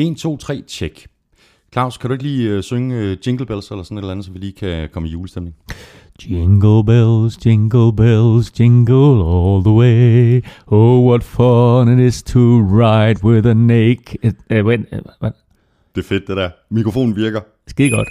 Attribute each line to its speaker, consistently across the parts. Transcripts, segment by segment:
Speaker 1: 1, 2, 3, check. Claus, kan du ikke lige uh, synge uh, Jingle Bells eller sådan et eller andet, så vi lige kan komme i julestemning?
Speaker 2: Jingle bells, jingle bells, jingle all the way. Oh, what fun it is to ride with a naked... Uh, wait, uh, what?
Speaker 1: Det er fedt, det der. Mikrofonen virker.
Speaker 2: Skide godt.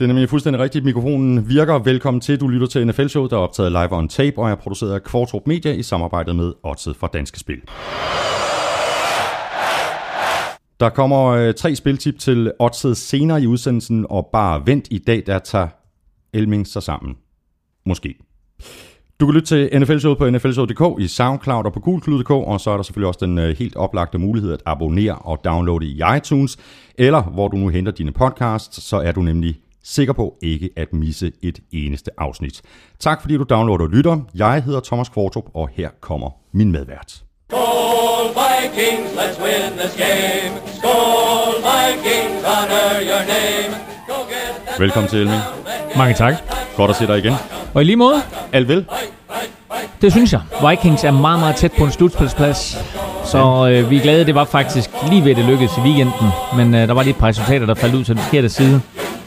Speaker 1: Det er nemlig fuldstændig rigtigt. Mikrofonen virker. Velkommen til. Du lytter til NFL Show, der er optaget live on tape, og er produceret af Kvartrup Media i samarbejde med Odset fra Danske Spil. Der kommer øh, tre spiltip til Odset senere i udsendelsen, og bare vent i dag, der tager Elming sig sammen. Måske. Du kan lytte til NFL Show på nflshow.dk i SoundCloud og på gulklud.dk, og så er der selvfølgelig også den øh, helt oplagte mulighed at abonnere og downloade i iTunes, eller hvor du nu henter dine podcasts, så er du nemlig sikker på ikke at misse et eneste afsnit. Tak fordi du downloader og lytter. Jeg hedder Thomas Kvartrup, og her kommer min medvært.
Speaker 3: Skål Vikings, let's win this game. Skål Vikings, honor your name.
Speaker 1: Velkommen til, Elming.
Speaker 2: Mange tak.
Speaker 1: Godt at se dig igen.
Speaker 2: Og i lige måde,
Speaker 1: Alt vel?
Speaker 2: det synes jeg. Vikings er meget, meget tæt på en slutspilsplads. Så øh, vi er glade, det var faktisk lige ved, at det lykkedes i weekenden. Men øh, der var lige et par resultater, der faldt ud til den forkerte side.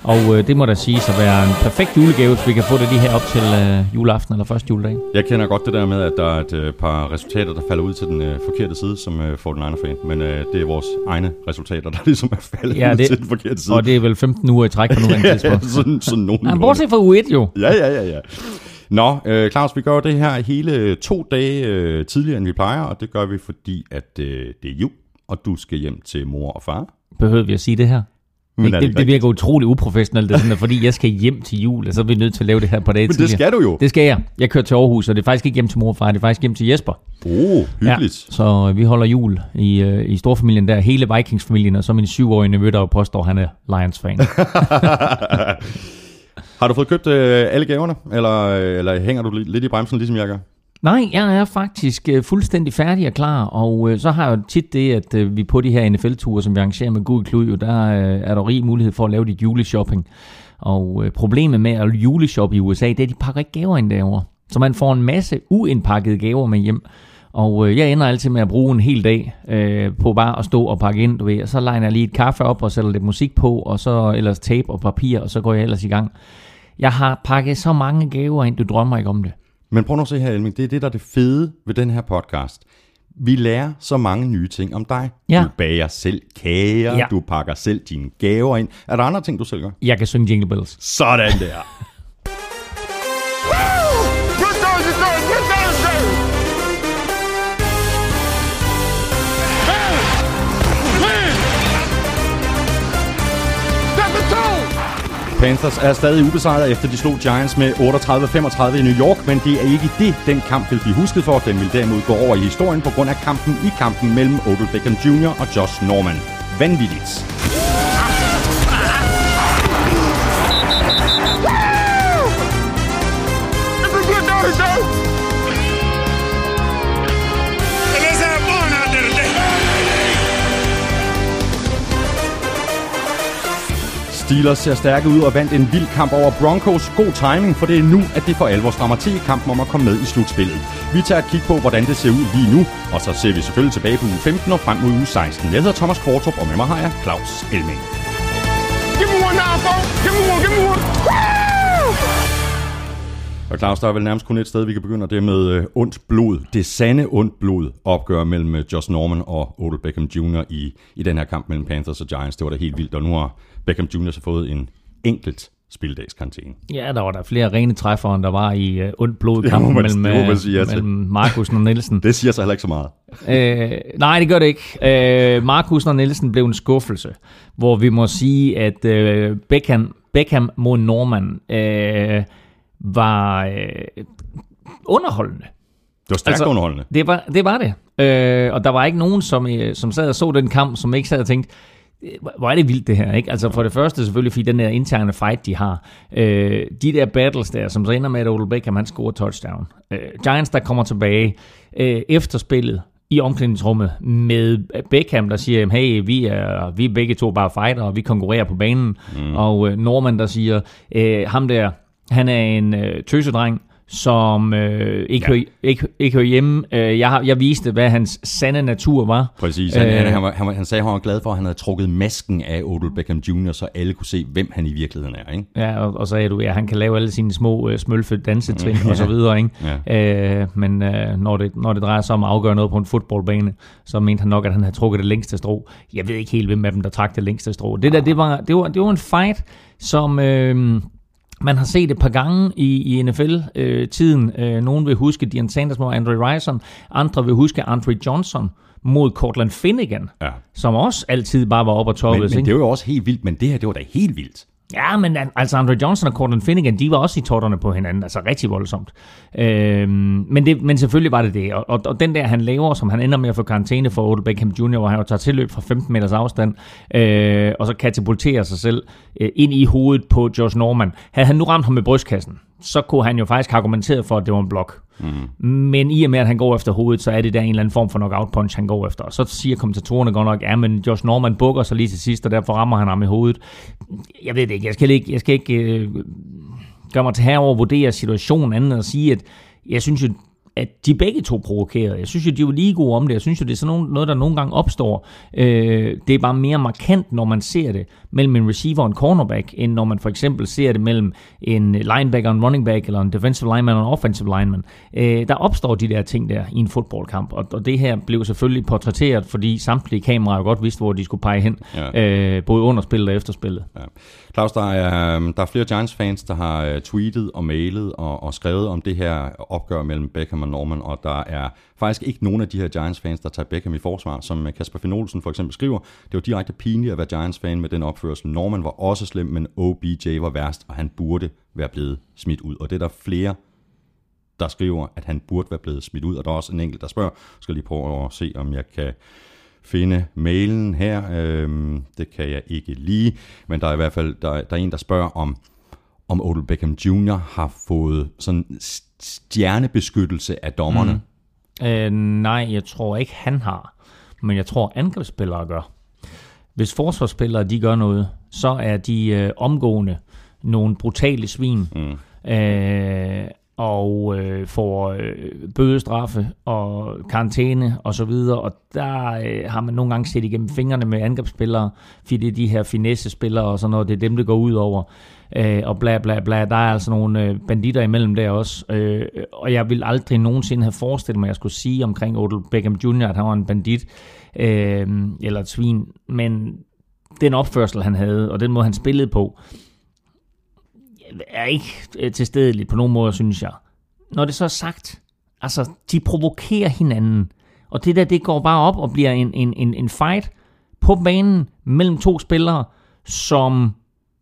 Speaker 2: Og øh, det må da sige at være en perfekt julegave, hvis vi kan få det lige her op til øh, juleaften eller første juledag.
Speaker 1: Jeg kender godt det der med, at der er et øh, par resultater, der falder ud til den øh, forkerte side, som øh, får den egen fan. Men øh, det er vores egne resultater, der ligesom er faldet
Speaker 2: Ja,
Speaker 1: ud
Speaker 2: det-
Speaker 1: til den forkerte side.
Speaker 2: Og det er vel 15 uger i træk på nuværende
Speaker 1: ja,
Speaker 2: tidspunkt.
Speaker 1: sådan, sådan nogen.
Speaker 2: Ja, bortset fra U1 jo.
Speaker 1: Ja, ja, ja, ja. Nå, øh, Claus, vi gør det her hele to dage øh, tidligere, end vi plejer, og det gør vi, fordi at øh, det er jul, og du skal hjem til mor og far.
Speaker 2: Behøver vi at sige det her?
Speaker 1: Men
Speaker 2: det, det, virker utroligt uprofessionelt, det sådan, at fordi jeg skal hjem til jul, og så er vi nødt til at lave det her på dage
Speaker 1: Men det skal du jo.
Speaker 2: Det skal jeg. Jeg kører til Aarhus, og det er faktisk ikke hjem til mor og far, det er faktisk hjem til Jesper.
Speaker 1: Oh, hyggeligt.
Speaker 2: Ja, så øh, vi holder jul i, øh, i storfamilien der, hele Vikings-familien, og så min syvårige nevø, der jo påstår, at han er Lions-fan.
Speaker 1: Har du fået købt øh, alle gaverne, eller, eller hænger du li- lidt i bremsen, ligesom jeg gør?
Speaker 2: Nej, jeg er faktisk øh, fuldstændig færdig og klar, og øh, så har jeg jo tit det, at øh, vi på de her NFL-ture, som vi arrangerer med Gud Klud, der øh, er der rig mulighed for at lave dit juleshopping. Og øh, problemet med at juleshoppe i USA, det er, at de pakker ikke gaver ind derovre. Så man får en masse uindpakkede gaver med hjem. Og øh, jeg ender altid med at bruge en hel dag øh, på bare at stå og pakke ind, du ved. Og så legner jeg lige et kaffe op og sætter lidt musik på, og så ellers tape og papir, og så går jeg ellers i gang. Jeg har pakket så mange gaver ind, du drømmer ikke om det.
Speaker 1: Men prøv nu at se her, Elming. Det er det, der er det fede ved den her podcast. Vi lærer så mange nye ting om dig.
Speaker 2: Ja.
Speaker 1: Du bager selv kager,
Speaker 2: Ja.
Speaker 1: du pakker selv dine gaver ind. Er der andre ting, du selv gør?
Speaker 2: Jeg kan synge Jingle Bells.
Speaker 1: Sådan der. Panthers er stadig ubesejret, efter de slog Giants med 38-35 i New York, men det er ikke det, den kamp vil blive husket for. Den vil derimod gå over i historien på grund af kampen i kampen mellem Odell Beckham Jr. og Josh Norman. Vanvittigt. Steelers ser stærke ud og vandt en vild kamp over Broncos. God timing, for det er nu, at det for alvor strammer til i kampen om at komme med i slutspillet. Vi tager et kig på, hvordan det ser ud lige nu, og så ser vi selvfølgelig tilbage på uge 15 og frem mod uge 16. Jeg hedder Thomas Kvartrup, og med mig har jeg Claus Elming. Og Claus, der er vel nærmest kun et sted, vi kan begynde, og det er med øh, ondt blod. Det sande ondt blod opgør mellem øh, Josh Norman og Odell Beckham Jr. i, i den her kamp mellem Panthers og Giants. Det var da helt vildt, og nu har Beckham Jr. så fået en enkelt spildags karantæne.
Speaker 2: Ja, der var der flere rene træffere, end der var i uh, ondt blod kampen mellem, øh,
Speaker 1: sige
Speaker 2: mellem Markusen og Nielsen.
Speaker 1: Det siger så heller ikke så meget.
Speaker 2: øh, nej, det gør det ikke. Øh, Markusen og Nielsen blev en skuffelse, hvor vi må sige, at øh, Beckham, Beckham mod Norman øh, var øh, underholdende.
Speaker 1: Det var stærkt altså, underholdende.
Speaker 2: Det var det. Var det. Øh, og der var ikke nogen, som, øh, som sad og så den kamp, som ikke sad og tænkte, øh, hvor er det vildt det her, ikke? Altså for det første selvfølgelig, fordi den der interne fight, de har. Øh, de der battles der, som så ender med, at Odell Beckham, han scorer touchdown. Øh, Giants, der kommer tilbage øh, efter spillet, i omklædningsrummet med Beckham, der siger, hey, vi er, vi er begge to bare fighter, og vi konkurrerer på banen. Mm. Og øh, Norman, der siger, øh, ham der, han er en øh, tøsedreng, som øh, ikke, ja. hører, ikke, ikke hører hjemme. Øh, jeg, har, jeg viste, hvad hans sande natur var.
Speaker 1: Præcis. Han, øh, han, han, han, han sagde, at han var glad for, at han havde trukket masken af Odell Beckham Jr., så alle kunne se, hvem han i virkeligheden er. Ikke?
Speaker 2: Ja, og, og så sagde du, ja, han kan lave alle sine små øh, smølfe dansetrin ja. og så videre. Ikke? Ja. Øh, men øh, når, det, når det drejer sig om at afgøre noget på en fodboldbane, så mente han nok, at han havde trukket det længste strå. Jeg ved ikke helt, hvem af dem, der trak det længste strå. Det der, det var, det var, det var en fight, som... Øh, man har set et par gange i, i NFL-tiden. Øh, øh, nogen vil huske Dion Sanders mod Andre Rison. Andre vil huske Andre Johnson mod Cortland Finnegan, ja. som også altid bare var oppe og toppet.
Speaker 1: Men, men det var jo også helt vildt, men det her, det var da helt vildt.
Speaker 2: Ja, men altså Andre Johnson og Cortland Finnegan, de var også i totterne på hinanden, altså rigtig voldsomt. Øhm, men, det, men selvfølgelig var det det, og, og, og den der, han laver, som han ender med at få karantæne for Odell Beckham Jr., hvor han jo tager tilløb fra 15 meters afstand, øh, og så katapulterer sig selv øh, ind i hovedet på Josh Norman. Havde han nu ramt ham med brystkassen, så kunne han jo faktisk argumentere for, at det var en blok. Mm. Men i og med, at han går efter hovedet, så er det der en eller anden form for knockout punch, han går efter. Og så siger kommentatorerne godt nok, ja, men Josh Norman bukker sig lige til sidst, og derfor rammer han ham i hovedet. Jeg ved det ikke. Jeg skal ikke, jeg skal ikke øh, gøre mig til herover og vurdere situationen andet og sige, at jeg synes jo, at de begge to provokerede. Jeg synes jo, de var lige gode om det. Jeg synes jo, det er sådan noget, der nogle gange opstår. Øh, det er bare mere markant, når man ser det mellem en receiver og en cornerback, end når man for eksempel ser det mellem en linebacker og en running back, eller en defensive lineman og en offensive lineman. Øh, der opstår de der ting der i en fodboldkamp, og, og det her blev selvfølgelig portrætteret, fordi samtlige kameraer jo godt vidste, hvor de skulle pege hen, ja. øh, både under spillet og efter spillet. Ja.
Speaker 1: Claus, der er, øhm, der er flere Giants-fans, der har øh, tweetet og mailet og, og skrevet om det her opgør mellem Beckham og Norman, og der er faktisk ikke nogen af de her Giants-fans, der tager Beckham i forsvar, som øh, Kasper Finolsen for eksempel skriver. Det var direkte pinligt at være Giants-fan med den opførsel. Norman var også slem, men OBJ var værst, og han burde være blevet smidt ud. Og det er der flere, der skriver, at han burde være blevet smidt ud, og der er også en enkelt, der spørger, jeg skal lige prøve at se, om jeg kan finde mailen her. Øhm, det kan jeg ikke lige, men der er i hvert fald der, der er en, der spørger om, om Odell Beckham Jr. har fået sådan stjernebeskyttelse af dommerne.
Speaker 2: Mm. Øh, nej, jeg tror ikke, han har. Men jeg tror, angrebsspillere gør. Hvis forsvarsspillere de gør noget, så er de øh, omgående nogle brutale svin. Mm. Øh, og øh, får øh, bødestraffe og karantæne og så videre, og der øh, har man nogle gange set igennem fingrene med angrebsspillere, fordi det er de her finesse-spillere og sådan noget, det er dem, det går ud over, øh, og bla bla bla, der er altså nogle øh, banditter imellem der også, øh, og jeg vil aldrig nogensinde have forestillet mig, at jeg skulle sige omkring Odell Beckham Jr., at han var en bandit, øh, eller et svin, men den opførsel, han havde, og den måde, han spillede på, er ikke øh, tilstedeligt på nogen måde, synes jeg. Når det så er sagt, altså, de provokerer hinanden, og det der, det går bare op og bliver en, en, en, en fight på banen mellem to spillere, som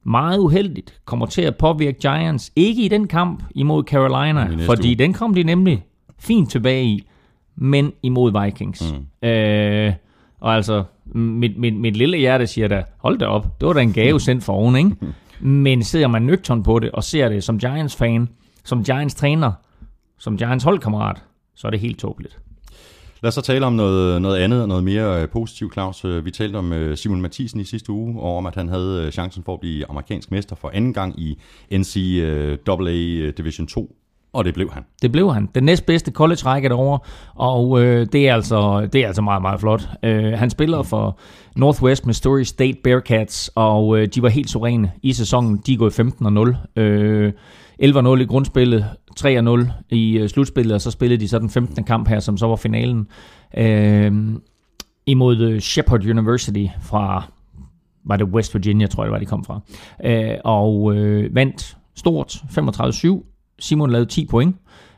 Speaker 2: meget uheldigt kommer til at påvirke Giants. Ikke i den kamp imod Carolina, fordi uge. den kom de nemlig fint tilbage i, men imod Vikings. Mm. Øh, og altså, mit, mit, mit lille hjerte siger da, hold da op, det var da en gave sendt for oven, ikke? Men sidder man nøgtern på det, og ser det som Giants-fan, som Giants-træner, som Giants holdkammerat, så er det helt tåbeligt.
Speaker 1: Lad os så tale om noget, noget andet og noget mere øh, positivt, Claus. Øh, vi talte om øh, Simon Mathisen i sidste uge, og om at han havde chancen for at blive amerikansk mester for anden gang i NCAA Division 2 og det blev han.
Speaker 2: Det blev han. Den næstbedste college-række derovre, og øh, det, er altså, det er altså meget, meget flot. Øh, han spiller for Northwest Missouri State Bearcats, og øh, de var helt suveræne i sæsonen. De er gået 15-0. Øh, 11-0 i grundspillet, 3-0 i øh, slutspillet, og så spillede de så den 15. kamp her, som så var finalen. Øhm, øh, imod Shepherd University fra, var det West Virginia, tror jeg det var, de kom fra. Øh, og øh, vandt stort, 35-7, Simon lavede 10 point,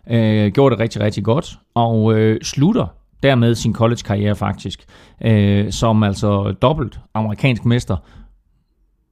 Speaker 2: øh, gjorde det rigtig, rigtig godt, og øh, slutter dermed sin college-karriere faktisk, øh, som altså dobbelt amerikansk mester,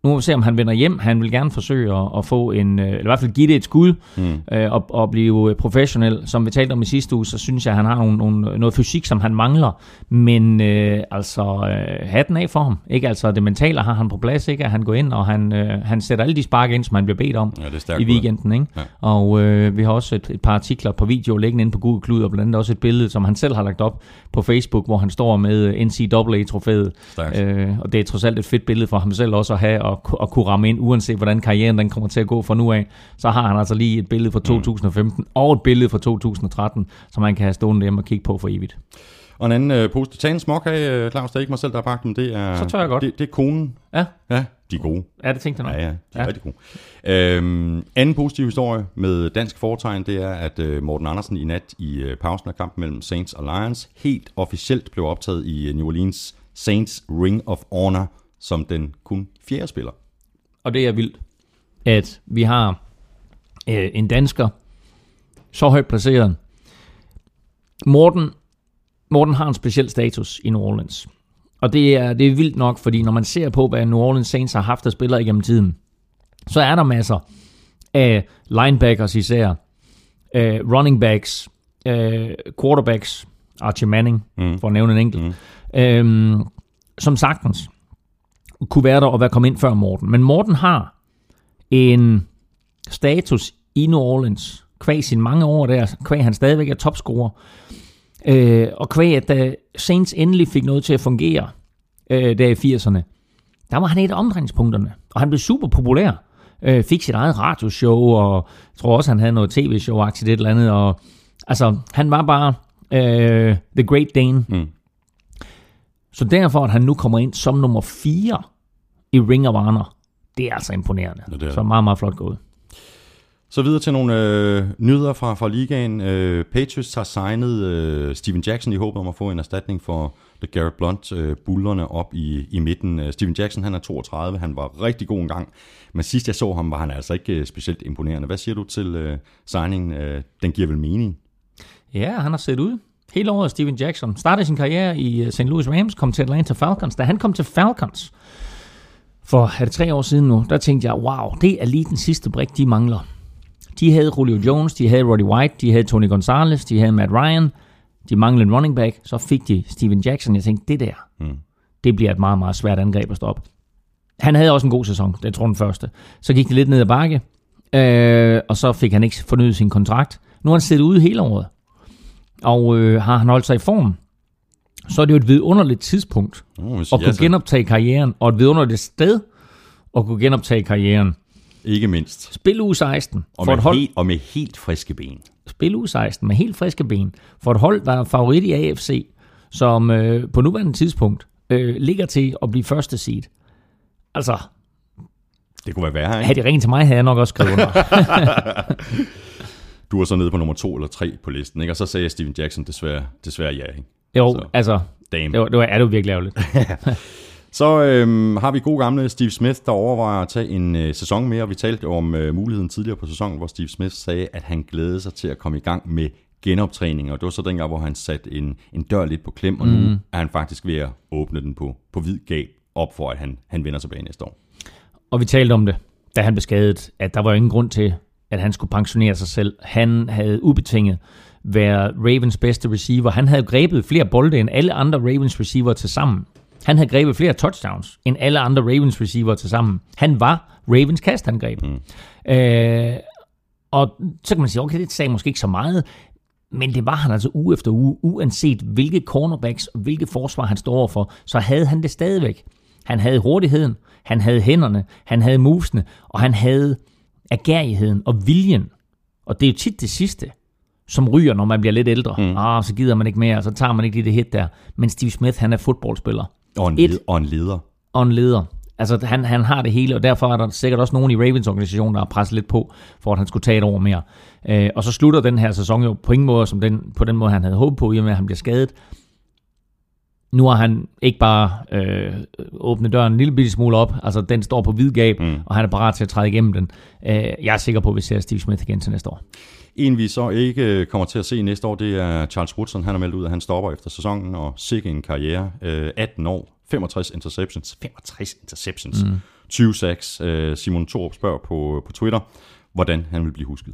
Speaker 2: nu må vi se, om han vender hjem. Han vil gerne forsøge at, at få en, øh, eller i hvert fald give det et skud mm. øh, og, og blive øh, professionel. Som vi talte om i sidste uge, så synes jeg, at han har nogle, nogle, noget fysik, som han mangler. Men øh, altså, øh, hatten af for ham. Ikke? Altså, det mentale har han på plads, ikke? At han går ind, og han, øh, han sætter alle de spark ind, som han bliver bedt om
Speaker 1: Ja, det er
Speaker 2: i weekenden. Ikke?
Speaker 1: Ja.
Speaker 2: Og øh, vi har også et, et par artikler på video liggende inde på Google Klud, og blandt andet også et billede, som han selv har lagt op på Facebook, hvor han står med øh, NCAA-trofæet. Øh, og det er trods alt et fedt billede for ham selv også at have, og, ku- at kunne ramme ind, uanset hvordan karrieren den kommer til at gå fra nu af. Så har han altså lige et billede fra 2015 og et billede fra 2013, som han kan have stående hjemme og kigge på for evigt.
Speaker 1: Og en anden øh, positiv tag en småkage, øh, Claus, det er ikke mig selv, der har bagt dem. Det er,
Speaker 2: Så tør jeg godt.
Speaker 1: Det, det er konen.
Speaker 2: Ja,
Speaker 1: Ja, de er gode.
Speaker 2: er det tænkt dig nok?
Speaker 1: Ja, ja, de er ja.
Speaker 2: Ja.
Speaker 1: rigtig gode. Øhm, anden positiv historie med dansk foretegn, det er, at øh, Morten Andersen i nat i øh, pausen af kampen mellem Saints og Lions helt officielt blev optaget i øh, New Orleans Saints Ring of Honor som den kun fjerde spiller.
Speaker 2: Og det er vildt, at vi har øh, en dansker, så højt placeret. Morten, Morten har en speciel status i New Orleans. Og det er, det er vildt nok, fordi når man ser på, hvad New Orleans Saints har haft af spillere igennem tiden, så er der masser af linebackers især, øh, running backs, øh, quarterbacks, Archie Manning, mm. for at nævne en enkelt, mm. øh, som sagtens kunne være der og være kommet ind før Morten. Men Morten har en status i New Orleans, kvæg sine mange år der, kvæg han stadigvæk er topscorer, øh, og kvæg at da Saints endelig fik noget til at fungere øh, der i 80'erne, der var han et af omdrejningspunkterne, og han blev super populær. Øh, fik sit eget radioshow, og jeg tror også, han havde noget tv-show-agtigt et eller andet, og altså, han var bare øh, The Great Dane.
Speaker 1: Mm.
Speaker 2: Så derfor, at han nu kommer ind som nummer 4 i Ring of Honor, det er altså imponerende.
Speaker 1: Ja, det er
Speaker 2: så meget, meget flot gået.
Speaker 1: Så videre til nogle øh, nyheder fra, fra ligaen. Øh, Patriots har signet øh, Steven Jackson i håbet om at få en erstatning for The Garrett Blunt, øh, bullerne op i, i midten. Øh, Steven Jackson, han er 32, han var rigtig god en gang, men sidst jeg så ham, var han altså ikke øh, specielt imponerende. Hvad siger du til øh, signingen? Øh, den giver vel mening?
Speaker 2: Ja, han har set ud. Hele året Steven Jackson. Startede sin karriere i øh, St. Louis Rams, kom til Atlanta Falcons. Da han kom til Falcons for er det tre år siden nu, der tænkte jeg, wow, det er lige den sidste brik, de mangler. De havde Julio Jones, de havde Roddy White, de havde Tony Gonzalez, de havde Matt Ryan, de manglede en running back, så fik de Steven Jackson. Jeg tænkte, det der, mm. det bliver et meget, meget svært angreb at stoppe. Han havde også en god sæson, det tror den første. Så gik det lidt ned ad bakke, øh, og så fik han ikke fornyet sin kontrakt. Nu har han siddet ude hele året, og øh, har han holdt sig i form, så er det jo et vidunderligt tidspunkt
Speaker 1: Oh,
Speaker 2: at kunne genoptage karrieren, og et vidunderligt sted at kunne genoptage karrieren.
Speaker 1: Ikke mindst.
Speaker 2: Spil uge 16
Speaker 1: Og
Speaker 2: for
Speaker 1: med,
Speaker 2: et hold,
Speaker 1: helt, og med helt friske ben.
Speaker 2: spil uge 16 med helt friske ben for et hold, der er favorit i AFC, som øh, på nuværende tidspunkt øh, ligger til at blive første seed. Altså,
Speaker 1: Det kunne være værre, ikke?
Speaker 2: havde de ringet til mig, havde jeg nok også skrevet under.
Speaker 1: Du var så nede på nummer to eller tre på listen, ikke? Og så sagde Steven Jackson desværre, desværre ja, ikke?
Speaker 2: Jo,
Speaker 1: Så.
Speaker 2: altså,
Speaker 1: Damn.
Speaker 2: det var, det var, er det jo virkelig ærgerligt.
Speaker 1: Så øhm, har vi god gamle Steve Smith, der overvejer at tage en øh, sæson mere. Vi talte jo om øh, muligheden tidligere på sæsonen, hvor Steve Smith sagde, at han glædede sig til at komme i gang med genoptræning. Og det var så dengang, hvor han satte en, en dør lidt på klem, og nu mm. er han faktisk ved at åbne den på, på hvid gab op for, at han, han vender tilbage næste år.
Speaker 2: Og vi talte om det, da han blev skadet, at der var ingen grund til, at han skulle pensionere sig selv. Han havde ubetinget været Ravens bedste receiver. Han havde grebet flere bolde end alle andre Ravens receiver til sammen. Han havde grebet flere touchdowns end alle andre Ravens receiver til sammen. Han var Ravens kastangreb. Mm. Øh, og så kan man sige, okay, det sagde måske ikke så meget, men det var han altså uge efter uge, uanset hvilke cornerbacks og hvilke forsvar han står overfor, så havde han det stadigvæk. Han havde hurtigheden, han havde hænderne, han havde movesene, og han havde agerigheden og viljen. Og det er jo tit det sidste, som ryger, når man bliver lidt ældre. Mm. Ah, så gider man ikke mere, og så tager man ikke lige det hit der. Men Steve Smith, han er fodboldspiller
Speaker 1: Og en,
Speaker 2: Et.
Speaker 1: og en leder.
Speaker 2: og en leder. Altså, han, han har det hele, og derfor er der sikkert også nogen i Ravens organisation, der har presset lidt på, for at han skulle tage et år mere. Øh, og så slutter den her sæson jo på ingen måde som den, på den måde, han havde håbet på, i og med, at han bliver skadet. Nu har han ikke bare øh, åbnet døren en lille bitte smule op, altså den står på hvid gab, mm. og han er parat til at træde igennem den. Øh, jeg er sikker på, at vi ser Steve Smith igen til næste år.
Speaker 1: En vi så ikke øh, kommer til at se næste år, det er Charles Woodson. Han har meldt ud, at han stopper efter sæsonen, og sikke en karriere. Øh, 18 år, 65 interceptions. 65 interceptions. Mm. 20 sacks. Øh, Simon Thorup spørger på, på Twitter, hvordan han vil blive husket.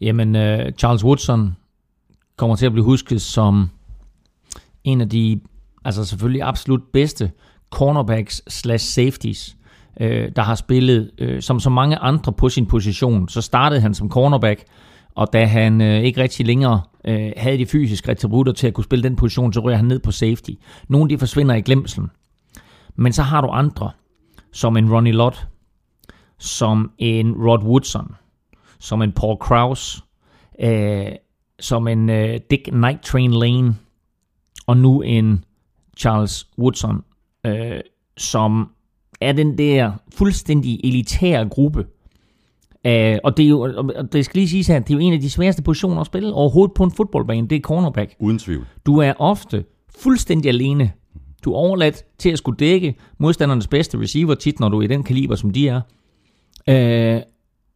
Speaker 2: Jamen, øh, Charles Woodson kommer til at blive husket som en af de, altså selvfølgelig absolut bedste cornerbacks slash safeties, øh, der har spillet øh, som så mange andre på sin position. Så startede han som cornerback, og da han øh, ikke rigtig længere øh, havde de fysiske attributter til at kunne spille den position, så ryger han ned på safety. Nogle de forsvinder i glemselen. Men så har du andre, som en Ronnie Lott, som en Rod Woodson, som en Paul Kraus, øh, som en øh, Dick Night Train Lane, og nu en Charles Woodson, øh, som er den der fuldstændig elitære gruppe. Øh, og det er jo, og det skal lige sige her, det er jo en af de sværeste positioner at spille overhovedet på en fodboldbane, det er cornerback.
Speaker 1: Uden tvivl.
Speaker 2: Du er ofte fuldstændig alene. Du er overladt til at skulle dække modstandernes bedste receiver tit, når du er i den kaliber, som de er. Øh,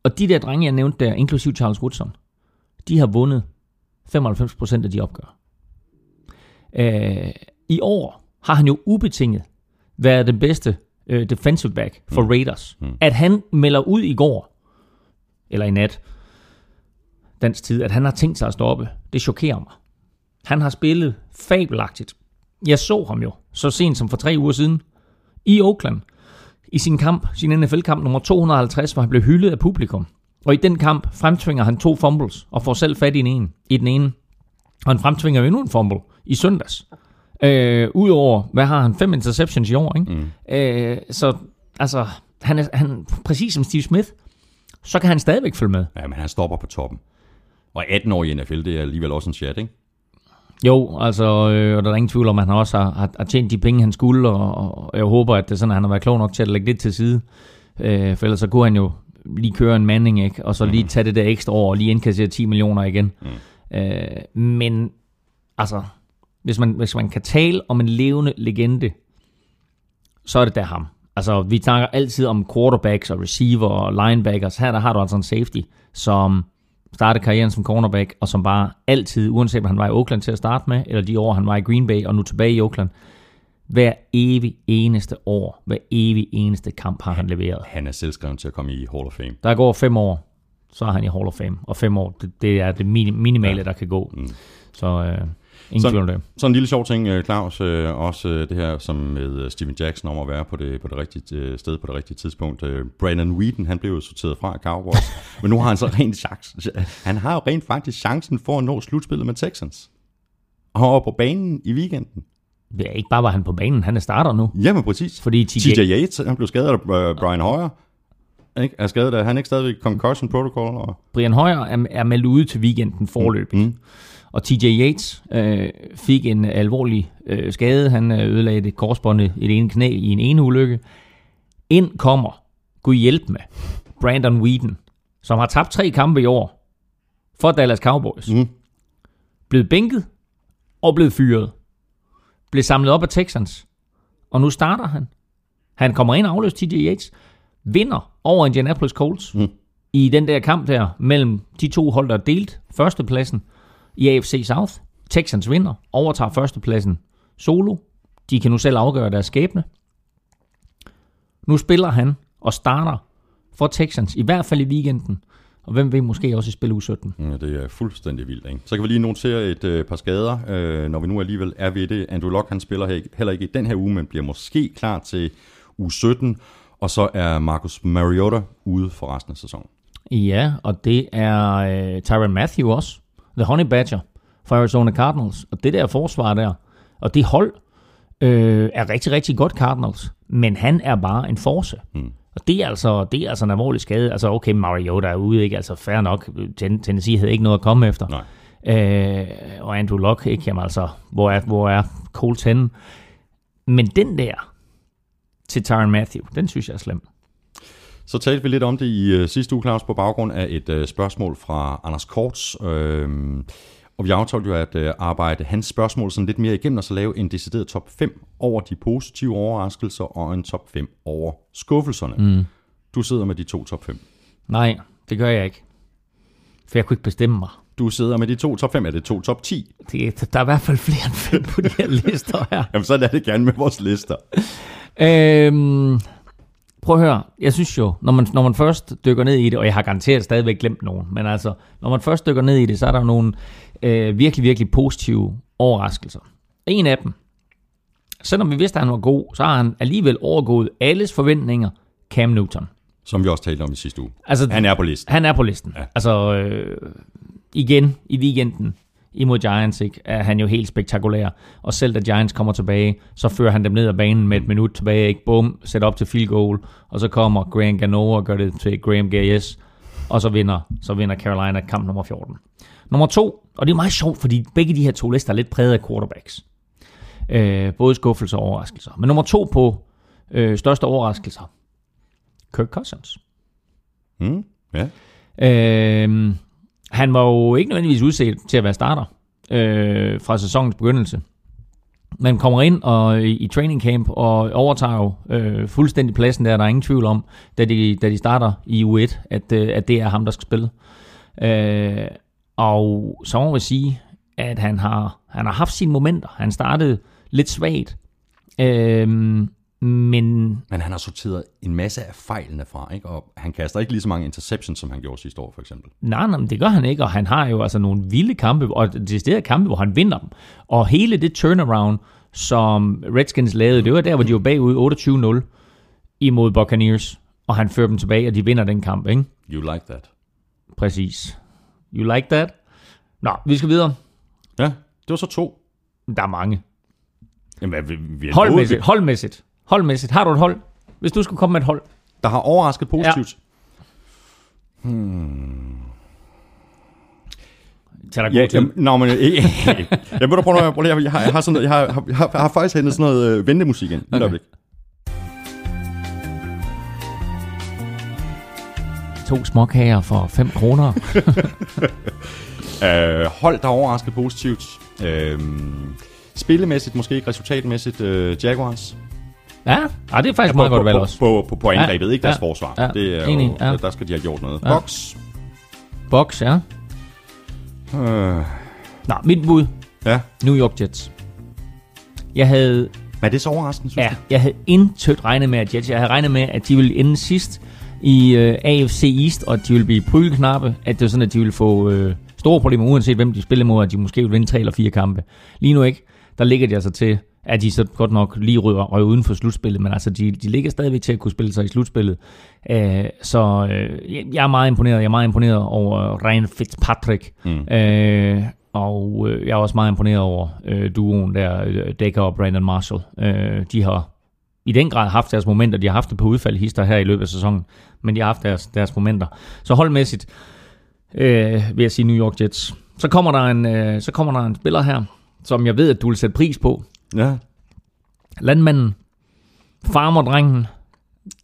Speaker 2: og de der drenge, jeg nævnte der, inklusiv Charles Woodson, de har vundet 95% af de opgør. Øh, I år har han jo ubetinget været den bedste øh, defensive back for Raiders. Mm. At han melder ud i går, eller i nat, dansk tid, at han har tænkt sig at stoppe, det chokerer mig. Han har spillet fabelagtigt. Jeg så ham jo så sent som for tre uger siden i Oakland i sin kamp, sin NFL-kamp nummer 250, hvor han blev hyldet af publikum. Og i den kamp fremtvinger han to fumbles og får selv fat i den ene. I den ene. Og han fremtvinger jo endnu en fumble i søndags. Øh, Udover, hvad har han? Fem interceptions i år, ikke? Mm. Øh, så altså, han er, han, præcis som Steve Smith, så kan han stadigvæk følge med.
Speaker 1: Ja, men han stopper på toppen. Og 18 år i NFL, det er alligevel også en chat, ikke?
Speaker 2: Jo, altså, øh, og der er ingen tvivl om, at han også har, har, har tjent de penge, han skulle, og, og jeg håber, at det er sådan, at han har været klog nok til at lægge det til side. Øh, for ellers så kunne han jo lige køre en manding, ikke? og så lige tage det der ekstra år, og lige indkassere 10 millioner igen. Mm. Øh, men, altså, hvis man, hvis man kan tale om en levende legende, så er det der ham. Altså, vi snakker altid om quarterbacks og receiver og linebackers. Her der har du altså en safety, som startede karrieren som cornerback, og som bare altid, uanset om han var i Oakland til at starte med, eller de år, han var i Green Bay, og nu tilbage i Oakland, hver evig eneste år, hver evig eneste kamp har han leveret.
Speaker 1: Han er selvskreven til at komme i Hall of Fame.
Speaker 2: Der går fem år, så er han i Hall of Fame, og fem år, det, det er det mini- minimale, ja. der kan gå. Mm. Så øh, ingen om det.
Speaker 1: Så en lille sjov ting, øh, Claus, øh, også øh, det her som med Steven Jackson om at være på det, på det rigtige sted på det rigtige tidspunkt. Brandon Whedon, han blev jo sorteret fra Cowboys, men nu har han så rent chance. Han har jo rent faktisk chancen for at nå slutspillet med Texans. Og var på banen i weekenden.
Speaker 2: Ja, ikke bare var han på banen, han er starter nu.
Speaker 1: Jamen præcis.
Speaker 2: Fordi TJ,
Speaker 1: TJ Yates, han blev skadet af Brian Hoyer. Ikke? Er skadet af, han er ikke stadigvæk concussion protocol? Og...
Speaker 2: Brian Hoyer er, er meldt ude til weekenden forløbet. Mm. Og TJ Yates øh, fik en alvorlig øh, skade. Han øh, ødelagde det korsbåndet i det ene knæ i en ene ulykke. Ind kommer, Gud hjælp med, Brandon Whedon, som har tabt tre kampe i år for Dallas Cowboys. Mm. Blevet bænket og blevet fyret. Blev samlet op af Texans. Og nu starter han. Han kommer ind og afløser TJ Yates. Vinder over Indianapolis Colts. Mm. I den der kamp der mellem de to hold, der er delt førstepladsen i AFC South. Texans vinder, overtager førstepladsen solo. De kan nu selv afgøre deres skæbne. Nu spiller han og starter for Texans, i hvert fald i weekenden. Og hvem vil måske også spille u 17?
Speaker 1: Ja, det er fuldstændig vildt. Ikke? Så kan vi lige notere et øh, par skader, øh, når vi nu alligevel er ved det. Andrew Locke, han spiller heller ikke i den her uge, men bliver måske klar til u 17. Og så er Marcus Mariota ude for resten af sæsonen.
Speaker 2: Ja, og det er øh, Tyron Matthew også. The Honey Badger fra Arizona Cardinals. Og det der forsvar der, og det hold øh, er rigtig, rigtig godt Cardinals. Men han er bare en force. Mm. Og det er, altså, det er altså en alvorlig skade. Altså okay, Mariota er ude, ikke? Altså fair nok. Tennessee havde ikke noget at komme efter.
Speaker 1: Nej.
Speaker 2: Øh, og Andrew Luck, ikke? Jamen altså, hvor er, hvor er Colts henne? Men den der til Tyron Matthew, den synes jeg er slem.
Speaker 1: Så talte vi lidt om det i uh, sidste uge, Claus, på baggrund af et uh, spørgsmål fra Anders Korts. Uh, og vi aftalte jo at uh, arbejde hans spørgsmål sådan lidt mere igennem, og så lave en decideret top 5 over de positive overraskelser, og en top 5 over skuffelserne. Mm. Du sidder med de to top 5.
Speaker 2: Nej, det gør jeg ikke. For jeg kunne ikke bestemme mig.
Speaker 1: Du sidder med de to top 5. Er det to top 10?
Speaker 2: Det, der er i hvert fald flere end fem på de her lister her.
Speaker 1: Jamen, så er det gerne med vores lister.
Speaker 2: øhm, prøv at høre, jeg synes jo, når man, når man først dykker ned i det, og jeg har garanteret stadigvæk glemt nogen, men altså, når man først dykker ned i det, så er der nogle øh, virkelig, virkelig positive overraskelser. En af dem, selvom vi vidste, at han var god, så har han alligevel overgået alles forventninger, Cam Newton.
Speaker 1: Som vi også talte om i sidste uge.
Speaker 2: Altså,
Speaker 1: Han er på listen.
Speaker 2: Han er på listen.
Speaker 1: Ja.
Speaker 2: Altså, øh, igen i weekenden imod Giants, ikke, er han jo helt spektakulær. Og selv da Giants kommer tilbage, så fører han dem ned ad banen med et minut tilbage. Ikke? Bum, sæt op til field goal. Og så kommer Graham Gano og gør det til Graham G.S. Og så vinder, så vinder Carolina kamp nummer 14. Nummer to, og det er meget sjovt, fordi begge de her to lister er lidt præget af quarterbacks. Øh, både skuffelser og overraskelser. Men nummer to på øh, største overraskelser, Kirk Cousins.
Speaker 1: Mm, ja.
Speaker 2: Øh, han var jo ikke nødvendigvis udset til at være starter øh, fra sæsonens begyndelse. Man kommer ind og i, training camp og overtager jo øh, fuldstændig pladsen der, der er ingen tvivl om, da de, da de starter i U1, at, øh, at det er ham, der skal spille. Øh, og så må vi sige, at han har, han har haft sine momenter. Han startede lidt svagt, øh, men
Speaker 1: Men han har sorteret en masse af fejlene fra, ikke? og han kaster ikke lige så mange interceptions, som han gjorde sidste år, for eksempel.
Speaker 2: Nej, nej, men det gør han ikke, og han har jo altså nogle vilde kampe, og det er kampe, hvor han vinder dem. Og hele det turnaround, som Redskins lavede, det var der, hvor de var bagud 28-0 imod Buccaneers, og han fører dem tilbage, og de vinder den kamp, ikke?
Speaker 1: You like that.
Speaker 2: Præcis. You like that? Nå, vi skal videre.
Speaker 1: Ja, det var så to.
Speaker 2: Der er mange.
Speaker 1: Jamen, vi, vi er
Speaker 2: Holdmæssigt, holdmæssigt. Holdmæssigt. Har du et hold? Hvis du skulle komme med et hold.
Speaker 1: Der har overrasket positivt.
Speaker 2: Tag dig
Speaker 1: Ja,
Speaker 2: tid.
Speaker 1: jamen, nå, men ikke. jeg må da prøve jeg, jeg, har, jeg, har sådan noget, jeg, har, jeg, har, jeg har faktisk hentet sådan noget øh, ventemusik ind. Okay.
Speaker 2: To småkager for 5 kroner.
Speaker 1: Øh, hold, der har overrasket positivt. Øh, spillemæssigt, måske ikke resultatmæssigt, øh, Jaguars.
Speaker 2: Ja, ja, det er faktisk meget
Speaker 1: på,
Speaker 2: godt valg også.
Speaker 1: På, på, på angrebet,
Speaker 2: Ja,
Speaker 1: ikke deres
Speaker 2: ja,
Speaker 1: forsvar.
Speaker 2: ja,
Speaker 1: det er
Speaker 2: enig,
Speaker 1: jo,
Speaker 2: ja.
Speaker 1: Der skal de have gjort noget.
Speaker 2: Ja.
Speaker 1: Box.
Speaker 2: Box, ja.
Speaker 1: Øh,
Speaker 2: Nå, mit bud.
Speaker 1: ja.
Speaker 2: New York Jets. Jeg havde,
Speaker 1: Men er det så overraskende, synes
Speaker 2: ja, jeg havde intet regnet med, at Jets, jeg havde regnet med, at de ville ende sidst i øh, AFC East, og at de ville blive prylknappe, at det var sådan, at de ville få øh, store problemer, uanset hvem de spillede mod, at de måske ville vinde tre eller fire kampe. Lige nu ikke. Der ligger de altså til, at de så godt nok lige røger, røger uden for slutspillet, men altså de, de ligger stadigvæk til at kunne spille sig i slutspillet. Øh, så øh, jeg- er meget imponeret. Jeg er meget imponeret over Ryan Fitzpatrick. Mm. Øh, og øh, jeg er også meget imponeret over øh, duoen der, øh, Decker og Brandon Marshall. Øh, de har i den grad haft deres momenter. De har haft det på udfald hister her i løbet af sæsonen, men de har haft deres, deres momenter. Så holdmæssigt øh, vil jeg sige New York Jets. Så kommer der en, øh, så kommer der en spiller her, som jeg ved, at du vil sætte pris på.
Speaker 1: Ja.
Speaker 2: Landmanden, farmerdrengen,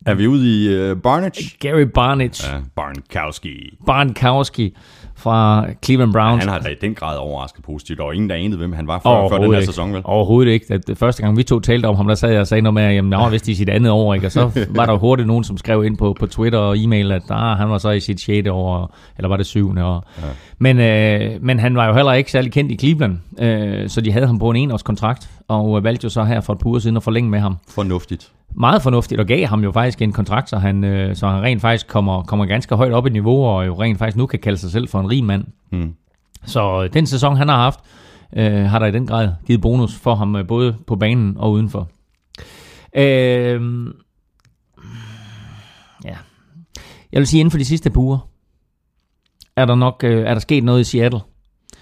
Speaker 1: Er vi ude i uh, Barnage?
Speaker 2: Gary Barnage,
Speaker 1: Ja, Barnkowski.
Speaker 2: Barnkowski fra Cleveland Browns.
Speaker 1: Han har da i den grad overrasket positivt, og ingen der anede, hvem han var før, før den her
Speaker 2: ikke.
Speaker 1: sæson, vel?
Speaker 2: Overhovedet ikke. At det første gang vi to talte om ham, der sad jeg og sagde noget med, at jamen, var vist i sit andet år, ikke? og så var der hurtigt nogen, som skrev ind på, på Twitter og e-mail, at ah, han var så i sit 6. år, eller var det 7. år. Ja. Men, øh, men han var jo heller ikke særlig kendt i Cleveland, øh, så de havde ham på en enårskontrakt, og øh, valgte jo så her for et par uger siden at forlænge med ham.
Speaker 1: Fornuftigt.
Speaker 2: Meget fornuftigt, og gav ham jo faktisk en kontrakt, så han, øh, så han rent faktisk kommer, kommer ganske højt op i niveau, og jo rent faktisk nu kan kalde sig selv for en rig mand.
Speaker 1: Mm.
Speaker 2: Så øh, den sæson, han har haft, øh, har der i den grad givet bonus for ham, øh, både på banen og udenfor. Øh, ja. Jeg vil sige, inden for de sidste par uger, er der nok øh, er der sket noget i Seattle,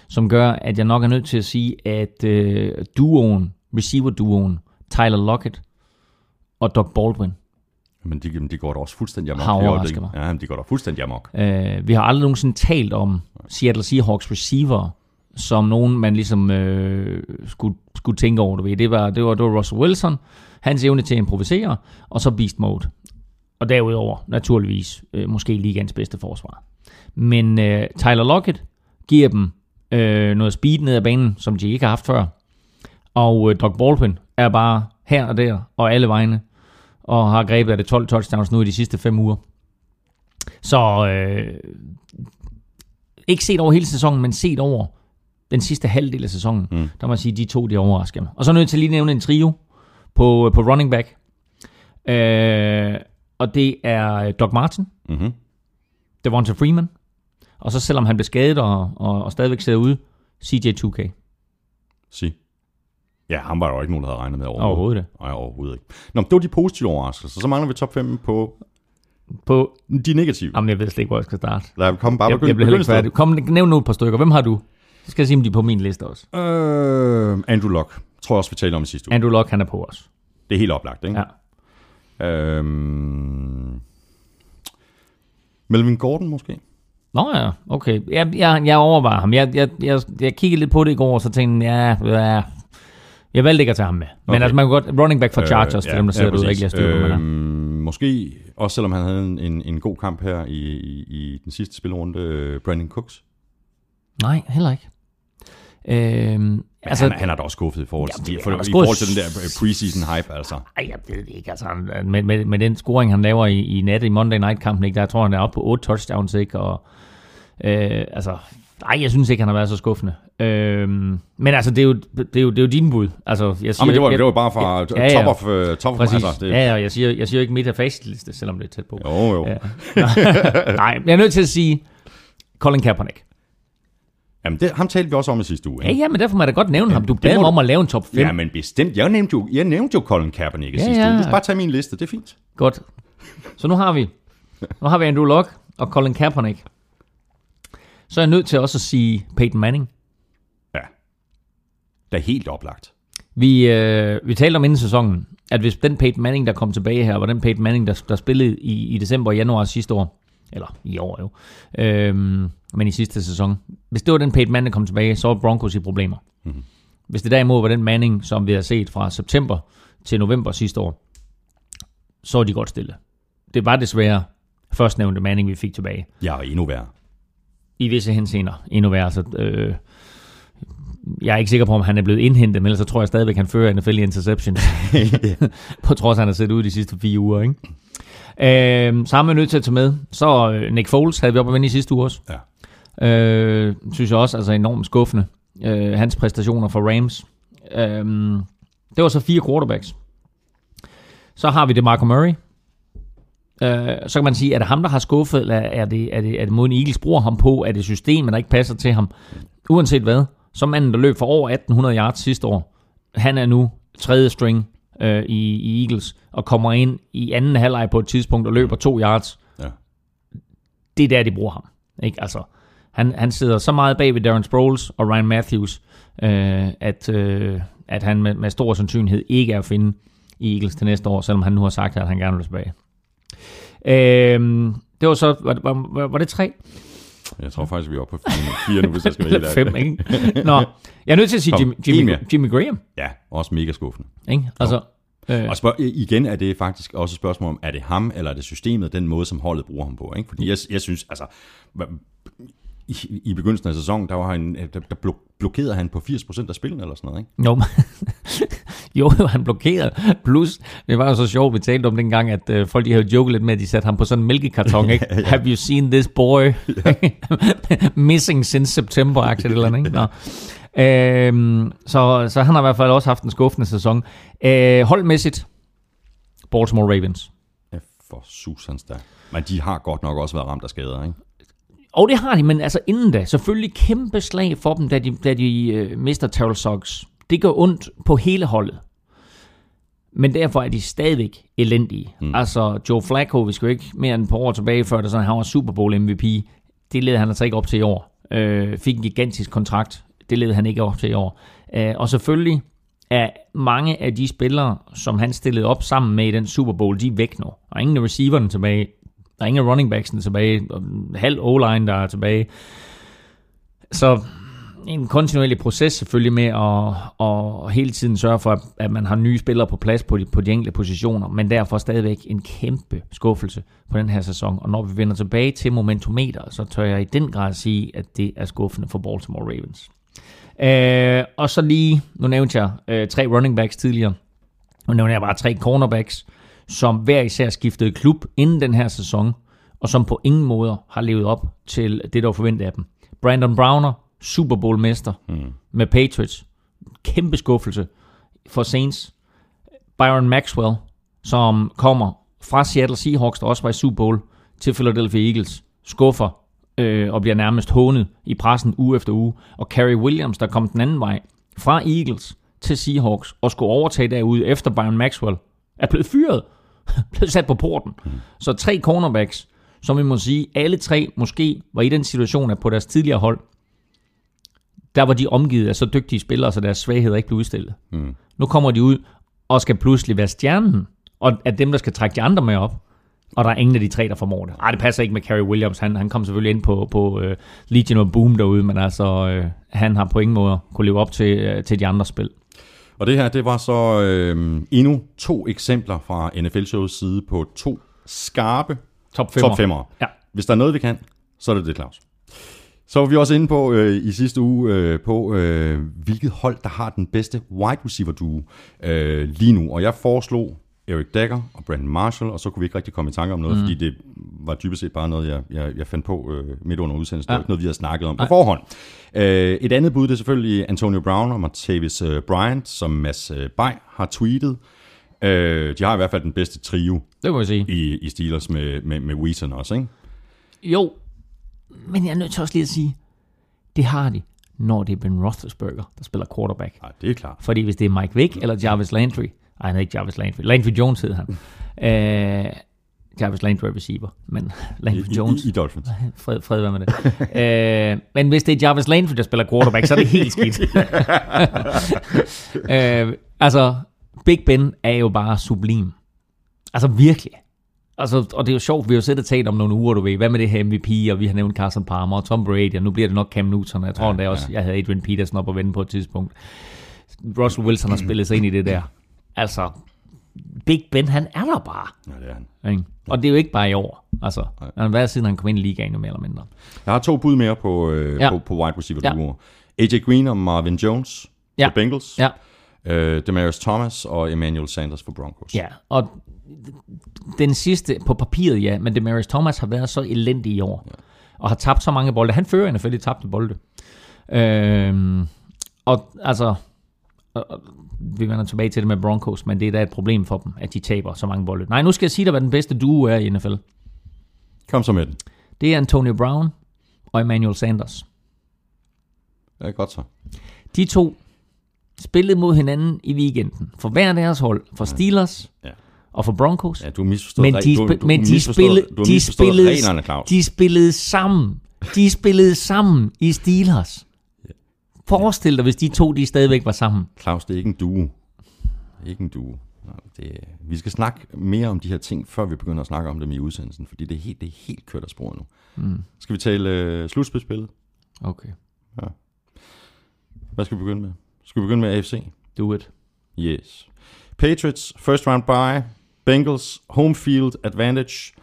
Speaker 2: som gør, at jeg nok er nødt til at sige, at øh, duoen, receiver-duoen, Tyler Lockett og Doug Baldwin,
Speaker 1: Men de, de går da også fuldstændig amok.
Speaker 2: Har overrasket
Speaker 1: øjeblikket. Ja, men de går da fuldstændig amok.
Speaker 2: Øh, vi har aldrig nogensinde talt om Seattle Seahawks receiver som nogen, man ligesom øh, skulle, skulle tænke over. Du ved. Det, var, det, var, det var Russell Wilson, hans evne til at improvisere, og så beast mode. Og derudover, naturligvis, øh, måske ligands bedste forsvar. Men øh, Tyler Lockett giver dem øh, noget speed ned ad banen, som de ikke har haft før. Og øh, Doug Baldwin er bare her og der, og alle vegne, og har grebet af det 12 touchdowns nu i de sidste fem uger. Så øh, ikke set over hele sæsonen, men set over den sidste halvdel af sæsonen, mm. der må jeg sige, de to, de overrasker mig. Og så er jeg nødt til lige at nævne en trio på, på running back. Øh, og det er øh, Doc Martin,
Speaker 1: Mhm.
Speaker 2: Devonta Freeman, og så selvom han blev skadet og, og, og stadigvæk sidder ude, CJ2K.
Speaker 1: Sig. Ja, ham var der jo ikke nogen, der havde regnet med overhovedet.
Speaker 2: Overhovedet ikke.
Speaker 1: Nej, overhovedet ikke. Nå, men det var de positive overraskelser. Så mangler vi top 5 på
Speaker 2: På,
Speaker 1: de negative.
Speaker 2: jamen jeg ved slet ikke, hvor jeg skal starte.
Speaker 1: Lad os komme bare
Speaker 2: Jeg,
Speaker 1: begynde,
Speaker 2: jeg bliver
Speaker 1: begynde
Speaker 2: færdig. Kom, nævn nu et par stykker. Hvem har du? Så skal jeg sige, om de er på min liste også.
Speaker 1: Øh, Andrew Luck. Tror jeg også, vi talte om i sidste uge.
Speaker 2: Andrew Luck, han er på os.
Speaker 1: Det er helt oplagt, ikke?
Speaker 2: Ja.
Speaker 1: Øhm, Melvin Gordon måske?
Speaker 2: Nå ja, okay. Jeg, jeg, jeg overvejer ham. Jeg, jeg, jeg, jeg kiggede lidt på det i går, og så tænkte jeg, ja, ja jeg valgte ikke at tage ham med. Men
Speaker 1: Okay.
Speaker 2: altså, man kan godt, running back for Chargers, øh, til dem, der sidder derude, og ikke lige styr på,
Speaker 1: øhm, Måske, også selvom han havde en, en, en god kamp her i, i, i den sidste spilrunde, øh, Brandon Cooks.
Speaker 2: Nej, heller ikke. Øhm,
Speaker 1: Altså, han, han er da også skuffet i forhold,
Speaker 2: Jamen,
Speaker 1: til, for,
Speaker 2: er
Speaker 1: i forhold til den der øh, preseason hype, altså.
Speaker 2: ej, jeg ved det ikke. Altså, han- med, med, med den scoring, han laver i, i nat i Monday Night-kampen, ikke, der tror han er oppe på 8 touchdowns, ikke? Og, øh, altså, nej, jeg synes ikke, han har været så skuffende. Øhm, men altså, det er, jo, det, er jo, det er jo din bud. Altså, jeg siger,
Speaker 1: Ja, men det var,
Speaker 2: jeg,
Speaker 1: det var bare fra
Speaker 2: Ja,
Speaker 1: ja,
Speaker 2: ja.
Speaker 1: top of, uh, top of altså, det,
Speaker 2: Ja, ja, jeg siger, jeg siger jo ikke midt af facitliste, selvom det er tæt på.
Speaker 1: Jo, jo.
Speaker 2: Ja. Nej, jeg er nødt til at sige Colin Kaepernick.
Speaker 1: Jamen, det, ham talte vi også om i sidste uge.
Speaker 2: Ja,
Speaker 1: ikke?
Speaker 2: ja, men derfor må jeg da godt nævne ham. Du bad mig om at lave en top 5.
Speaker 1: Ja, men bestemt. Jeg nævnte jo, jeg nævnte jo Colin Kaepernick i
Speaker 2: Ja,
Speaker 1: sidste
Speaker 2: ja.
Speaker 1: uge. Du skal bare tage min liste, det er fint.
Speaker 2: Godt. Så nu har vi, nu har vi Andrew Luck og Colin Kaepernick. Så er jeg nødt til også at sige Peyton Manning.
Speaker 1: Ja. Det er helt oplagt.
Speaker 2: Vi, øh, vi talte om inden sæsonen, at hvis den Peyton Manning, der kom tilbage her, var den Peyton Manning, der, der spillede i, i december og januar sidste år, eller i år jo, øhm, men i sidste sæson. Hvis det var den Peyton Manning, der kom tilbage, så var Broncos i problemer. Mm-hmm. Hvis det derimod var den Manning, som vi har set fra september til november sidste år, så var de godt stille. Det var desværre førstnævnte Manning, vi fik tilbage.
Speaker 1: Jeg er endnu værre.
Speaker 2: I visse henseender endnu værre. Så, øh, jeg er ikke sikker på, om han er blevet indhentet, men ellers så tror jeg stadigvæk, han fører NFL i interception. på trods af, at han har set ud de sidste fire uger. Ikke? Øh, så har man nødt til at tage med. Så øh, Nick Foles havde vi op at vende i sidste uge også.
Speaker 1: Ja.
Speaker 2: Øh, synes jeg også, altså enormt skuffende. Øh, hans præstationer for Rams. Øh, det var så fire quarterbacks. Så har vi det Marco Murray. Øh, så kan man sige, er det ham, der har skuffet, eller er det, er det, er det måden Eagles bruger ham på? Er det systemet, der ikke passer til ham? Uanset hvad, så manden, der løb for over 1800 yards sidste år, han er nu tredje string øh, i, i Eagles, og kommer ind i anden halvleg på et tidspunkt og løber to yards.
Speaker 1: Ja.
Speaker 2: Det er der, de bruger ham. Ikke? Altså, han, han sidder så meget bag ved Darren Sproles og Ryan Matthews, øh, at, øh, at han med, med stor sandsynlighed ikke er at finde i Eagles til næste år, selvom han nu har sagt, at han gerne vil tilbage. Øh, det var så, var, var, var, det tre?
Speaker 1: Jeg tror faktisk, vi er oppe på fire, nu- fire nu, hvis jeg skal være helt
Speaker 2: fem, ikke? Nå, jeg er nødt til at sige
Speaker 1: Kom,
Speaker 2: Jimmy, Jimmy. Jimmy Graham.
Speaker 1: Ja, også mega skuffende.
Speaker 2: Ikke? Altså, øh,
Speaker 1: Og spørg, igen er det faktisk også et spørgsmål om, er det ham, eller er det systemet, den måde, som holdet bruger ham på? Ikke? Fordi jeg, jeg synes, altså, i, i begyndelsen af sæsonen, der, var han, der, der blok- blokerede han på 80% af spillene, eller sådan noget, ikke?
Speaker 2: Jo, jo, han blokerede. Plus, det var jo så sjovt, vi talte om dengang, at øh, folk de havde joket lidt med, at de satte ham på sådan en mælkekarton, ikke? Have you seen this boy? Missing since September, aktivt eller andet, ikke? Nå. Øhm, så, så han har i hvert fald også haft en skuffende sæson. Øh, holdmæssigt, Baltimore Ravens.
Speaker 1: Ja, for susans da. Men de har godt nok også været ramt af skader, ikke?
Speaker 2: Og det har de, men altså inden da, selvfølgelig kæmpe slag for dem, da de, da de øh, mister Terrell Suggs. Det gør ondt på hele holdet. Men derfor er de stadigvæk elendige. Mm. Altså Joe Flacco, vi skal jo ikke mere end et par år tilbage, før det sådan, han var Super Bowl MVP. Det led han altså ikke op til i år. Øh, fik en gigantisk kontrakt. Det led han ikke op til i år. Øh, og selvfølgelig er mange af de spillere, som han stillede op sammen med i den Super Bowl, de er væk nu. Er ingen af receiverne tilbage. Der er ingen running backsene tilbage. og Halv O-line, der er tilbage. Så en kontinuerlig proces selvfølgelig med at, at hele tiden sørge for, at man har nye spillere på plads på de, på de enkelte positioner, men derfor stadigvæk en kæmpe skuffelse på den her sæson. Og når vi vender tilbage til momentometer, så tør jeg i den grad sige, at det er skuffende for Baltimore Ravens. Øh, og så lige, nu nævnte jeg øh, tre running backs tidligere, nu nævner jeg bare tre cornerbacks, som hver især skiftede klub inden den her sæson, og som på ingen måde har levet op til det, der var forventet af dem. Brandon Browner, Super Bowl-mester mm. med Patriots. Kæmpe skuffelse for Saints. Byron Maxwell, som kommer fra Seattle Seahawks, der også var i Super Bowl, til Philadelphia Eagles, skuffer øh, og bliver nærmest hånet i pressen uge efter uge. Og Kerry Williams, der kom den anden vej fra Eagles til Seahawks og skulle overtage derude efter Byron Maxwell, er blevet fyret. blevet sat på porten. Mm. Så tre cornerbacks, som vi må sige, alle tre måske var i den situation, at på deres tidligere hold, der var de omgivet af så dygtige spillere, så deres svagheder ikke blev udstillet. Mm. Nu kommer de ud og skal pludselig være stjernen, og er dem, der skal trække de andre med op. Og der er ingen af de tre, der formår det. Ej, det passer ikke med Kerry Williams. Han, han kom selvfølgelig ind på, på uh, Legion of Boom derude, men altså, uh, han har på ingen måde kunne leve op til, uh, til de andre spil.
Speaker 1: Og det her, det var så øh, endnu to eksempler fra NFL-showets side på to skarpe
Speaker 2: Top 5.
Speaker 1: top femmer.
Speaker 2: Ja.
Speaker 1: Hvis der er noget, vi kan, så er det det, Claus. Så var vi også inde på øh, i sidste uge øh, på, øh, hvilket hold, der har den bedste wide receiver duo øh, lige nu. Og jeg foreslog Eric Dagger og Brandon Marshall, og så kunne vi ikke rigtig komme i tanke om noget, mm. fordi det var dybest set bare noget, jeg, jeg, jeg fandt på øh, midt under udsendelsen. Ja. Det var ikke noget, vi havde snakket om på forhånd. Øh, et andet bud, det er selvfølgelig Antonio Brown og Martavis øh, Bryant, som Mads øh, Bay har tweetet. Øh, de har i hvert fald den bedste trio
Speaker 2: Det må jeg sige.
Speaker 1: i, i Steelers med, med, med Wheaton også, ikke?
Speaker 2: Jo, men jeg er nødt til også lige at sige, det har de, når det er Ben Roethlisberger, der spiller quarterback.
Speaker 1: Ja, det er klart.
Speaker 2: Fordi hvis det er Mike Vick eller Jarvis Landry, ej, han er ikke Jarvis Landry, Landry Jones hed han. Øh, Jarvis Landry er receiver, men Landry
Speaker 1: I,
Speaker 2: Jones,
Speaker 1: I, i Dolphins.
Speaker 2: fred, fred være med det. øh, men hvis det er Jarvis Landry, der spiller quarterback, så er det helt skidt. øh, altså, Big Ben er jo bare sublim. Altså virkelig. Altså, og det er jo sjovt, vi har jo siddet og talt om nogle uger, du ved, hvad med det her MVP, og vi har nævnt Carson Palmer og Tom Brady, og nu bliver det nok Cam Newton, og jeg tror ja, endda også, jeg havde Adrian Peterson op og vende på et tidspunkt. Russell Wilson har spillet sig ind i det der. Altså, Big Ben, han er der bare.
Speaker 1: Ja, det er han.
Speaker 2: Ikke? Og det er jo ikke bare i år. Altså, han har været siden han kom ind i ligaen, jo mere eller mindre.
Speaker 1: Jeg har to bud mere på, øh,
Speaker 2: Ja.
Speaker 1: på, på wide receiver
Speaker 2: Ja.
Speaker 1: duoer. AJ Green og Marvin Jones
Speaker 2: Ja.
Speaker 1: for Bengals.
Speaker 2: Ja,
Speaker 1: Øh, Demarius Thomas og Emmanuel Sanders for Broncos.
Speaker 2: ja. Og den sidste, på papiret ja, men Demarius Thomas har været så elendig i år. Ja. Og har tabt så mange bolde. Han fører NFL i tabte bolde. Øhm, og altså, og vi vender tilbage til det med Broncos, men det er da et problem for dem, at de taber så mange bolde. Nej, nu skal jeg sige dig, hvad den bedste duo er i NFL.
Speaker 1: Kom så med den.
Speaker 2: Det er Antonio Brown og Emmanuel Sanders.
Speaker 1: Ja, godt så.
Speaker 2: De to spillede mod hinanden i weekenden. For hver deres hold. For Steelers
Speaker 1: Ja.
Speaker 2: og for Broncos.
Speaker 1: Ja, du har misforstået,
Speaker 2: men de,
Speaker 1: du, du,
Speaker 2: men de, spillede,
Speaker 1: du
Speaker 2: de, spillede,
Speaker 1: reglerne, Claus.
Speaker 2: de spillede sammen. De spillede sammen i Steelers. Forestil dig, hvis de to de stadigvæk var sammen.
Speaker 1: Claus, det er ikke en duo. Er ikke en duo. Det, vi skal snakke mere om de her ting, før vi begynder at snakke om dem i udsendelsen, fordi det er helt, det er helt kørt af sporet nu. Mm. Skal vi tale øh, slutspilspillet?
Speaker 2: Okay.
Speaker 1: Hvad skal vi begynde med? Skal vi begynde med AFC?
Speaker 2: Do it.
Speaker 1: Yes. Patriots, first round bye. Bengals, home field advantage.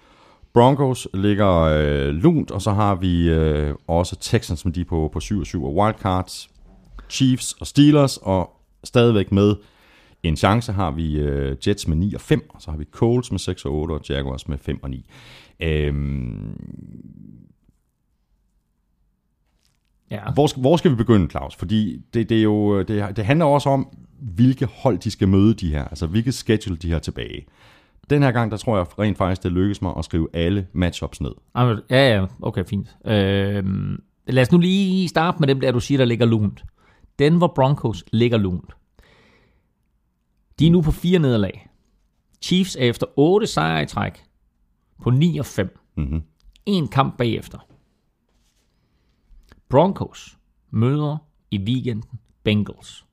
Speaker 1: Broncos ligger øh, lunt, og så har vi øh, også Texans, som de er på, på 7 og 7 og wildcards. Chiefs og Steelers, og stadigvæk med en chance har vi øh, Jets med 9 og 5, og så har vi Colts med 6 og 8, og Jaguars med 5 og 9. Øhm,
Speaker 2: Ja.
Speaker 1: hvor, skal, hvor skal vi begynde, Claus? Fordi det, det, er jo, det, det handler også om, hvilke hold de skal møde de her. Altså, hvilket schedule de har tilbage. Den her gang, der tror jeg rent faktisk, det lykkes mig at skrive alle matchups ned.
Speaker 2: Ja, ja, okay, fint. Øhm, lad os nu lige starte med dem der, du siger, der ligger lunt. Denver Broncos ligger lunt. De er nu på fire nederlag. Chiefs er efter 8 sejre i træk på 9 og 5.
Speaker 1: Mm-hmm.
Speaker 2: En kamp bagefter. Broncos møder i weekenden Bengals.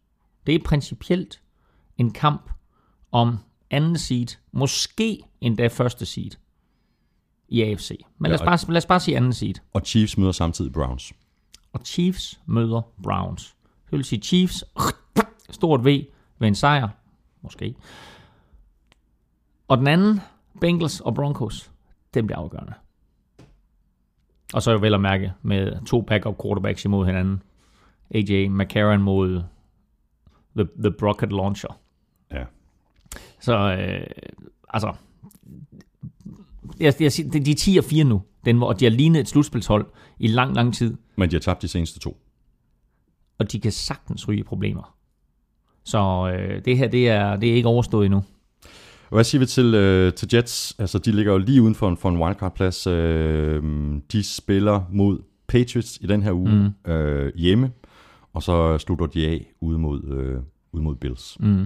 Speaker 2: Det er principielt en kamp om anden seed, måske endda første seed i AFC. Men lad, os
Speaker 1: Ja,
Speaker 2: bare, lad os bare sige anden seed.
Speaker 1: Og Chiefs møder samtidig Browns.
Speaker 2: Og Chiefs møder Browns. Det vil sige Chiefs, stort V ved en sejr, måske. Og den anden, Bengals og Broncos, den bliver afgørende. Og så er jo vel at mærke med to backup quarterbacks imod hinanden. AJ McCarron mod the, the Brocket Launcher.
Speaker 1: Ja.
Speaker 2: Så øh, altså, jeg, jeg, de er 10 og 4 nu, den, og de har lignet et slutspilshold i lang, lang tid
Speaker 1: Men de har tabt de seneste to.
Speaker 2: Og de kan sagtens ryge problemer. Så øh, det her, det er, det er ikke overstået endnu.
Speaker 1: Hvad siger vi til, øh, til Jets? Altså, de ligger jo lige uden for en, for en wildcard-plads. Øh, de spiller mod Patriots i den her uge mm. øh, hjemme, og så slutter de af ude mod, øh, ude mod Bills. Mm.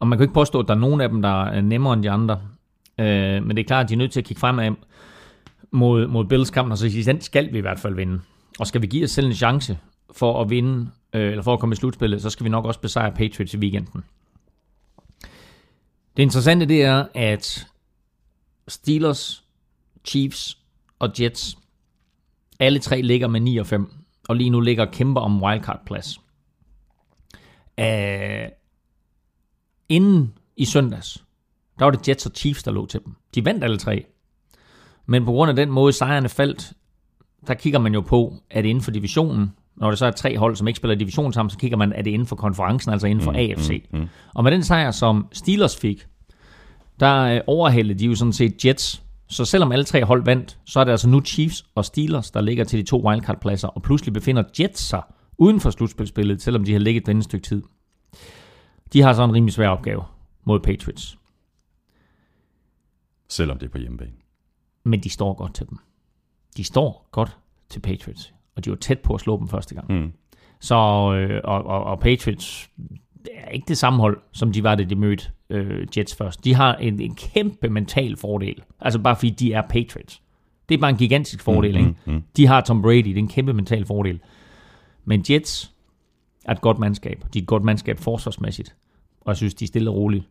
Speaker 2: Og man kan ikke påstå, at der er nogen af dem, der er nemmere end de andre. Øh, men det er klart, at de er nødt til at kigge fremad mod, mod Bills kampen, og så sige, den skal vi i hvert fald vinde. Og skal vi give os selv en chance for at vinde, øh, eller for at komme i slutspillet, så skal vi nok også besejre Patriots i weekenden. Det interessante det er, at Steelers, Chiefs og Jets, alle tre ligger med 9 og 5, og lige nu ligger kæmper om wildcard-plads. Æh, øh, inden i søndags, der var det Jets og Chiefs, der lå til dem. De vandt alle tre. Men på grund af den måde, sejrene faldt, der kigger man jo på, at inden for divisionen, når det så er tre hold, som ikke spiller division sammen, så kigger man, er det inden for konferencen, altså inden for mm, AFC. Mm, mm. Og med den sejr, som Steelers fik, der øh, overhældede de jo sådan set Jets. Så selvom alle tre hold vandt, så er det altså nu Chiefs og Steelers, der ligger til de to wildcard-pladser, og pludselig befinder Jets sig uden for slutspilsspillet, selvom de har ligget denne stykke tid. De har så en rimelig svær opgave mod Patriots.
Speaker 1: Selvom det er på hjemmebane.
Speaker 2: Men de står godt til dem. De står godt til Patriots og de var tæt på at slå dem første gang. Mm. Så, øh, og, og, og Patriots det er ikke det samme hold, som de var, da de mødte øh, Jets først. De har en, en kæmpe mental fordel. Altså bare fordi de er Patriots. Det er bare en gigantisk fordel. Mm, ikke? Mm, mm. De har Tom Brady, det er en kæmpe mental fordel. Men Jets er et godt mandskab. De er et godt mandskab forsvarsmæssigt. Og jeg synes, de stille og roligt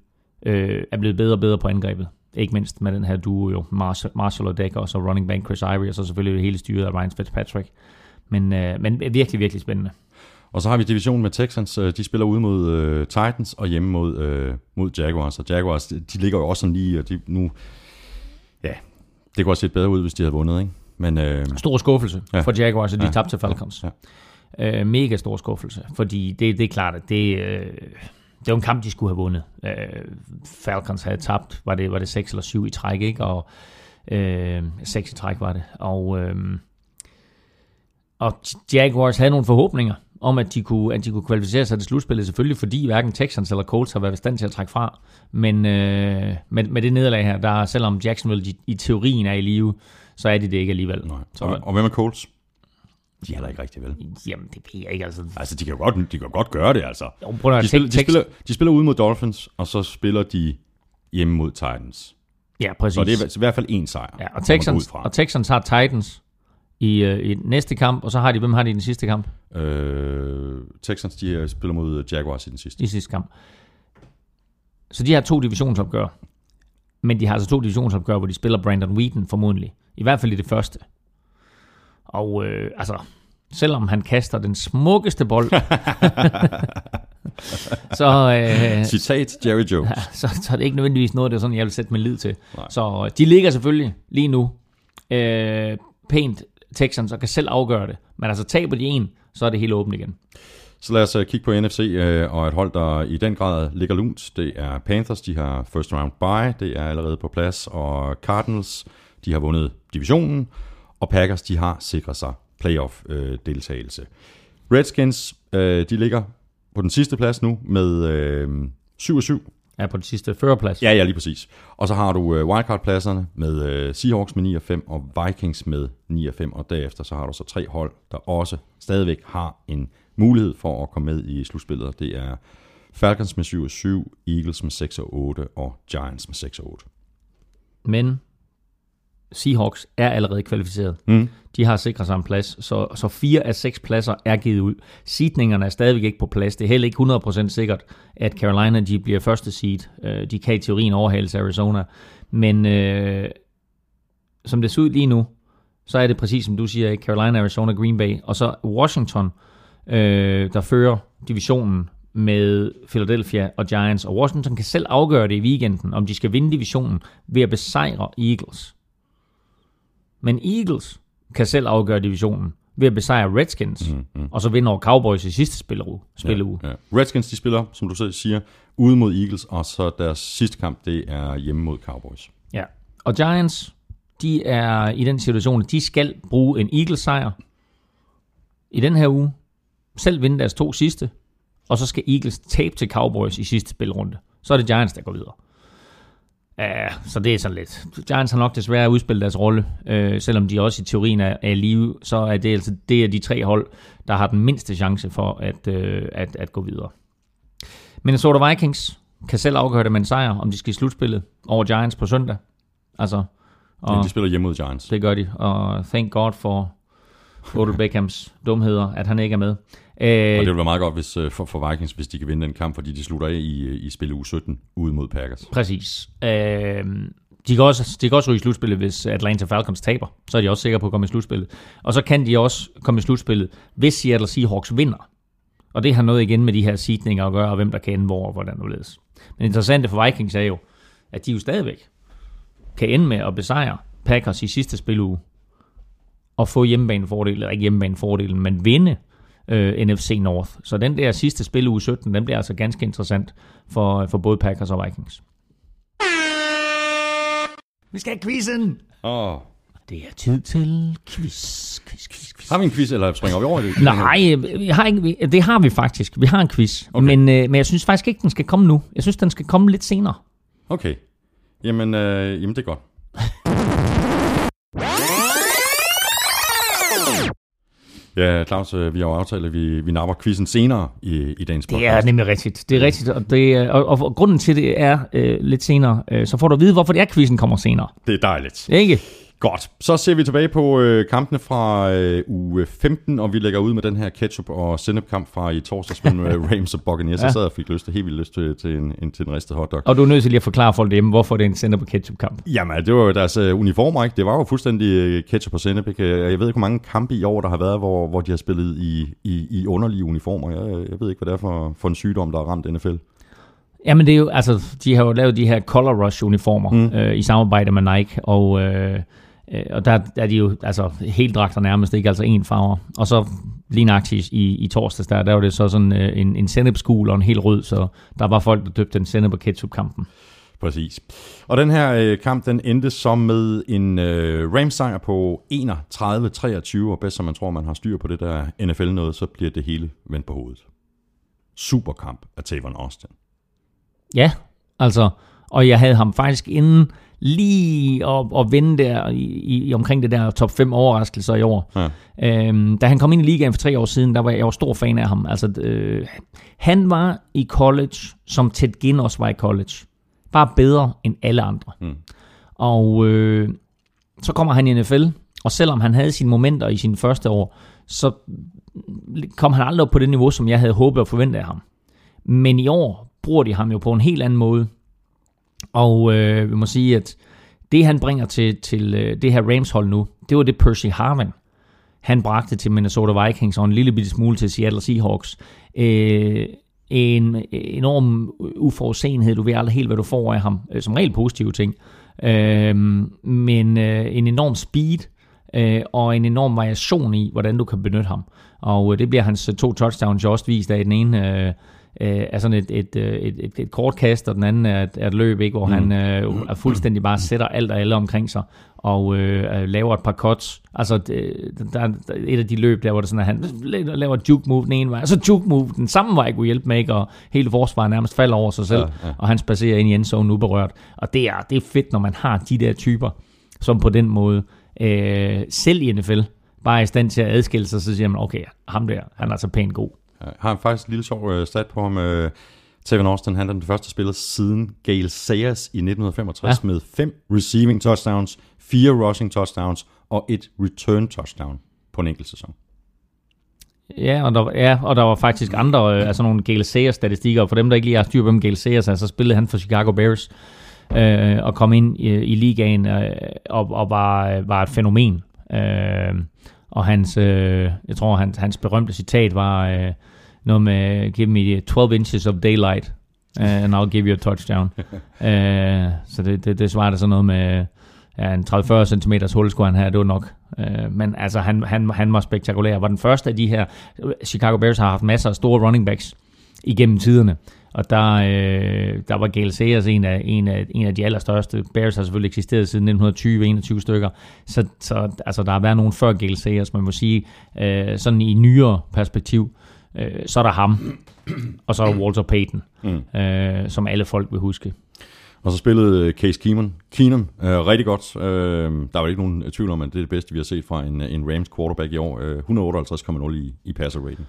Speaker 2: øh, er blevet bedre og bedre på angrebet. Ikke mindst med den her duo jo, Marshall, Marshall og Decker, og så running back Chris Ivory, og så selvfølgelig hele styret af Ryan Fitzpatrick. Men, øh, men virkelig, virkelig spændende.
Speaker 1: Og så har vi divisionen med Texans. Øh, de spiller ude mod øh, Titans og hjemme mod, øh, mod Jaguars. Og Jaguars, de ligger jo også sådan lige, og de nu... Ja, det kunne også set bedre ud, hvis de havde vundet, ikke?
Speaker 2: Men, øh, stor skuffelse ja. for Jaguars, at de ja. tabte til Falcons. Ja. Ja. Øh, mega stor skuffelse, fordi det, det er klart, at det, øh, det var en kamp, de skulle have vundet. Øh, Falcons havde tabt, var det, var det 6 eller 7 i træk, ikke? Og øh, 6 i træk var det. Og... Øh, og Jaguars havde nogle forhåbninger om, at de kunne, at de kunne kvalificere sig til slutspillet, selvfølgelig fordi hverken Texans eller Colts har været i stand til at trække fra. Men øh, med, med det nederlag her, der selvom Jacksonville i, i teorien er i live, så er de det ikke alligevel. Nej.
Speaker 1: Så, og, og hvem er Colts? De er heller ikke rigtig vel.
Speaker 2: Jamen, det ved jeg ikke. Altså,
Speaker 1: altså de, kan godt, de kan godt gøre det, altså. Jo, de, spiller, de, spiller, de spiller ude mod Dolphins, og så spiller de hjemme mod Titans.
Speaker 2: Ja, præcis.
Speaker 1: Så det er i hvert fald en sejr.
Speaker 2: Ja, og Texans, og Texans har Titans, i, øh, i næste kamp, og så har de, hvem har de i den sidste kamp?
Speaker 1: Øh, Texans, de øh, spiller mod Jaguars i den sidste.
Speaker 2: I sidste kamp. Så de har to divisionsopgør. Men de har altså to divisionsopgør, hvor de spiller Brandon Wheaton formodentlig. I hvert fald i det første. Og øh, altså, selvom han kaster den smukkeste bold,
Speaker 1: så, øh, Citat Jerry Jones. Ja,
Speaker 2: så, så er det ikke nødvendigvis noget, der er sådan, jeg vil sætte min lid til. Nej. Så øh, de ligger selvfølgelig lige nu øh, pænt Texans og kan selv afgøre det. Men altså taber de en, så er det helt åbent igen.
Speaker 1: Så lad os øh, kigge på NFC uh, øh, og et hold, der i den grad ligger lunt. Det er Panthers, de har first round bye, det er allerede på plads, og Cardinals, de har vundet divisionen, og Packers, de har sikret sig playoff-deltagelse. Øh, Redskins, uh, de ligger på den sidste plads nu med uh, 7-7
Speaker 2: er på den sidste førerplads.
Speaker 1: Ja, ja, lige præcis. Og så har du uh, wildcard-pladserne med uh, Seahawks med 9 og 5 og Vikings med 9 og 5, og derefter så har du så tre hold, der også stadigvæk har en mulighed for at komme med i slutspillet. Det er Falcons med 7 og 7, Eagles med 6 og 8 og Giants med 6 og 8.
Speaker 2: Men Seahawks er allerede kvalificeret. Mm. De har sikret sig en plads, så, så fire af seks pladser er givet ud. Seedningerne er stadigvæk ikke på plads. Det er heller ikke 100% sikkert, at Carolina de bliver første seed. Øh, de kan i teorien overhale Arizona. Men øh, som det ser ud lige nu, så er det præcis som du siger, Carolina, Arizona, Green Bay, og så Washington, øh, der fører divisionen med Philadelphia og Giants, og Washington kan selv afgøre det i weekenden, om de skal vinde divisionen ved at besejre Eagles. Men Eagles kan selv afgøre divisionen ved at besejre Redskins, mm, mm. og så vinde over Cowboys i sidste spilleruge. spilleruge. Ja, ja.
Speaker 1: Redskins, de spiller, som du selv siger, ude mod Eagles, og så deres sidste kamp, det er hjemme mod Cowboys.
Speaker 2: Ja, og Giants, de er i den situation, at de skal bruge en Eagles-sejr i den her uge, selv vinde deres to sidste, og så skal Eagles tabe til Cowboys i sidste spilrunde. Så er det Giants, der går videre. Ja, så det er sådan lidt. Giants har nok desværre udspillet deres rolle, øh, selvom de også i teorien er, er i live, så er det altså det er de tre hold, der har den mindste chance for at, øh, at, at gå videre. Minnesota Vikings kan selv afgøre det med en sejr, om de skal i slutspillet over Giants på søndag. Altså,
Speaker 1: Og...
Speaker 2: og
Speaker 1: de spiller hjemme mod Giants.
Speaker 2: det gør de, og thank God for Odell Beckhams dumheder, at han ikke er med.
Speaker 1: Og
Speaker 2: Øh,
Speaker 1: det vil være meget godt hvis, øh, for, for Vikings, hvis de kan vinde den kamp, fordi de slutter af i, i spil uge 17 ude mod Packers.
Speaker 2: Præcis. Øh, de, kan også, de kan også ryge i slutspillet, hvis Atlanta Falcons taber. Så er de også sikre på at komme i slutspillet. Og så kan de også komme i slutspillet, hvis Seattle Seahawks vinder. Og det har noget igen med de her seedninger at gøre, og hvem der kan ende hvor og hvordan det ledes. Men interessante for Vikings er jo, at de jo stadigvæk kan ende med at besejre Packers i sidste spiluge, og få hjemmebanefordel, eller ikke hjemmebanefordelen, men vinde øh, NFC North. Så den der sidste spiluge 17, den bliver altså ganske interessant for, for både Packers og Vikings. Vi skal have quizzen!
Speaker 1: Åh,
Speaker 2: Det er tid til quiz, quiz, quiz, quiz.
Speaker 1: har vi en quiz, eller springer vi over det?
Speaker 2: Nej, vi har ikke, vi- det har vi faktisk. Vi har en quiz.
Speaker 1: Okay.
Speaker 2: Men, øh, men jeg synes faktisk ikke, den skal komme nu. Jeg synes, den skal komme lidt senere.
Speaker 1: Okay. Jamen, øh, jamen det er godt. Ja, Claus, øh, vi har jo aftalt, at vi, vi napper quizzen senere i, i dagens podcast.
Speaker 2: Det er nemlig rigtigt. Det er rigtigt, og, det, og, og, og grunden til det er øh, lidt senere. Øh, så får du at vide, hvorfor det er, quizzen kommer senere.
Speaker 1: Det er dejligt.
Speaker 2: Ikke?
Speaker 1: Godt. Så ser vi tilbage på øh, kampene fra øh, uge 15, og vi lægger ud med den her ketchup- og sennep-kamp fra i torsdags mellem øh, Rams og Buccaneers. Jeg
Speaker 2: Ja.
Speaker 1: sad og fik lyst til, helt vildt lyst til, til, en, en, til en ristet hotdog.
Speaker 2: Og du er nødt til lige at forklare folk derhjemme, hvorfor det er en sender på ketchup-kamp.
Speaker 1: Jamen, det var jo deres øh, uniformer, ikke? Det var jo fuldstændig øh, ketchup og sennep, ikke? Jeg ved ikke, hvor mange kampe i år, der har været, hvor, hvor de har spillet i, i, i underlige uniformer. Jeg, jeg ved ikke, hvad det er for, for en sygdom, der har ramt NFL.
Speaker 2: Jamen det er jo, altså, de har jo lavet de her Color Rush uniformer mm. øh, i samarbejde med Nike, og, øh, øh, og der, der er de jo altså helt dragter nærmest, ikke altså en farver. Og så lige nøjagtigt i, i torsdags, der, der var det så sådan øh, en, en sennepskul og en helt rød, så der var folk, der døbte den sennep og ketchup-kampen.
Speaker 1: Præcis. Og den her øh, kamp, den endte så med en øh, Rams-sejr på 31-23, og bedst som man tror, man har styr på det der NFL noget, så bliver det hele vendt på hovedet. Superkamp af Tavon Austin.
Speaker 2: Ja, altså, og jeg havde ham faktisk inden lige at, at vinde der i, i, omkring det der top 5 overraskelser i år.
Speaker 1: Ja.
Speaker 2: Øhm, da han kom ind i ligaen for tre år siden, der var jeg, jeg var stor fan af ham. Altså, øh, han var i college, som Ted Ginn også var i college. Bare bedre end alle andre.
Speaker 1: Mm.
Speaker 2: Og øh, så kommer han i NFL, og selvom han havde sine momenter i sine første år, så kom han aldrig op på det niveau, som jeg havde håbet og forventet af ham. Men i år bruger de ham jo på en helt anden måde. Og øh, vi må sige, at det han bringer til, til øh, det her Rams-hold nu, det var det Percy Harvin, han bragte til Minnesota Vikings og en lille bitte smule til Seattle Seahawks. Øh, en enorm uforudsenhed, du ved aldrig helt, hvad du får af ham. Øh, som regel positive ting. Øh, men øh, en enorm speed øh, og en enorm variation i, hvordan du kan benytte ham. Og øh, det bliver hans øh, to touchdowns jo også vist af den ene... Øh, øh, er sådan et, et, øh, et, et, et kort kast, og den anden er et, er et løb, ikke? hvor mm. han øh, er fuldstændig bare sætter alt og alle omkring sig, og øh, laver et par cuts. Altså, det, der er et af de løb, der hvor det sådan, at han laver juke move den ene vej, og så juke move den samme vej kunne hjælpe med, ikke? og hele forsvaret nærmest falder over sig selv,
Speaker 1: Ja, ja.
Speaker 2: og han spacerer ind i endzone uberørt. Og det er, det er fedt, når man har de der typer, som på den måde, øh, selv i NFL, bare er i stand til at adskille sig, så siger man, okay, ham der, han er altså pænt god.
Speaker 1: Jeg har faktisk en lille sjov øh, stat på ham. Øh, Tavon Austin, han er den første spiller siden Gale Sayers i 1965
Speaker 2: Ja.
Speaker 1: med fem receiving touchdowns, fire rushing touchdowns og et return touchdown på en enkelt sæson.
Speaker 2: Ja, og der, var- ja, og der var faktisk andre, øh, altså nogle Gale Sayers statistikker, og for dem, der ikke lige har styr på, hvem Gale Sayers er, så spillede han for Chicago Bears, øh, og kom ind i, i ligaen, øh, og, og var, var et fænomen. Øh, og hans, øh, jeg tror, hans, hans berømte citat var øh, noget med, give me 12 inches of daylight, uh, and I'll give you a touchdown. øh, så det, det, det svarer sådan noget med, ja, en 30-40 cm hul skulle han have, det var nok. Øh, men altså, han, han, han var spektakulær. Var den første af de her, Chicago Bears har haft masser af store running backs igennem tiderne. Og der, øh, der var Gale Sayers en af, en, af, en af de allerstørste. Bears har selvfølgelig eksisteret siden 1920-21 stykker. Så, så altså, der har været nogen før Gale Sayers, man må sige, øh, sådan i nyere perspektiv, øh, så er der ham, og så er der Walter Payton, mm. øh, som alle folk vil huske.
Speaker 1: Og så spillede Case Keenum, Keenum øh, rigtig godt. Øh, der var ikke nogen tvivl om, at det er det bedste, vi har set fra en, en Rams quarterback i år. Øh, 158,0 i, i passer rating.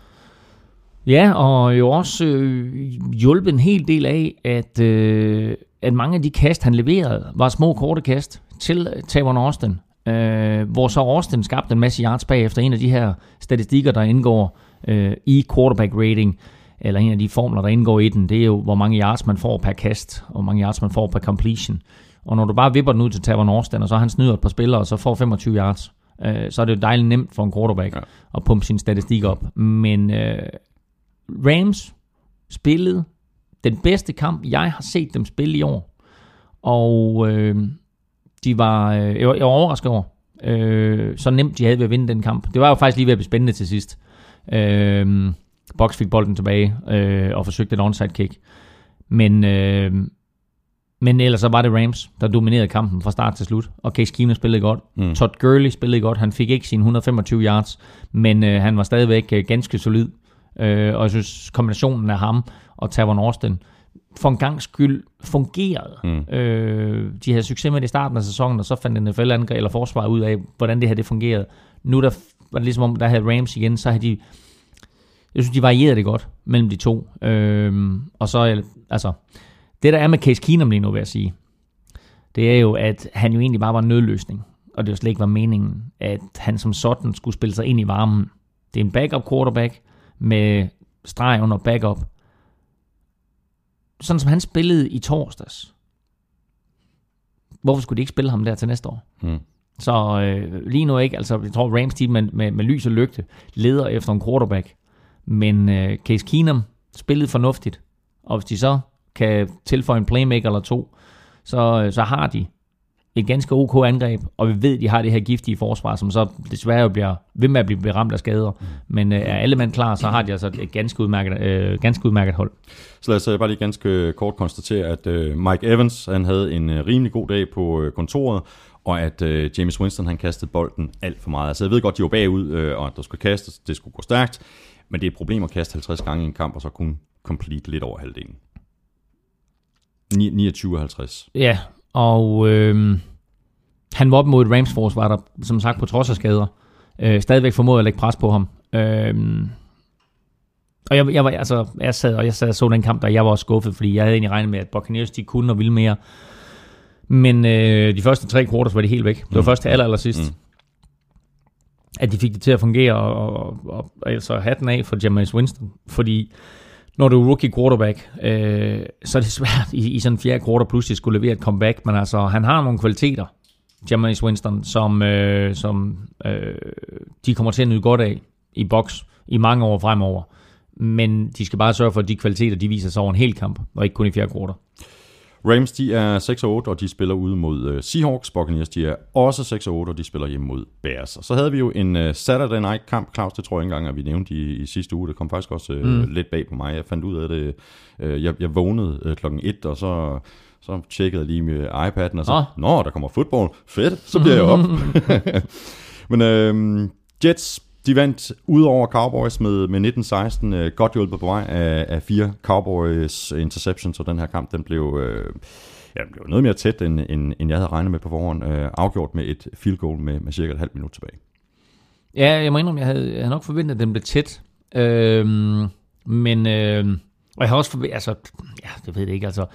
Speaker 2: Ja, og jo også øh, hjulpet en hel del af, at, øh, at mange af de kast, han leverede, var små korte kast til Tavon Austin. Øh, hvor så Austin skabte en masse yards bagefter. En af de her statistikker, der indgår øh, i quarterback rating, eller en af de formler, der indgår i den, det er jo, hvor mange yards man får per kast, og hvor mange yards man får per completion. Og når du bare vipper den ud til Tavon Austin, og så han snyder et par spillere, og så får 25 yards, øh, så er det jo dejligt nemt for en quarterback ja. at pumpe sin statistik op. Men øh, Rams spillede den bedste kamp, jeg har set dem spille i år. Og øh, de var, øh, jeg, var, jeg var overrasket over, øh, så nemt de havde ved at vinde den kamp. Det var jo faktisk lige ved at blive spændende til sidst. Øh, Box fik bolden tilbage øh, og forsøgte et onside kick. Men, øh, men ellers så var det Rams, der dominerede kampen fra start til slut. Og Case Keenum spillede godt. Mm. Todd Gurley spillede godt. Han fik ikke sine 125 yards, men øh, han var stadigvæk øh, ganske solid. Øh, og jeg synes, kombinationen af ham og Tavon Austin for en gang skyld fungerede. Mm. Øh, de havde succes med det i starten af sæsonen, og så fandt NFL angreb eller forsvar ud af, hvordan det her det fungerede. Nu der var det ligesom om, der havde Rams igen, så havde de jeg synes, de varierede det godt mellem de to. Øhm, og så, altså, det der er med Case Keenum lige nu, vil jeg sige, det er jo, at han jo egentlig bare var en nødløsning. Og det jo slet ikke var meningen, at han som sådan skulle spille sig ind i varmen. Det er en backup quarterback med streg under backup. Sådan som han spillede i torsdags. Hvorfor skulle de ikke spille ham der til næste år? Hmm. Så øh, lige nu ikke, altså jeg tror Rams team med, med, med lys og lygte leder efter en quarterback. Men øh, Case Keenum spillede fornuftigt, og hvis de så kan tilføje en playmaker eller to, så, øh, så har de et ganske ok angreb, og vi ved, at de har det her giftige forsvar, som så desværre bliver ved med at blive ramt af skader. Men øh, er alle mand klar, så har de altså et ganske udmærket, øh, ganske udmærket hold.
Speaker 1: Så lad os øh, bare lige ganske kort konstatere, at øh, Mike Evans han havde en øh, rimelig god dag på øh, kontoret, og at øh, James Winston han kastede bolden alt for meget. Altså jeg ved godt, de var bagud, øh, og der skulle kastes, det skulle gå stærkt, men det er et problem at kaste 50 gange i en kamp, og så kun complete lidt over halvdelen. 29-50.
Speaker 2: Ja, og øh, han var op mod et Rams-forsvar, der som sagt på trods af skader, øh, stadigvæk formåede at lægge pres på ham. Øh, og jeg, jeg, var, altså, jeg sad og jeg sad og så den kamp, der jeg var også skuffet, fordi jeg havde egentlig regnet med, at Buccaneers de kunne og ville mere. Men øh, de første tre quarters var de helt væk. Det var mm. først til aller, aller sidst. Mm at de fik det til at fungere, og, og, og, og altså hatten af for Jameis Winston, fordi når du er rookie quarterback, øh, så er det svært i, i sådan en fjerde quarter pludselig skulle levere et comeback, men altså han har nogle kvaliteter, Jameis Winston, som, øh, som øh, de kommer til at nyde godt af i boks i mange år fremover. Men de skal bare sørge for, at de kvaliteter, de viser sig over en hel kamp, og ikke kun i fjerde quarter.
Speaker 1: Rams, de er 6 8, og de spiller ude mod uh, Seahawks. Buccaneers, de er også 6 8, og de spiller hjemme mod Bears. Og så havde vi jo en uh, Saturday Night kamp, Claus, det tror jeg ikke engang, at vi nævnte i, i sidste uge. Det kom faktisk også uh, mm. lidt bag på mig. Jeg fandt ud af det. Uh, jeg, jeg vågnede uh, klokken 1, og så så tjekkede jeg lige med iPad'en, og så, oh. nå, der kommer fodbold, fedt, så bliver jeg op. Men uh, Jets de vandt ud over Cowboys med, med 19-16, øh, godt hjulpet på vej af, af fire Cowboys interceptions, og den her kamp den blev, øh, ja, den blev noget mere tæt, end, end, end jeg havde regnet med på forhånd, øh, afgjort med et field goal med, med cirka et halvt minut tilbage.
Speaker 2: Ja, jeg må indrømme, jeg havde, jeg havde nok forventet, at den blev tæt, øh, men øh, og jeg har også forventet, altså, ja, det ved jeg ikke, altså,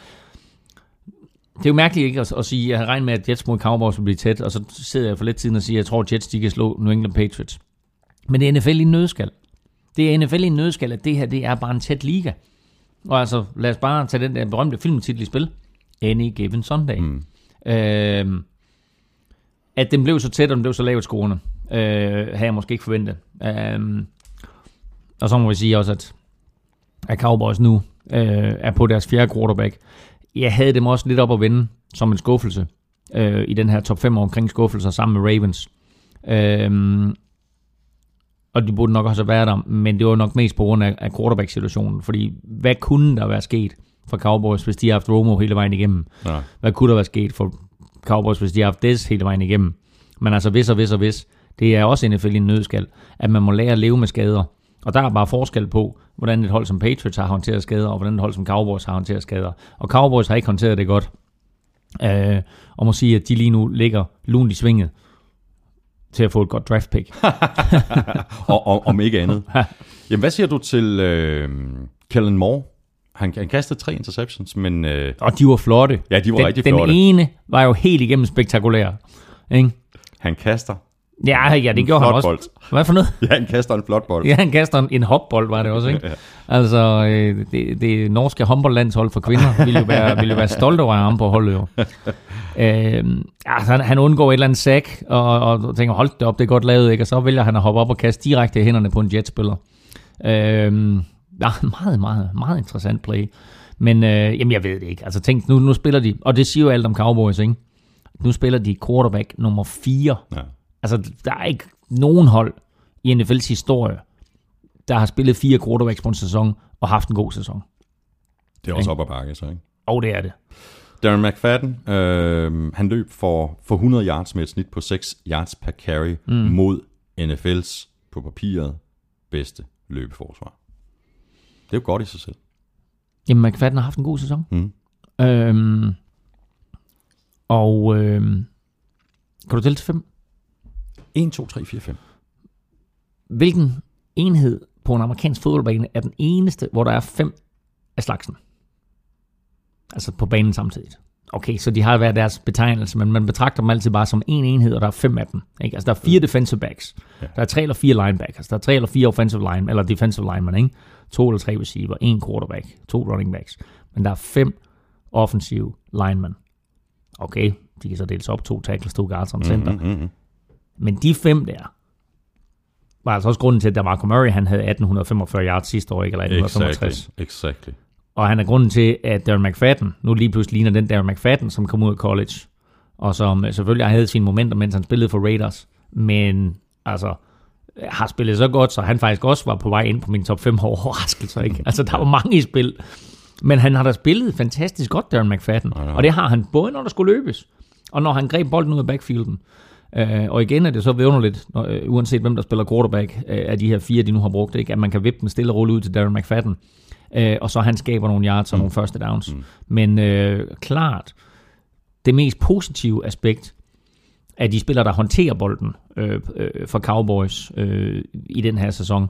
Speaker 2: det er jo mærkeligt ikke at, at sige, at jeg har regnet med, at Jets mod Cowboys vil blive tæt, og så sidder jeg for lidt siden og siger, at jeg tror, at Jets de kan slå New England Patriots. Men det er NFL i en nødskal. Det er NFL i en nødskal, at det her det er bare en tæt liga. Og altså, lad os bare tage den der berømte filmtitel i spil. Any Given Sunday. Mm. Øh, at den blev så tæt, og den blev så lavt scorende, øh, havde jeg måske ikke forventet. Øh, og så må vi sige også, at, at Cowboys nu øh, er på deres fjerde quarterback. Jeg havde dem også lidt op at vende som en skuffelse øh, i den her top 5 omkring skuffelser sammen med Ravens. Øh, og de burde nok også have været der, men det var nok mest på grund af, af quarterback-situationen, fordi hvad kunne der være sket for Cowboys, hvis de har haft Romo hele vejen igennem? Ja. Hvad kunne der være sket for Cowboys, hvis de har haft Des hele vejen igennem? Men altså hvis og hvis og hvis, det er også NFL i en nødskal, at man må lære at leve med skader. Og der er bare forskel på, hvordan et hold som Patriots har håndteret skader, og hvordan et hold som Cowboys har håndteret skader. Og Cowboys har ikke håndteret det godt. Øh, og må sige, at de lige nu ligger lunt i svinget til at få et godt draft pick.
Speaker 1: og, og, om ikke andet. Jamen, hvad siger du til øh, Kellen Moore? Han, han kastede tre interceptions, men... Øh,
Speaker 2: Og de var flotte.
Speaker 1: Ja, de var
Speaker 2: den,
Speaker 1: rigtig
Speaker 2: den
Speaker 1: flotte.
Speaker 2: ene var jo helt igennem spektakulær. Ikke?
Speaker 1: han kaster.
Speaker 2: Ja, ja, det gjorde han også.
Speaker 1: bold.
Speaker 2: Hvad for noget?
Speaker 1: Ja, han kaster en flot bold.
Speaker 2: Ja, han kaster en, en hopbold, var det også, ikke?
Speaker 1: Ja.
Speaker 2: Altså, øh, det, det norske håndboldlandshold for kvinder ville jo være, ville jo være stolte over ham på holdet, jo. Øh, altså, han, han undgår et eller andet sack, og, og tænker, hold det op, det er godt lavet, ikke? Og så vælger han at hoppe op og kaste direkte i hænderne på en jetspiller. Øh, ja, meget, meget, meget interessant play. Men øh, jamen, jeg ved det ikke. Altså tænk, nu, nu spiller de, og det siger jo alt om Cowboys, ikke? Nu spiller de quarterback nummer 4
Speaker 1: Ja.
Speaker 2: Altså, der er ikke nogen hold i NFL's historie, der har spillet fire quarterbacks på en sæson og haft en god sæson.
Speaker 1: Det er også op ad bakke, så ikke?
Speaker 2: Og det er det.
Speaker 1: Darren McFadden, øh, han løb for, for 100 yards med et snit på 6 yards per carry mm. mod NFL's på papiret bedste løbeforsvar. Det er jo godt i sig selv.
Speaker 2: Jamen, McFadden har haft en god sæson.
Speaker 1: Mm.
Speaker 2: Øhm, og øhm, kan du tælle til fem?
Speaker 1: 1, 2, 3, 4, 5.
Speaker 2: Hvilken enhed på en amerikansk fodboldbane er den eneste, hvor der er fem af slagsen? Altså på banen samtidig. Okay, så de har hver deres betegnelse, men man betragter dem altid bare som en enhed, og der er fem af dem. Ikke? Altså der er fire defensive backs.
Speaker 1: Ja.
Speaker 2: Der er tre eller fire linebackers. Der er tre eller fire offensive line, eller defensive linemen, ikke? To eller tre receiver, en quarterback, to running backs. Men der er fem offensive linemen. Okay, de kan så deles op, to tackles, to guards og en center.
Speaker 1: Mm, mm, mm.
Speaker 2: Men de fem der, var altså også grunden til, at der Marco Murray, han havde 1845 yards sidste år, ikke? eller 1865.
Speaker 1: Exactly. exactly.
Speaker 2: Og han er grunden til, at Darren McFadden nu lige pludselig ligner den Darren McFadden, som kom ud af college. Og som øh, selvfølgelig havde sine momenter, mens han spillede for Raiders. Men altså, har spillet så godt, så han faktisk også var på vej ind på min top 5 overraskelser. Ikke? Altså, der var mange i spil. Men han har da spillet fantastisk godt, Darren McFadden.
Speaker 1: Ja, ja.
Speaker 2: Og det har han både, når der skulle løbes, og når han greb bolden ud af backfielden. Uh, og igen er det så vidunderligt, når, uh, uanset hvem der spiller quarterback uh, af de her fire, de nu har brugt, ikke? at man kan vippe den stille og roligt ud til Darren McFadden, uh, og så han skaber nogle yards og nogle første downs. Mm. Men uh, klart, det mest positive aspekt af de spillere, der håndterer bolden øh, øh, for Cowboys øh, i den her sæson,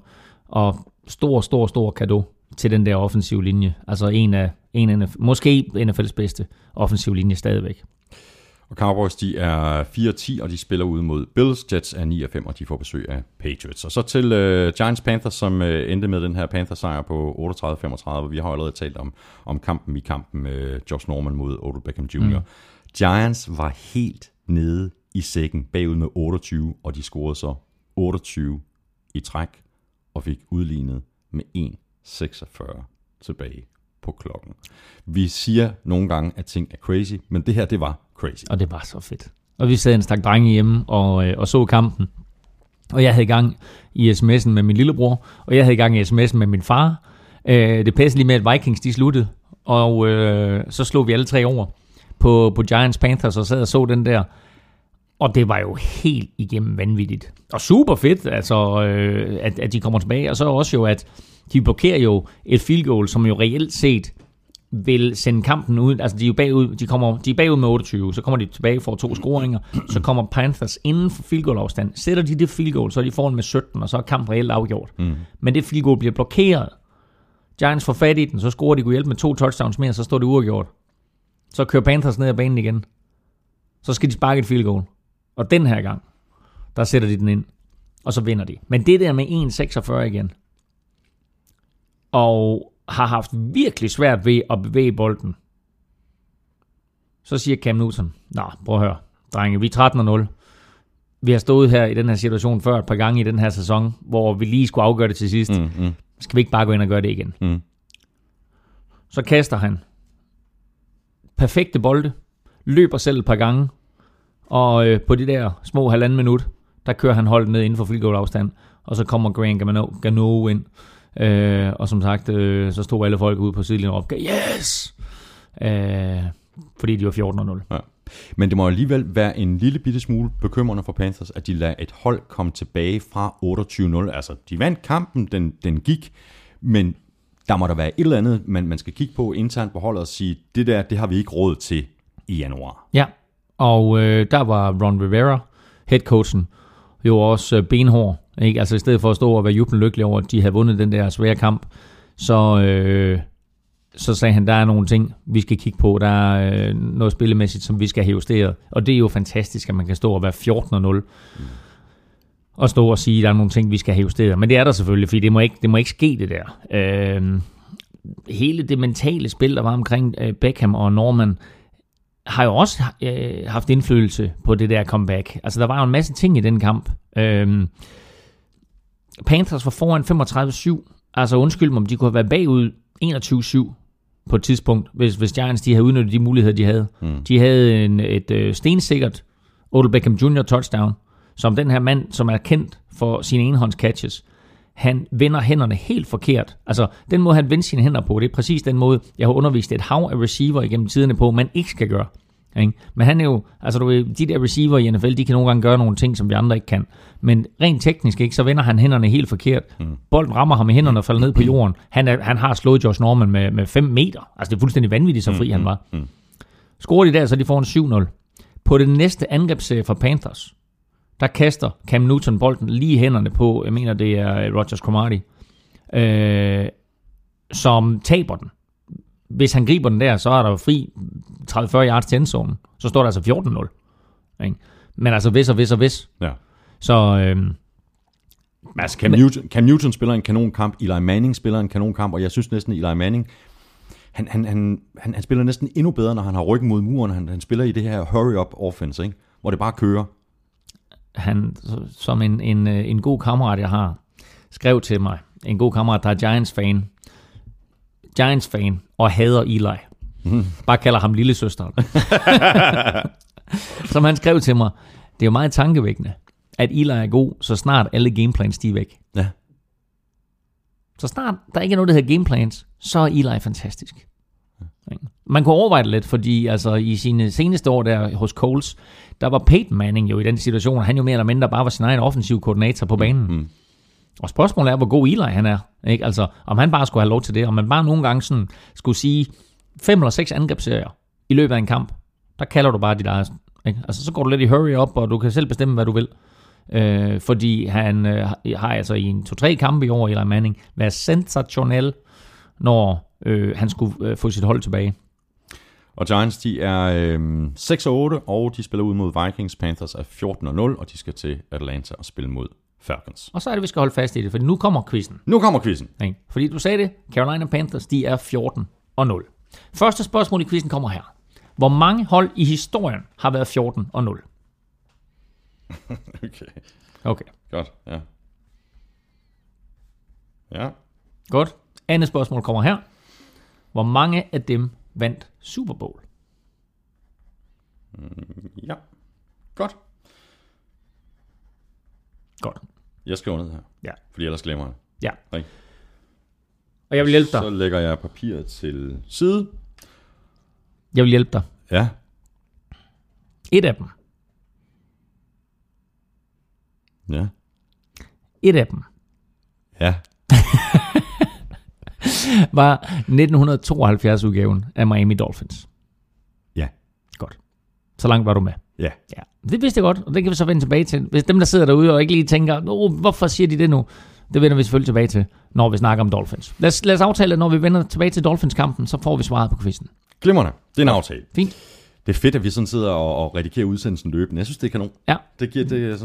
Speaker 2: og stor, stor, stor kado til den der offensive linje. Altså en af, en af måske NFL's bedste offensive linje stadigvæk.
Speaker 1: Og Cowboys, de er 4-10, og de spiller ud mod Bills. Jets er 9-5, og de får besøg af Patriots. Og så til uh, Giants Panthers, som uh, endte med den her Panthers-sejr på 38-35. Vi har allerede talt om, om kampen i kampen med Josh Norman mod Odell Beckham Jr. Mm. Giants var helt nede i sækken bagud med 28, og de scorede så 28 i træk, og fik udlignet med 1-46 tilbage på klokken. Vi siger nogle gange, at ting er crazy, men det her, det var crazy.
Speaker 2: Og det var så fedt. Og vi sad en stak drenge hjemme og, øh, og så kampen. Og jeg havde gang i sms'en med min lillebror, og jeg havde gang i sms'en med min far. Øh, det passede lige med, at Vikings de sluttede, og øh, så slog vi alle tre over på, på Giants Panthers og sad og så den der. Og det var jo helt igennem vanvittigt. Og super fedt, altså, øh, at, at de kommer tilbage. Og så også jo, at de blokerer jo et field goal, som jo reelt set vil sende kampen ud. Altså, de er jo bagud, de, kommer, de er bagud med 28, så kommer de tilbage for to scoringer. Så kommer Panthers inden for field goal afstand. Sætter de det field goal, så er de foran med 17, og så er kampen reelt afgjort. Mm. Men det field goal bliver blokeret. Giants får fat i den, så scorer de kunne hjælpe med to touchdowns mere, så står det uafgjort. Så kører Panthers ned ad banen igen. Så skal de sparke et field goal. Og den her gang, der sætter de den ind, og så vinder de. Men det der med 1,46 igen, og har haft virkelig svært ved at bevæge bolden, så siger Cam Newton, Nå, prøv at høre, drenge, vi er 13-0. Vi har stået her i den her situation før et par gange i den her sæson, hvor vi lige skulle afgøre det til sidst.
Speaker 1: Mm, mm,
Speaker 2: Skal vi ikke bare gå ind og gøre det igen?
Speaker 1: mm.
Speaker 2: Så kaster han perfekte bolde, løber selv et par gange, og øh, på de der små halvanden minut, der kører han holdet ned inden for field goal afstand, og så kommer Graham Gano, Gano ind, øh, og som sagt, øh, så stod alle folk ude på sidelinjen og opgav, yes! Øh, fordi de var 14-0.
Speaker 1: Ja. Men det må alligevel være en lille bitte smule bekymrende for Panthers, at de lader et hold komme tilbage fra 28-0. Altså, de vandt kampen, den, den gik, men der må der være et eller andet, man, man skal kigge på internt på holdet og sige, det der, det har vi ikke råd til i januar.
Speaker 2: Ja, og øh, der var Ron Rivera, headcoachen, jo også øh, benhård. Ikke? Altså i stedet for at stå og være jublen lykkelig over, at de havde vundet den der svære kamp, så, øh, så sagde han, der er nogle ting, vi skal kigge på. Der er øh, noget spillemæssigt, som vi skal have justeret. Og det er jo fantastisk, at man kan stå og være 14-0 og stå og sige, at der er nogle ting, vi skal have justeret. Men det er der selvfølgelig, fordi det må ikke, det må ikke ske, det der. Øh, hele det mentale spil, der var omkring øh, Beckham og Norman, har jo også øh, haft indflydelse på det der comeback. Altså, der var jo en masse ting i den kamp. Øh, Panthers var foran 35-7. Altså, undskyld mig, om de kunne have været bagud 21-7 på et tidspunkt, hvis, hvis Giants de havde udnyttet de muligheder, de havde. Mm. De havde en, et øh, stensikkert Odell Beckham Jr. touchdown, som den her mand, som er kendt for sine enhånds catches, han vender hænderne helt forkert. Altså, den måde, han vender sine hænder på, det er præcis den måde, jeg har undervist et hav af receiver igennem tiderne på, man ikke skal gøre. Ikke? Men han er jo, altså du ved, de der receiver i NFL, de kan nogle gange gøre nogle ting, som vi andre ikke kan. Men rent teknisk, ikke, så vender han hænderne helt forkert. Mm. Bolden rammer ham i hænderne og falder ned på jorden. Han, er, han har slået Josh Norman med, med 5 meter. Altså det er fuldstændig vanvittigt, så fri mm, han var. Mm. Scorer de der, så de får en 7-0. På det næste angrebsserie fra Panthers, der kaster Cam Newton bolden lige i hænderne på, jeg mener det er Rogers Cromartie, øh, som taber den. Hvis han griber den der, så er der jo fri 30-40 yards til endzone. Så står der altså 14-0. Ikke? Men altså hvis og hvis og hvis.
Speaker 1: Ja.
Speaker 2: Så øh,
Speaker 1: Altså, Cam, Newton, Cam Newton spiller en kanonkamp, Eli Manning spiller en kanonkamp, og jeg synes næsten, Eli Manning, han, han, han, han, han spiller næsten endnu bedre, når han har ryggen mod muren. Han, han spiller i det her hurry-up offense, ikke? hvor det bare kører.
Speaker 2: han, som en, en, øh, en god kammerat, jeg har, skrev til mig, en god kammerat, der er Giants-fan, Giants-fan, og hader Eli. Mm. Bare kalder ham lille søster. som han skrev til mig, det er jo meget tankevækkende, at Eli er god, så snart alle gameplans de er væk.
Speaker 1: Ja.
Speaker 2: Så snart der ikke er noget, der hedder gameplans, så er Eli fantastisk. Man kunne overveje det lidt, fordi altså, i sine seneste år der hos Coles, der var Peyton Manning jo i den situation, han jo mere eller mindre bare var sin egen offensiv koordinator på banen. Mm. Og spørgsmålet er, hvor god Eli han er. Ikke? Altså, om han bare skulle have lov til det, om man bare nogle gange sådan skulle sige fem eller seks angrebsserier i løbet af en kamp, der kalder du bare dit eget. Ikke? Altså, så går du lidt i hurry up, og du kan selv bestemme, hvad du vil. Øh, fordi han øh, har altså i en to-tre kampe i år, Eli Manning, været sensationel, når øh, han skulle øh, få sit hold tilbage.
Speaker 1: Og Giants, de er øh, 6-8, og de spiller ud mod Vikings. Panthers er 14-0, og de skal til Atlanta og spille mod Falcons.
Speaker 2: Og så er det, vi skal holde fast i det, for nu kommer quizzen.
Speaker 1: Nu kommer quizzen.
Speaker 2: Ikke? Fordi du sagde det, Carolina Panthers, de er 14 og 0. Første spørgsmål i quizzen kommer her. Hvor mange hold i historien har været 14 og 0?
Speaker 1: Okay,
Speaker 2: Okay,
Speaker 1: godt. Ja. Ja.
Speaker 2: godt. Andet spørgsmål kommer her. Hvor mange af dem vandt Super Bowl?
Speaker 1: Ja. Godt.
Speaker 2: Godt.
Speaker 1: Jeg skriver ned her,
Speaker 2: Ja.
Speaker 1: fordi ellers glemmer jeg det.
Speaker 2: Ja.
Speaker 1: Ikke?
Speaker 2: Og jeg vil hjælpe
Speaker 1: Så
Speaker 2: dig.
Speaker 1: lægger jeg papiret til side.
Speaker 2: Jeg vil hjælpe dig.
Speaker 1: Ja.
Speaker 2: Et af dem.
Speaker 1: Ja.
Speaker 2: Et af dem
Speaker 1: Ja.
Speaker 2: var 1972 udgaven af Miami Dolphins.
Speaker 1: Ja.
Speaker 2: Godt. Så langt var du med.
Speaker 1: Ja.
Speaker 2: Ja, det vidste jeg godt, og det kan vi så vende tilbage til. Hvis dem, der sidder derude og ikke lige tænker, Nå, hvorfor siger de det nu? Det vender vi selvfølgelig tilbage til, når vi snakker om Dolphins. Lad os, lad os aftale, at når vi vender tilbage til Dolphins-kampen, så får vi svaret på quizzen.
Speaker 1: Glimrende. Det er en aftale.
Speaker 2: Fint.
Speaker 1: Det er fedt, at vi sådan sidder og, og redigerer udsendelsen løbende. Jeg synes, det er kanon.
Speaker 2: Ja,
Speaker 1: Det giver det er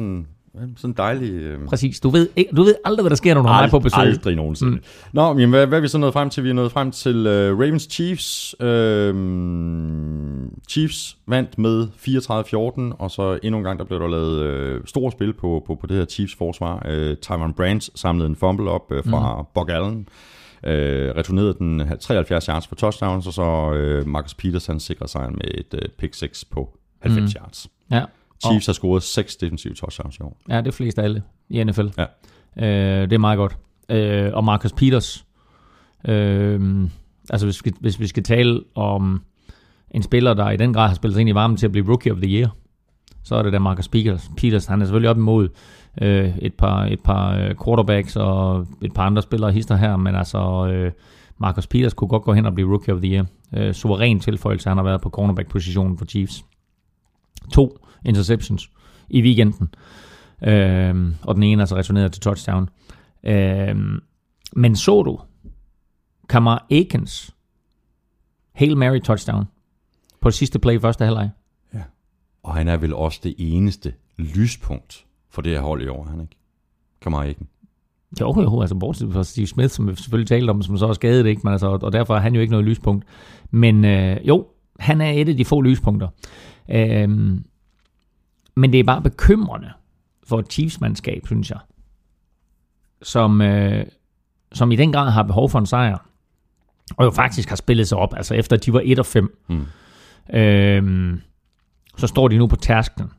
Speaker 1: sådan, sådan dejlig... Øh,
Speaker 2: præcis. Du ved, ikke- du ved aldrig, hvad der sker, når du har mig på besøg.
Speaker 1: Aldrig nogensinde. Mm. Nå, men hvad, hvad er vi så nået frem til? Vi er nået frem til uh, Ravens Chiefs. Uh, Chiefs vandt med 34-14, og så endnu en gang, der blev der lavet uh, store spil på, på, på det her Chiefs forsvar. Uh, Tyron Brands samlede en fumble op uh, fra mm. Bog Allen. Uh, returnerede den 73 yards for touchdowns, og så uh, Marcus Peters han sikrede sig med et uh, pick 6 på 90 mm. yards.
Speaker 2: Ja.
Speaker 1: Chiefs har scoret 6 defensive touchdowns i år.
Speaker 2: ja, det er flest af alle i NFL.
Speaker 1: Ja.
Speaker 2: Øh, det er meget godt. Øh, og Marcus Peters. Øh, altså, hvis vi, hvis vi skal tale om en spiller, der i den grad har spillet sig ind i varmen til at blive Rookie of the Year, så er det da Marcus Peters. Peters han er selvfølgelig op imod øh, et par, et par øh, quarterbacks og et par andre spillere hister her, men altså øh, Marcus Peters kunne godt gå hen og blive Rookie of the Year. Øh, suveræn tilføjelse, han har været på cornerback-positionen for Chiefs. To interceptions i weekenden. Øh, og den ene er så returneret til touchdown. Øh, men så du Kamar Akins Hail Mary touchdown på sidste play i første halvleg?
Speaker 1: Og han er vel også det eneste lyspunkt for det her hold i år, han ikke? Kamar ikke.
Speaker 2: Jo, jo, altså bortset fra Steve Smith, som vi selvfølgelig talte om, som så er skadet, ikke? Men altså, og derfor er han jo ikke noget lyspunkt. Men øh, jo, han er et af de få lyspunkter. Øh, men det er bare bekymrende for et Chiefs-mandskab, synes jeg, som, øh, som i den grad har behov for en sejr, og jo faktisk har spillet sig op, altså efter de var 1 og 5.
Speaker 1: Mm.
Speaker 2: Øh, så står de nu på tærsklen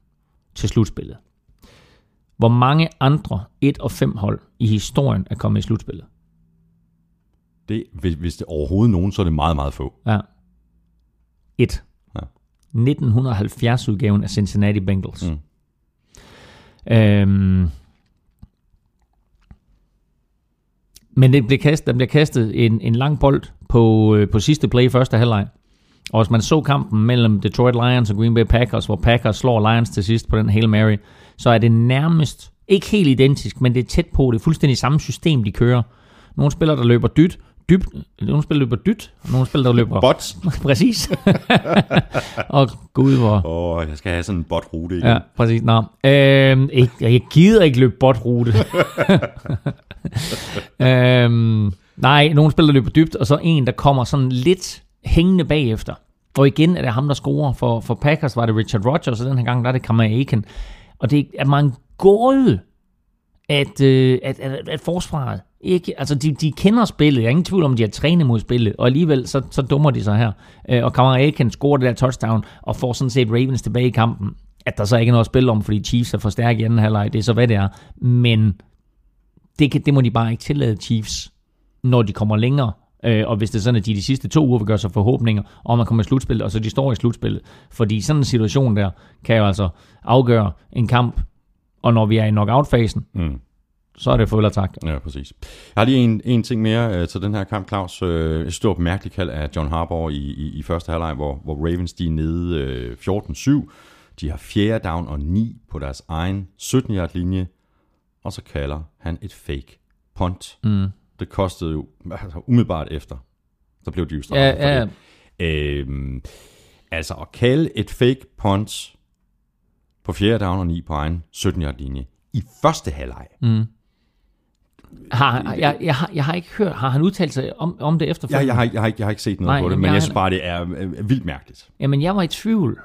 Speaker 2: til slutspillet. Hvor mange andre 1 og 5 hold i historien er kommet i slutspillet?
Speaker 1: Det, hvis, hvis det overhovedet nogen, så er det meget, meget få.
Speaker 2: Ja. 1.
Speaker 1: Ja.
Speaker 2: 1970-udgaven af Cincinnati Bengals.
Speaker 1: Mm.
Speaker 2: Øhm, men det bliver kastet, der bliver kastet en, en lang bold på, øh, på sidste play i første halvleg. Og hvis man så kampen mellem Detroit Lions og Green Bay Packers, hvor Packers slår Lions til sidst på den Hail Mary, så er det nærmest, ikke helt identisk, men det er tæt på, det er fuldstændig samme system, de kører. Nogle spillere, der løber dybt, dybt, nogle spillere løber dybt, og nogle spillere, der løber...
Speaker 1: Bots.
Speaker 2: præcis. og gud, hvor...
Speaker 1: Åh, oh, jeg skal have sådan en bot-rute igen.
Speaker 2: Ja, præcis. Nå. Øhm, ikke, jeg gider ikke løbe botrute. øhm, nej, nogle spillere løber dybt, og så en, der kommer sådan lidt hængende bagefter. Og igen er det ham, der scorer. For, for Packers var det Richard Rodgers, og den her gang der er det Kamar Aiken. Og det er man gåde, at, øh, at, at, at forsvaret ikke, altså de, de kender spillet, jeg er ingen tvivl om, de har trænet mod spillet, og alligevel så, så dummer de sig her. Øh, og Kamara Aiken scorer det der touchdown, og får sådan set Ravens tilbage i kampen. At der så ikke er noget at spille om, fordi Chiefs er for stærke i anden halvleg, det er så hvad det er. Men det, kan, det må de bare ikke tillade Chiefs, når de kommer længere. Øh, og hvis det er sådan, at de de sidste to uger vil gøre sig forhåbninger om at komme i slutspillet, og så de står i slutspillet. Fordi sådan en situation der, kan jo altså afgøre en kamp, og når vi er i knockout-fasen,
Speaker 1: Mm
Speaker 2: så er det for tak.
Speaker 1: Ja, præcis. Jeg har lige en, en ting mere øh, til den her kamp, Claus. Øh, et stort mærkeligt kald af John Harbaugh i, i, i første halvleg, hvor, hvor Ravens de er nede øh, 14-7. De har fjerde down og 9 på deres egen 17-yard linje, og så kalder han et fake punt.
Speaker 2: Mm.
Speaker 1: Det kostede jo altså, umiddelbart efter. Så blev de jo straffet
Speaker 2: Ja, ja.
Speaker 1: for det. Øhm, altså at kalde et fake punt på fjerde down og 9 på egen 17-yard linje i første halvleg.
Speaker 2: Mm. Har, jeg, jeg, har, jeg har ikke hørt, har han udtalt sig om, om det efterfølgende?
Speaker 1: jeg, har, ikke- jeg, har jeg har ikke set noget
Speaker 2: Nej,
Speaker 1: på det, men
Speaker 2: jeg
Speaker 1: jeg, synes bare, det er øh, vildt mærkeligt.
Speaker 2: Jamen, jeg var i tvivl,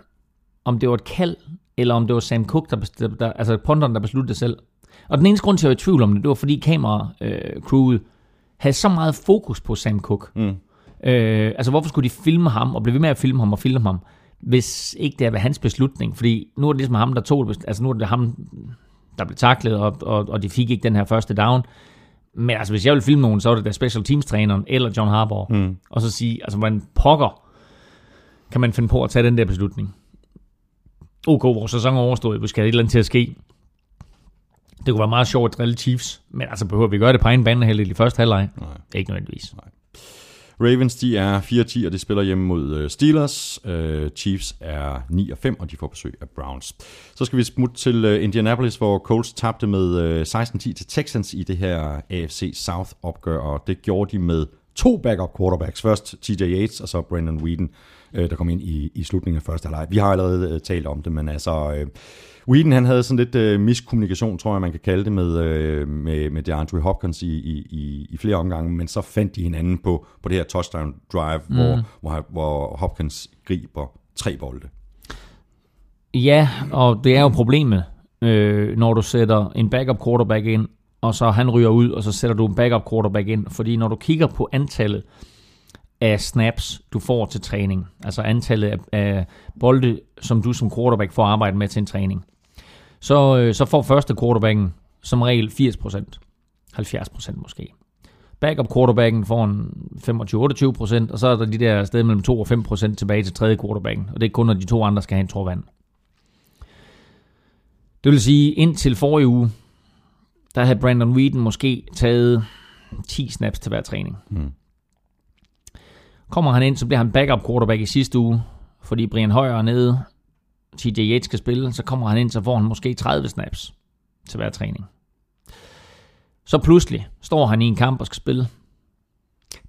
Speaker 2: om det var et kald, eller om det var Sam Cook, der, der, der altså ponderen, der besluttede det selv. Og den eneste grund til, at jeg var i tvivl om det, det var fordi kamera-crewet havde så meget fokus på Sam Cook.
Speaker 1: Mm.
Speaker 2: Øh, altså, hvorfor skulle de filme ham, og blive ved med at filme ham og filme ham, hvis ikke det er hans beslutning? Fordi nu er det ligesom ham, der tog det, altså nu er det ham, der blev taklet, og, og, og de fik ikke den her første down. Men altså, hvis jeg ville filme nogen, så var det da special teams-træneren eller John Harbaugh.
Speaker 1: Mm.
Speaker 2: Og så sige, altså, hvordan pokker kan man finde på at tage den der beslutning? Ok, vores sæson er overstået, vi skal have et eller andet til at ske. Det kunne være meget sjovt at drille Chiefs, men altså behøver vi gøre det på egen banehalvdel i første halvleg?
Speaker 1: Nej.
Speaker 2: Ikke nødvendigvis.
Speaker 1: Ravens, de er 4-10, og de spiller hjemme mod øh, Steelers. Øh, Chiefs er 9-5, og de får besøg af Browns. Så skal vi smutte til øh, Indianapolis, hvor Colts tabte med 16-10 til Texans i det her AFC South-opgør, og det gjorde de med to backup quarterbacks. Først TJ Yates, og så Brandon Whedon, der kom ind i, i slutningen af første halvleg. Vi har allerede talt om det, men altså... Øh, Whedon, han havde sådan lidt øh, miskommunikation, tror jeg, man kan kalde det, med, øh, med, med DeAndre Hopkins i, i, i, i flere omgange, men så fandt de hinanden på, på det her touchdown drive, mm. hvor, hvor, hvor Hopkins griber tre bolde.
Speaker 2: Ja, og det er jo problemet, øh, når du sætter en backup quarterback ind, og så han ryger ud, og så sætter du en backup quarterback ind. Fordi når du kigger på antallet af snaps, du får til træning, altså antallet af, af bolde, som du som quarterback får arbejde med til en træning, så, øh, så får første quarterbacken som regel 80%, 70% måske. Backup quarterbacken får en 25-28%, og så er der de der sted mellem 2 og 5% tilbage til tredje quarterbacken, og det er kun, når de to andre skal have en torvand. Det vil sige, indtil forrige uge, der havde Brandon Whedon måske taget 10 snaps til hver træning.
Speaker 1: Mm.
Speaker 2: Kommer han ind, så bliver han backup quarterback i sidste uge, fordi Brian Højer er nede, TJ Yates skal spille, så kommer han ind, så får han måske 30 snaps til hver træning. Så pludselig står han i en kamp og skal spille.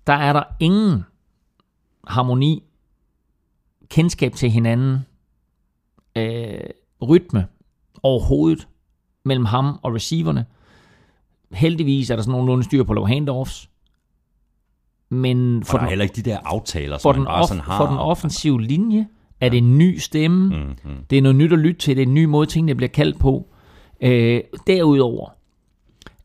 Speaker 2: Der er der ingen harmoni, kendskab til hinanden, øh, rytme overhovedet mellem ham og receiverne. Heldigvis er der sådan nogenlunde styr på low handoffs. Men
Speaker 1: For
Speaker 2: for
Speaker 1: der er
Speaker 2: den,
Speaker 1: heller ikke de der aftaler,
Speaker 2: for
Speaker 1: som
Speaker 2: den,
Speaker 1: man bare
Speaker 2: off,
Speaker 1: sådan har.
Speaker 2: for den offensive linje er det en ny stemme.
Speaker 1: Mm, mm.
Speaker 2: Det er noget nyt at lytte til. Det er en ny måde, tingene bliver kaldt på. Øh, derudover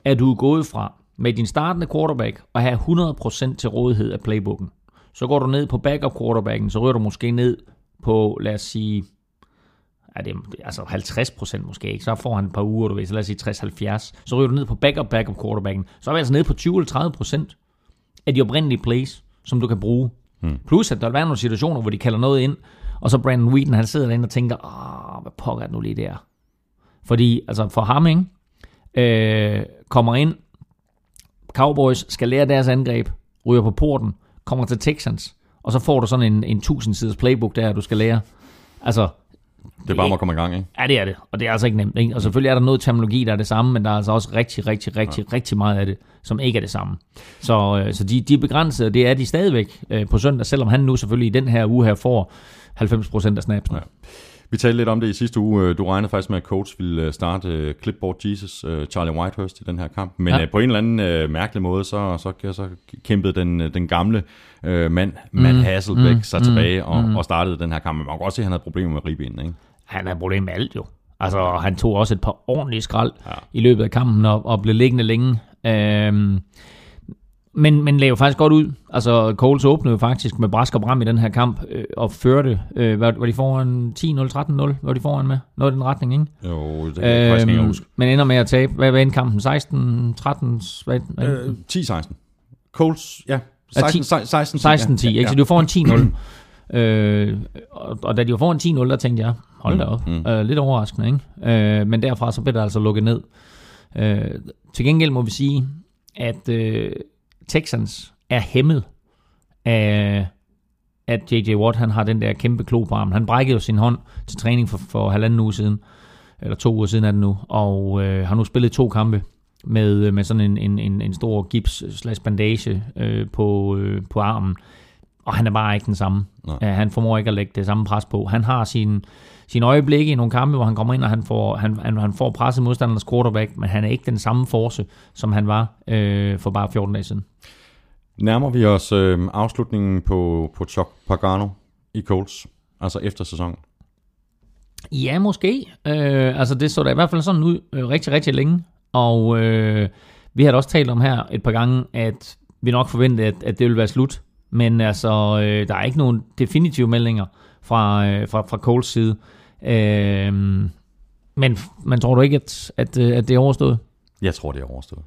Speaker 2: er du gået fra med din startende quarterback at have 100% til rådighed af playbooken. Så går du ned på backup quarterbacken, så ryger du måske ned på, lad os sige, er det, altså 50% måske ikke, så får han et par uger, du ved, så lad os sige 60-70, så ryger du ned på backup backup quarterbacken, så er vi altså nede på 20-30% af de oprindelige plays, som du kan bruge. Hmm. Plus at der vil være nogle situationer, hvor de kalder noget ind, og så Brandon Wheaton, han sidder derinde og tænker, åh, hvad pokker er det nu lige der? Fordi, altså for ham, ikke? Øh, kommer ind, Cowboys skal lære deres angreb, ryger på porten, kommer til Texans, og så får du sådan en, en 1000 siders playbook der, du skal lære. Altså,
Speaker 1: Det er bare om at komme i gang, ikke?
Speaker 2: Ja, det er det. Og det er altså ikke nemt. Ikke? Og selvfølgelig er der noget terminologi, der er det samme, men der er altså også rigtig, rigtig, rigtig, ja. rigtig meget af det, som ikke er det samme. Så, øh, så de, de er begrænsede, og det er de stadigvæk øh, på søndag, selvom han nu selvfølgelig i den her uge her får 90% af snapsene.
Speaker 1: Ja. Vi talte lidt om det i sidste uge. Du regnede faktisk med, at coach ville starte øh, Clipboard Jesus, øh, Charlie Whitehurst i den her kamp. Men
Speaker 2: Ja.
Speaker 1: på en eller anden øh, mærkelig måde, så, så, så kæmpede den, øh, den gamle øh, mand, Matt
Speaker 2: Mm,
Speaker 1: Hasselbeck,
Speaker 2: mm,
Speaker 1: sig
Speaker 2: mm,
Speaker 1: tilbage og,
Speaker 2: mm.
Speaker 1: og startede den her kamp. Men man kan godt se, at han havde problemer med ribbenene, ikke?
Speaker 2: Han har problemer med alt jo. Altså, han tog også et par ordentlige skrald. Ja. i løbet af kampen og, og blev liggende længe. Øhm, men, men lagde jo faktisk godt ud. Altså, Coles åbnede jo faktisk med brask og bram i den her kamp øh, og førte. Øh, var, var de foran 10-0, 13-0? Var de foran med? Noget i den retning, ikke?
Speaker 1: Jo, det kan jeg faktisk ikke
Speaker 2: Øhm,
Speaker 1: huske.
Speaker 2: men ender med at tabe. Hvad var kampen? 16, 13, hvad,
Speaker 1: Øh, 10-16. Coles, ja.
Speaker 2: Ja,
Speaker 1: 16,
Speaker 2: 10
Speaker 1: 16,
Speaker 2: 16-10,
Speaker 1: ja,
Speaker 2: ikke?
Speaker 1: ja.
Speaker 2: Så de var foran 10-0. øh, og, og da de var foran 10-0, der tænkte jeg, hold da op, mm,
Speaker 1: Mm,
Speaker 2: mm.
Speaker 1: mm.
Speaker 2: Øh, lidt overraskende, ikke? Øh, men derfra så blev der altså lukket ned. Øh, til gengæld må vi sige, at øh, Texans er hæmmet af, at J.J. Watt han har den der kæmpe klo på armen. Han brækkede jo sin hånd til træning for, for halvanden uge siden, eller to uger siden er det nu, og øh, har nu spillet to kampe med, med sådan en, en, en, en stor gips slash bandage øh, på, øh, på armen. Og han er bare ikke den samme.
Speaker 1: Nej.
Speaker 2: Han formår ikke at lægge det samme pres på. Han har sin, sin øjeblikke i nogle kampe, hvor han kommer ind, og han får, han, han, han får presset modstandernes quarterback, men han er ikke den samme force, som han var øh, for bare 14 dage siden.
Speaker 1: Nærmer vi os øh, afslutningen på, på Chuck Pagano i Coles, altså efter sæsonen?
Speaker 2: Ja, måske. Øh, altså det så da i hvert fald sådan ud øh, rigtig, rigtig længe. Og øh, vi har da også talt om her et par gange, at vi nok forventede, at, at det ville være slut. Men altså, øh, der er ikke nogen definitive meldinger fra, øh, fra, fra Coles side. Øh, men man tror du ikke, at, at, øh, at det er overstået?
Speaker 1: Jeg tror, det er overstået.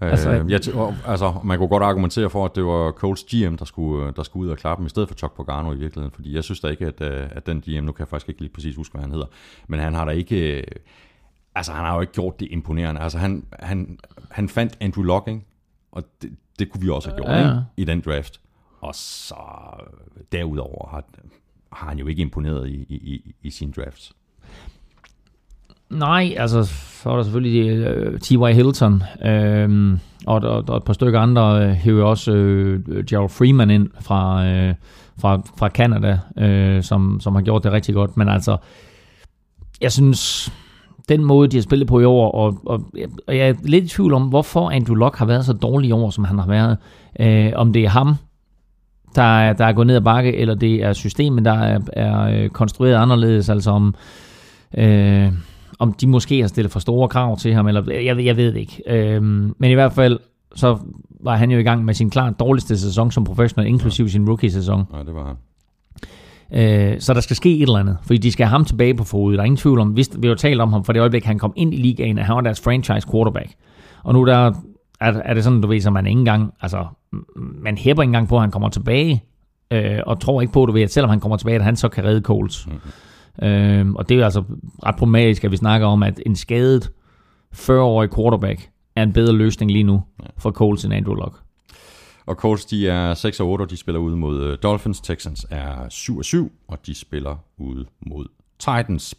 Speaker 2: Altså,
Speaker 1: øh, jeg, t- altså, man kunne godt argumentere for, at det var Coles GM, der skulle, der skulle ud og klappe dem, i stedet for Chuck Pagano i virkeligheden, fordi jeg synes da ikke, at, øh, at den GM, nu kan jeg faktisk ikke lige præcis huske, hvad han hedder, men han har da ikke, øh, altså han har jo ikke gjort det imponerende. Altså han, han, han fandt Andrew Luck, ikke? og det, det kunne vi også have gjort
Speaker 2: Ja,
Speaker 1: ikke? i den draft. Og så øh, derudover har, har han jo ikke imponeret i, i, i, i sine drafts.
Speaker 2: Nej, altså, så er der selvfølgelig øh, uh, T.Y. Hilton, øh, og, og, og et par stykker andre øh, hæver også øh, Gerald Freeman ind fra, øh, fra, fra Canada, øh, som, som har gjort det rigtig godt. Men altså, jeg synes, den måde, de har spillet på i år, og, og, og jeg er lidt i tvivl om, hvorfor Andrew Luck har været så dårlig i år, som han har været. Øh, om det er ham, der er, der er gået ned ad bakke, eller det er systemet, der er, er øh, konstrueret anderledes, altså om... Øh, om de måske har stillet for store krav til ham, eller jeg, jeg ved det ikke. Øhm, men i hvert fald, så var han jo i gang med sin klart dårligste sæson som professional, inklusive sin rookie-sæson.
Speaker 1: Nej, det var han.
Speaker 2: Øh, så der skal ske et eller andet, fordi de skal have ham tilbage på fodet. Der er ingen tvivl om, hvis, vi har jo talt om ham for det øjeblik, han kom ind i ligaen, at han var deres franchise quarterback. Og nu der er, er det sådan, du ved, så man ikke engang, altså, man hæpper ikke engang på, at han kommer tilbage, øh, og tror ikke på, du ved, at selvom han kommer tilbage, at han så kan redde Coles. Mm-hmm. Øhm, og det er jo altså ret problematisk, at vi snakker om, at en skadet 40-årig quarterback er en bedre løsning lige nu for Coles end Andrew Luck.
Speaker 1: Og Colts, de er 6 og 8, og de spiller ude mod øh, Dolphins. Texans er 7 og 7, og de spiller ude mod Titans.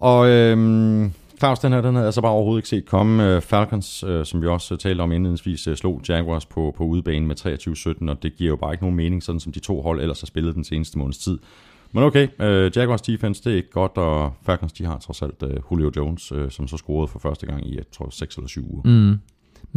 Speaker 1: Og øhm, Claus, den her, den havde jeg altså bare overhovedet ikke set komme. Øh, Falcons, øh, som vi også talte om indledningsvis, øh, slog Jaguars på, på udebane med 23-17, og det giver jo bare ikke nogen mening, sådan som de to hold ellers har spillet den seneste måneds tid. Men okay, øh, Jaguars defense, det er ikke godt, og Falcons, de har trods alt øh, Julio Jones, øh, som så scorede for første gang i, jeg tror, 6 eller 7 uger.
Speaker 2: Mm.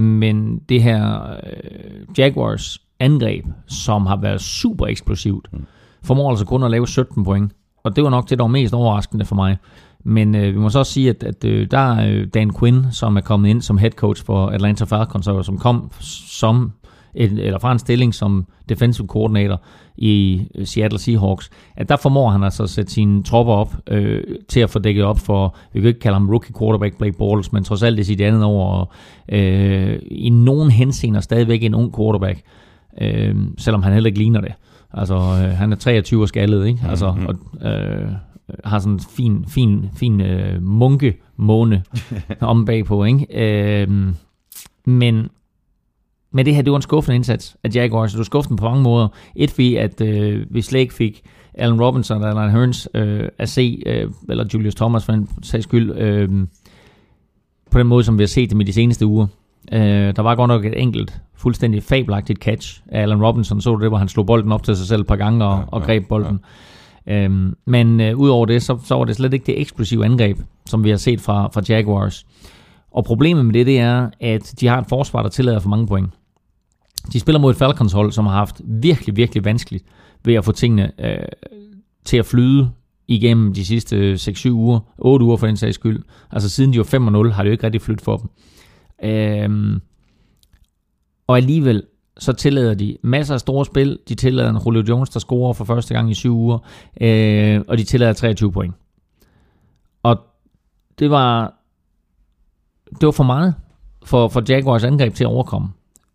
Speaker 2: Men det her øh, Jaguars angreb, som har været super eksplosivt, mm. formår altså kun at lave 17 point. Og det var nok det, der var mest overraskende for mig. Men øh, vi må så også sige, at, at øh, der er øh, Dan Quinn, som er kommet ind som head coach for Atlanta Falcons, og som kom som et, eller fra en stilling som defensive coordinator i øh, Seattle Seahawks, at der formår han altså at sætte sine tropper op øh, til at få dækket op for, vi kan ikke kalde ham rookie quarterback Blake Bortles, men trods alt det sit andet over, og øh, i nogen henseender stadigvæk en ung quarterback, øh, selvom han heller ikke ligner det. Altså, øh, han er 23 år skaldet, ikke? Altså, mm-hmm. og, øh, har sådan en fin, fin, fin øh, munke-måne om bagpå, ikke? Øh, men men det her, det var en skuffende indsats af Jaguars, det var skuffende på mange måder. Et fordi, at øh, vi slet ikke fik Allen Robinson eller Alan Hearns øh, at se, øh, eller Julius Thomas for en sags skyld, øh, på den måde, som vi har set dem i de seneste uger. Øh, der var godt nok et enkelt, fuldstændig fabelagtigt catch af Allen Robinson. Så du det, hvor han slog bolden op til sig selv et par gange og, ja, og greb bolden. Ja. Øhm, men øh, udover det, så, så var det slet ikke det eksplosive angreb, som vi har set fra, fra Jaguars. Og problemet med det, det er, at de har et forsvar, der tillader for mange point. De spiller mod et Falcons hold, som har haft virkelig, virkelig vanskeligt ved at få tingene øh, til at flyde igennem de sidste 6-7 uger, 8 uger for den sags skyld. Altså siden de var 5-0, har det jo ikke rigtig flyttet for dem. Øhm, og alligevel, så tillader de masser af store spil. De tillader en Julio Jones, der scorer for første gang i 7 uger. Øh, og de tillader 23 point. Og det var, det var for meget for, for Jaguars angreb til at overkomme.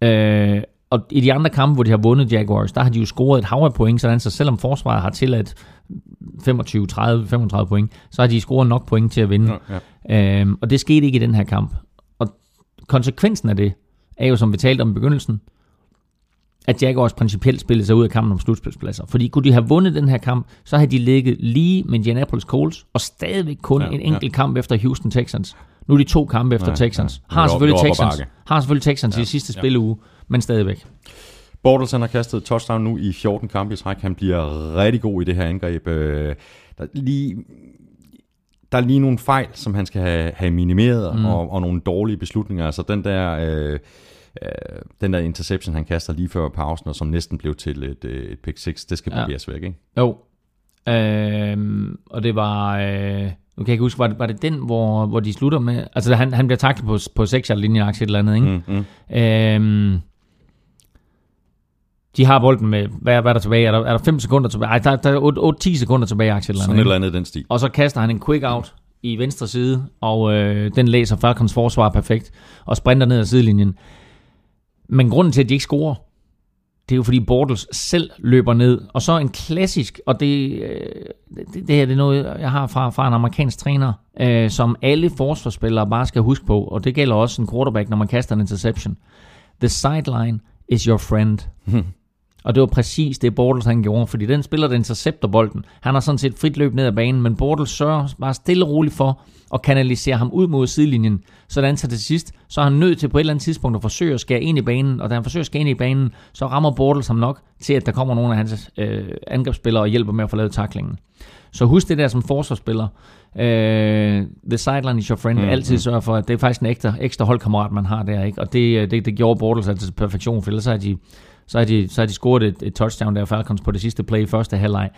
Speaker 2: Øh, og i de andre kampe, hvor de har vundet Jaguars, der har de jo scoret et hav af point, sådan så selvom forsvaret har tilladt 25, 30, 35 point, så har de scoret nok point til at vinde. Ja, ja. Øhm, og det skete ikke i den her kamp. Og konsekvensen af det, er jo som vi talte om i begyndelsen, at Jaguars principielt spillede sig ud af kampen om slutspilspladser. Fordi kunne de have vundet den her kamp, så havde de ligget lige med Indianapolis Colts, og stadigvæk kun ja, en enkelt ja. kamp efter Houston Texans. Nu er de to kampe efter ja, Texans. Ja. Har, selvfølgelig Texans, har selvfølgelig Texans ja, i sidste ja. spilleuge, men stadigvæk.
Speaker 1: Bortles han har kastet touchdown nu i 14 kampe i træk. Han bliver rigtig god i det her angreb. Øh, der, lige, der er lige nogle fejl, som han skal have, have minimeret, mm. og, og nogle dårlige beslutninger. Altså den der... Øh, øh, den der interception, han kaster lige før pausen, og som næsten blev til et, øh, et pick 6, det skal ja. bevæges væk, ikke?
Speaker 2: Jo. Øhm, og det var... Øh, nu kan jeg ikke huske, var det, var det den, hvor, hvor de slutter med... Altså, han, han bliver taklet på, på 6 linje aktie eller andet, ikke? Mm, mm. Øhm, de har bolden med, hvad, hvad er der tilbage? Er der, er der 5 sekunder tilbage? Ej, der, der er 8-10 sekunder tilbage i aktie
Speaker 1: Sådan et eller andet den stil.
Speaker 2: Og så kaster han en quick out i venstre side, og øh, den læser Falcons forsvar perfekt, og sprinter ned ad sidelinjen. Men grunden til, at de ikke scorer, det er jo fordi Bortles selv løber ned. Og så en klassisk, og det, øh, det, det her det er noget, jeg har fra, fra en amerikansk træner, øh, som alle forsvarsspillere bare skal huske på, og det gælder også en quarterback, når man kaster en interception. The sideline is your friend. Og det var præcis det, Bortles han gjorde, fordi den spiller, der intercepter bolden, han har sådan set frit løb ned ad banen, men Bortles sørger bare stille og roligt for at kanalisere ham ud mod sidelinjen, sådan så til sidst, så er han nødt til på et eller andet tidspunkt at forsøge at skære ind i banen, og da han forsøger at skære ind i banen, så rammer Bortles ham nok til, at der kommer nogle af hans øh, angrebsspillere og hjælper med at få lavet taklingen. Så husk det der som forsvarsspiller. Øh, the sideline is your friend. Mm, Altid mm. sørge for, at det er faktisk en ekstra, ekstra holdkammerat, man har der. Ikke? Og det, øh, det, det gjorde Bortles altså til perfektion, for ellers har de så har de, så har de scoret et, et touchdown der Falcons på det sidste play i første halvleg.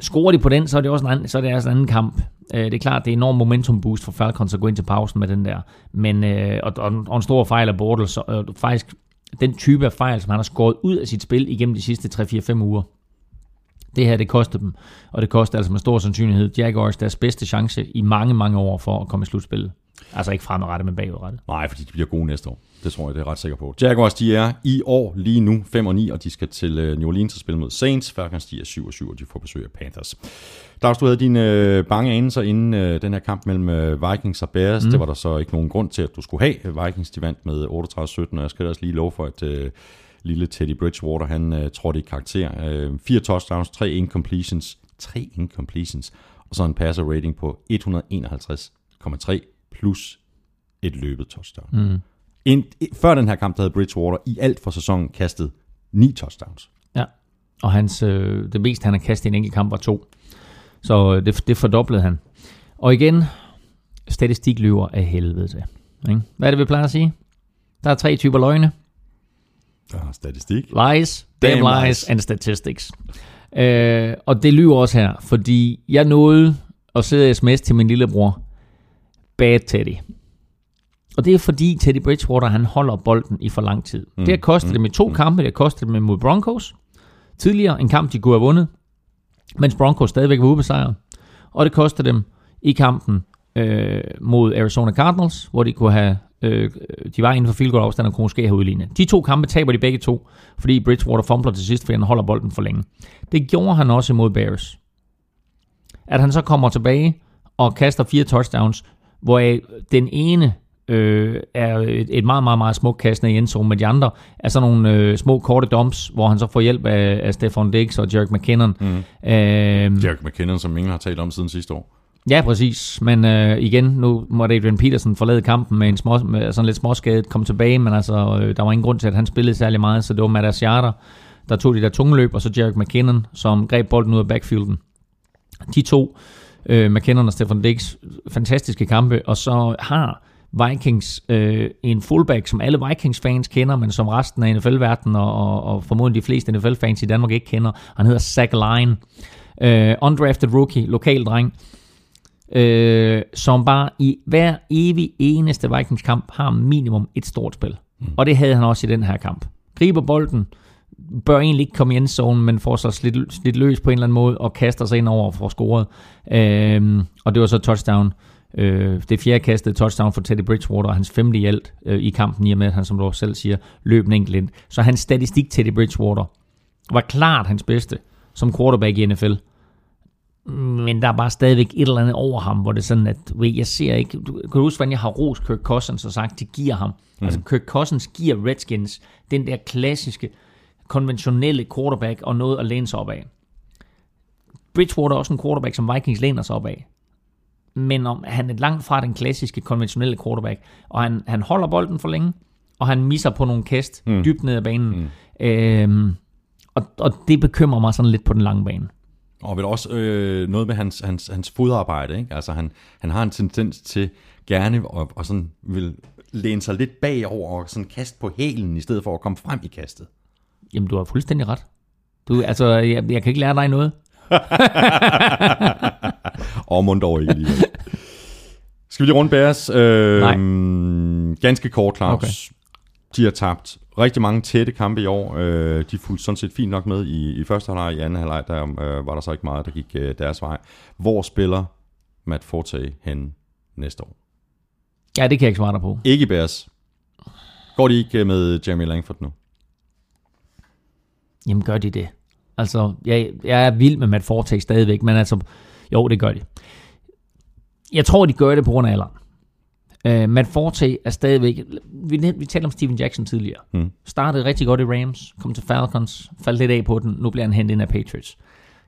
Speaker 2: Scorer de på den, så er det også en anden, så er det altså en anden kamp. Øh, det er klart, det er enorm momentum boost for Falcons at gå ind til pausen med den der. Men, øh, og, og, og en stor fejl af Bortles, og øh, faktisk den type af fejl, som han har skåret ud af sit spil igennem de sidste 3-4-5 uger. Det her, det koster dem, og det koster altså med stor sandsynlighed Jaguars deres bedste chance i mange, mange år for at komme i slutspillet. Altså ikke fremadrettet, men bagudrettet.
Speaker 1: Nej, fordi de bliver gode næste år. Det tror jeg, det er ret sikker på. Jaguars, de er i år lige nu 5 og 9, og de skal til øh, New Orleans og spille mod Saints. Falcons, de er 7 og 7, og de får besøg af Panthers. Lars, du havde dine øh, bange anelser inden øh, den her kamp mellem øh, Vikings og Bears. Mm. Det var der så ikke nogen grund til, at du skulle have. Vikings, de vandt med 38-17, og jeg skal også lige love for, at øh, lille Teddy Bridgewater, han øh, trådte i karakter. Øh, fire touchdowns, tre incompletions, tre incompletions, og så en passer rating på 151,3 plus et løbet touchdown. Mm. Ind, før den her kamp, der havde Bridgewater i alt for sæsonen kastet ni touchdowns.
Speaker 2: Ja, og hans, øh, det meste, han har kastet i en enkelt kamp, var to. Så øh, det, det fordoblede han. Og igen, statistik løber af helvede til. Ikke? Hvad er det, vi plejer at sige? Der er tre typer løgne.
Speaker 1: Der er statistik.
Speaker 2: Lies, damn,
Speaker 1: Damn
Speaker 2: lies,
Speaker 1: lies.
Speaker 2: and statistics. Øh, og det lyver også her, fordi jeg nåede at sidde og sms til min lillebror. Bad Teddy. Og det er fordi Teddy Bridgewater, han holder bolden i for lang tid. Mm. Det har kostet mm. dem i to kampe. Det har kostet dem mod Broncos. Tidligere en kamp, de kunne have vundet, mens Broncos stadigvæk var ubesejret. Og det kostede dem i kampen øh, mod Arizona Cardinals, hvor de kunne have øh, de var inden for field goal afstand og kunne måske have udlignet. De to kampe taber de begge to, fordi Bridgewater fumbler til sidst, fordi han holder bolden for længe. Det gjorde han også imod Bears. At han så kommer tilbage og kaster fire touchdowns, hvor den ene øh, er et, et meget, meget, meget smukt kast ned i endzone, med de andre er sådan nogle øh, små korte dumps, hvor han så får hjælp af, af Stefan Diggs og Jerk McKinnon. Mm. Øh,
Speaker 1: Jack McKinnon, som ingen har talt om siden sidste år.
Speaker 2: Ja, præcis. Men øh, igen, nu måtte Adrian Peterson forlade kampen med en små, med sådan lidt småskadet, kom tilbage, men altså, øh, der var ingen grund til, at han spillede særlig meget, så det var Matt Asiata, der tog de der tunge løb, og så Jarek McKinnon, som greb bolden ud af backfielden. De to, øh, McKinnon og Stefan Diggs, fantastiske kampe, og så har Vikings øh, en fullback, som alle Vikings-fans kender, men som resten af NFL-verdenen og, og, og formodentlig de fleste NFL-fans i Danmark ikke kender. Han hedder Zach Line. Øh, undrafted rookie, lokal dreng, øh, som bare i hver evig eneste Vikings-kamp har minimum et stort spil. Mm. Og det havde han også i den her kamp. Griber bolden, bør egentlig ikke komme i endzone, men får så slidt, slidt løs på en eller anden måde, og kaster sig ind over og får scoret. Øh, og det var så touchdown. Øh, det fjerde kastede touchdown for Teddy Bridgewater, og hans femte i alt øh, i kampen, i og med, at han, som du selv siger, løb en enkelt ind. Så hans statistik, Teddy Bridgewater, var klart hans bedste som quarterback i NFL. Men der er bare stadigvæk et eller andet over ham, hvor det er sådan, at jeg ser ikke... Du, kan du huske, hvordan jeg har rost Kirk Cousins og sagt, det giver ham. Mm. Altså Kirk Cousins giver Redskins den der klassiske, konventionelle quarterback og noget at læne sig op af. Bridgewater er også en quarterback, som Vikings læner sig op af. Men om, han er langt fra den klassiske, konventionelle quarterback. Og han, han holder bolden for længe, og han misser på nogle kast mm. dybt ned ad banen. Mm. Øhm, og, og det bekymrer mig sådan lidt på den lange bane.
Speaker 1: Og vel også øh, noget med hans, hans, hans fodarbejde. Ikke? Altså han, han har en tendens til gerne og, og sådan vil læne sig lidt bagover og sådan kaste på hælen, i stedet for at komme frem i kastet.
Speaker 2: Jamen, du har fuldstændig ret. Du, altså, jeg, jeg kan ikke lære dig noget.
Speaker 1: og mund over ikke lige. Skal vi lige runde Bears? Øh,
Speaker 2: Nej.
Speaker 1: Ganske kort, Claus.
Speaker 2: Okay.
Speaker 1: De har tabt rigtig mange tætte kampe i år. Øh, de fulgte sådan set fint nok med i, i første halvleg. I anden halvleg der, øh, var der så ikke meget, der gik øh, deres vej. Hvor spiller Matt Forte hen næste år?
Speaker 2: Ja, det kan jeg ikke svare dig på.
Speaker 1: Ikke i Bears. Går de ikke øh, med Jeremy Langford nu?
Speaker 2: Jamen, gør de det? Altså, jeg, jeg er vild med Matt Forte stadigvæk, men altså, jo, det gør de. Jeg tror, de gør det på grund af alderen. Uh, Matt Forte er stadigvæk... Vi, vi talte om Steven Jackson tidligere.
Speaker 1: Mm.
Speaker 2: Startede rigtig godt i Rams, kom til Falcons, faldt lidt af på den. Nu bliver han hentet ind af Patriots.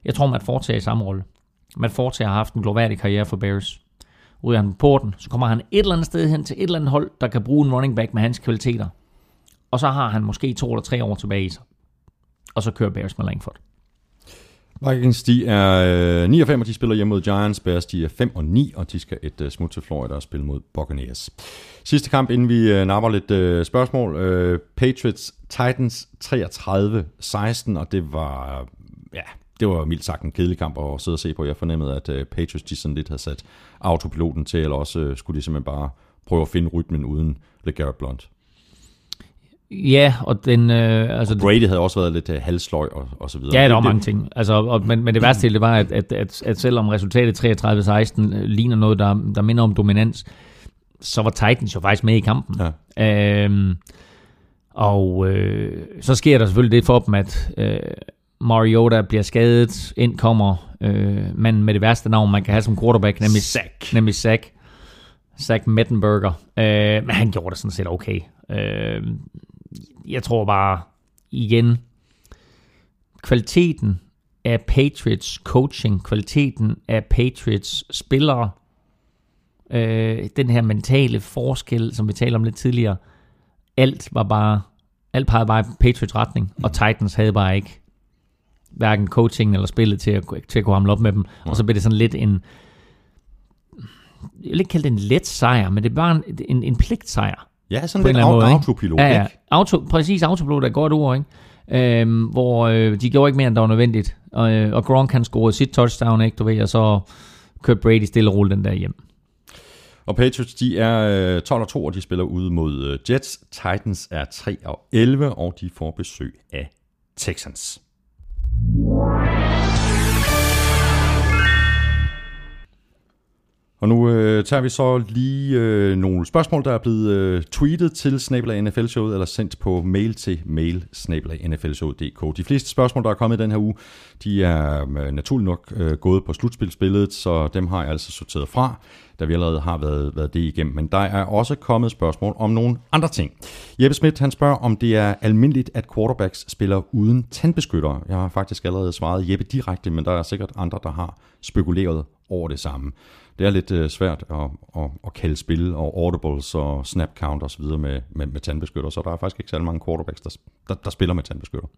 Speaker 2: Jeg tror, Matt Forte er i samme rolle. Matt Forte har haft en gloværdig karriere for Bears. Ryger han på porten, så kommer han et eller andet sted hen til et eller andet hold, der kan bruge en running back med hans kvaliteter. Og så har han måske to eller tre år tilbage i sig. Og så kører Bears med Langford.
Speaker 1: Vikings, de er øh, 9 og 5, og de spiller hjemme mod Giants. Bears, de er 5 og 9, og de skal et uh, smut til Florida og spille mod Buccaneers. Sidste kamp, inden vi uh, napper lidt uh, spørgsmål. Uh, Patriots Titans 33-16, og det var, ja, det var mildt sagt en kedelig kamp at sidde og se på. Jeg fornemmede, at uh, Patriots de sådan lidt havde sat autopiloten til, eller også uh, skulle de simpelthen bare prøve at finde rytmen uden LeGarrette Blunt.
Speaker 2: Ja, og den... Øh, altså,
Speaker 1: Brady havde også været lidt uh, halsløg og, og så videre.
Speaker 2: Ja, der var mange ting. Altså, og, men, men det værste til det var, at, at, at, at selvom resultatet 33-16 øh, ligner noget, der, der minder om dominans, så var Titans jo faktisk med i kampen. Ja. Øhm, og øh, så sker der selvfølgelig det for dem, at øh, Mariota bliver skadet, ind kommer øh, manden med det værste navn, man kan have som quarterback, nemlig
Speaker 1: Zach.
Speaker 2: Nemlig Zach. Zach Mettenberger. Øh, men han gjorde det sådan set okay. Øh, jeg tror bare, igen, kvaliteten af Patriots coaching, kvaliteten af Patriots spillere, øh, den her mentale forskel, som vi talte om lidt tidligere, alt var bare, alt pegede bare i Patriots retning, og Titans havde bare ikke hverken coaching eller spillet til at, til at kunne hamle op med dem. Og så blev det sådan lidt en, jeg vil ikke kalde det en let sejr, men det var en, en, en pligtsejr.
Speaker 1: Ja, sådan
Speaker 2: På en
Speaker 1: lidt
Speaker 2: eller anden måde, ikke?
Speaker 1: autopilot,
Speaker 2: Ja, ja.
Speaker 1: ikke?
Speaker 2: Auto, præcis, autopilot er et godt ord, ikke? Øhm, hvor øh, de gjorde ikke mere, end der var nødvendigt. Og, øh, og Gronk han scorede sit touchdown, ikke, du ved, og så kørte Brady stille og roligt den der hjem.
Speaker 1: Og Patriots, de er øh, 12 og 2, og de spiller ude mod øh, Jets. Titans er 3 og 11, og de får besøg af Texans. Og nu øh, tager vi så lige øh, nogle spørgsmål, der er blevet øh, tweetet til Snabelag NFL Showet, eller sendt på mail til mail nflshowet.dk. De fleste spørgsmål, der er kommet i den her uge, de er øh, naturligt nok øh, gået på slutspilsbilledet, så dem har jeg altså sorteret fra, da vi allerede har været, været det igennem. Men der er også kommet spørgsmål om nogle andre ting. Jeppe Schmidt, han spørger, om det er almindeligt, at quarterbacks spiller uden tandbeskytter. Jeg har faktisk allerede svaret Jeppe direkte, men der er sikkert andre, der har spekuleret over det samme det er lidt øh, svært at, at, at kalde spil og audibles og snap count videre med, med, med tandbeskytter, så der er faktisk ikke særlig mange quarterbacks, der, der, der spiller med tandbeskytter.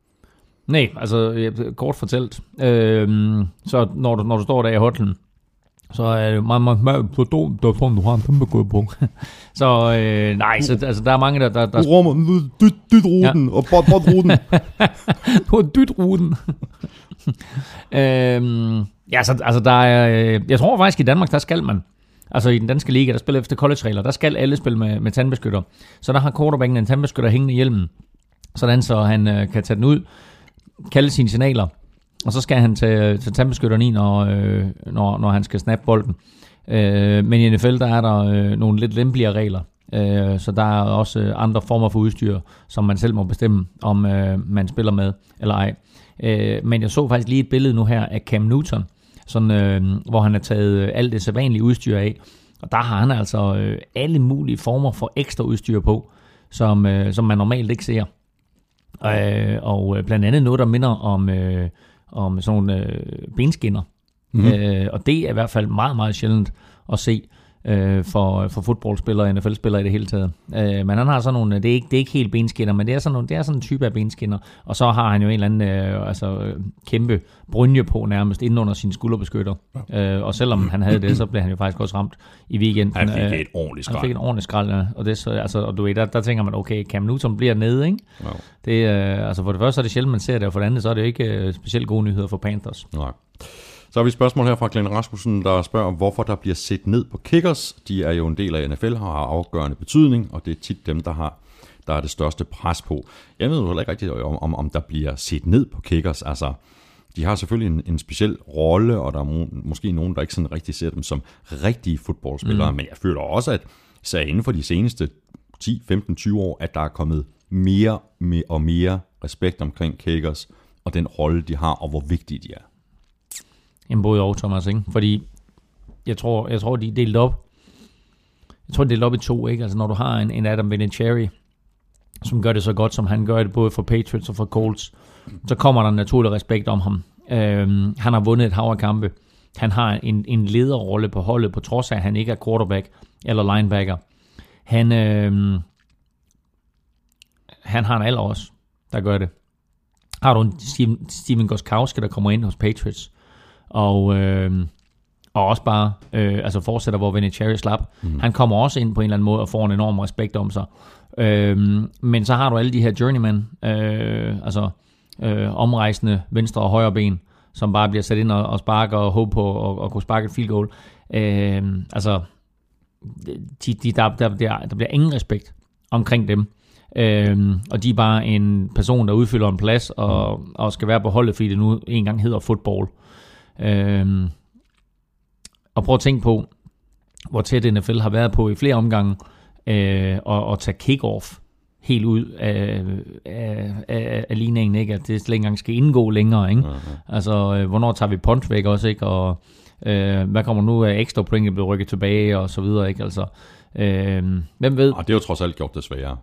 Speaker 2: Nej, altså jeg- kort fortalt. Øhm, så når du, når du står der i hotlen, så er det meget, meget, meget så dumt, der får du har en kæmpe god på. så øh, nej, så, altså, der er mange, der, der, der
Speaker 1: rummer, dyt, dyt ruten, ja. og bot, bot ruten.
Speaker 2: på dyt ruten. øhm, ja, så, altså der er, øh, jeg tror faktisk i Danmark, der skal man, altså i den danske liga, der spiller efter college-regler, der skal alle spille med, med tandbeskytter. Så der har quarterbacken en tandbeskytter hængende i hjelmen, sådan så han øh, kan tage den ud, kalde sine signaler, og så skal han tage, øh, tage tandbeskytteren i, når, øh, når, når han skal snappe bolden. Øh, men i NFL, der er der øh, nogle lidt lempeligere regler, øh, så der er også øh, andre former for udstyr, som man selv må bestemme, om øh, man spiller med eller ej. Øh, men jeg så faktisk lige et billede nu her af Cam Newton, sådan, øh, hvor han har taget øh, alt det sædvanlige udstyr af, og der har han altså øh, alle mulige former for ekstra udstyr på, som, øh, som man normalt ikke ser. Øh, og øh, blandt andet noget, der minder om, øh, om sådan nogle øh, benskinner. Mm. Øh, og det er i hvert fald meget, meget sjældent at se øh, for, for fodboldspillere og NFL-spillere i det hele taget. Øh, men han har sådan nogle, det er ikke, det er ikke helt benskinner, men det er sådan, nogle, det er sådan en type af benskinner. Og så har han jo en eller anden øh, altså, øh, kæmpe brynje på nærmest inden under sin skulderbeskytter. Ja. Øh, og selvom han havde det, så blev han jo faktisk også ramt i weekenden.
Speaker 1: Han fik
Speaker 2: Øh,
Speaker 1: et ordentligt
Speaker 2: han
Speaker 1: skrald.
Speaker 2: fik en ordentlig skrald, ja. og, det, så, altså, og du ved, der, der tænker man, okay, Cam Newton bliver nede, ikke?
Speaker 1: Ja.
Speaker 2: Det, øh, altså for det første er det sjældent, man ser det, og for det andet så er det jo ikke øh, specielt gode nyheder for Panthers.
Speaker 1: Nej. Så har vi et spørgsmål her fra Glenn Rasmussen, der spørger, hvorfor der bliver set ned på kickers. De er jo en del af NFL, har afgørende betydning, og det er tit dem, der har der er det største pres på. Jeg ved jo heller ikke rigtigt, om, om, om der bliver set ned på kickers. Altså, de har selvfølgelig en, en speciel rolle, og der er må, måske nogen, der ikke sådan rigtig ser dem som rigtige fodboldspillere, mm. men jeg føler også, at så inden for de seneste 10, 15, 20 år, at der er kommet mere me- og mere respekt omkring kickers, og den rolle, de har, og hvor vigtige de er.
Speaker 2: Jamen både og, Thomas, ikke? Fordi jeg tror, jeg tror, de er delt op. Jeg tror, de er delt op i to, ikke? Altså når du har en, en Adam Vinatieri, som gør det så godt, som han gør det, både for Patriots og for Colts, så kommer der en naturlig respekt om ham. Øhm, han har vundet et hav af kampe. Han har en, en lederrolle på holdet, på trods af, at han ikke er quarterback eller linebacker. Han, øhm, han har en alder også, der gør det. Har du en Steven, Steven Goskowski, der kommer ind hos Patriots, og, øh, og også bare øh, altså fortsætter, hvor Vinatieri slap. Mm. Han kommer også ind på en eller anden måde og får en enorm respekt om sig. Øh, men så har du alle de her journeyman, øh, altså øh, omrejsende venstre og højre ben, som bare bliver sat ind og, og sparker og håber på at, at kunne sparke et field goal. Øh, altså, de, de, der, der, der, der bliver ingen respekt omkring dem. Øhm, og de er bare en person, der udfylder en plads og, og skal være på holdet, fordi det nu engang hedder fodbold. Øhm, og prøv at tænke på, hvor tæt NFL har været på i flere omgange, øh, og, og tage kick-off helt ud af, af, af, af ligningen, ikke? at det slet ikke engang skal indgå længere. Ikke? Uh-huh. Altså, øh, hvornår tager vi punt væk også, ikke? og øh, hvad kommer nu af ekstra point, der bliver rykket tilbage, og så videre. Ikke? Altså, øh, hvem ved?
Speaker 1: Og det har jo trods alt gjort det sværere.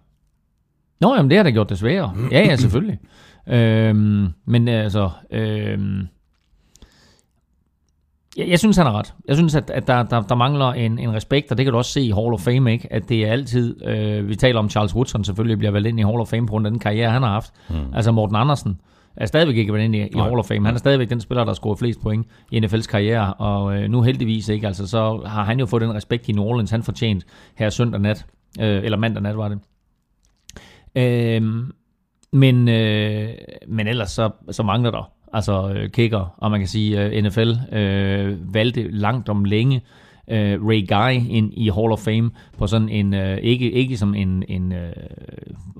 Speaker 2: Nå, jamen det har da gjort det sværere. Ja, ja, selvfølgelig. øhm, men altså, øhm, jeg, jeg synes, han har ret. Jeg synes, at, at der, der, der mangler en, en respekt, og det kan du også se i Hall of Fame, ikke? at det er altid, øh, vi taler om Charles Woodson selvfølgelig, bliver valgt ind i Hall of Fame på grund af den karriere, han har haft. Mm. Altså Morten Andersen er stadigvæk ikke valgt ind i, i Hall of Fame. Han er stadigvæk den spiller, der har scoret flest point i NFL's karriere, og øh, nu heldigvis ikke, altså så har han jo fået den respekt i New Orleans, han fortjent her søndag nat, øh, eller mandag nat var det. Øh, men, øh, men ellers så, så mangler der altså øh, kicker, og man kan sige, øh, NFL øh, valgte langt om længe øh, Ray Guy ind i Hall of Fame på sådan en, øh, ikke, ikke som en, en øh,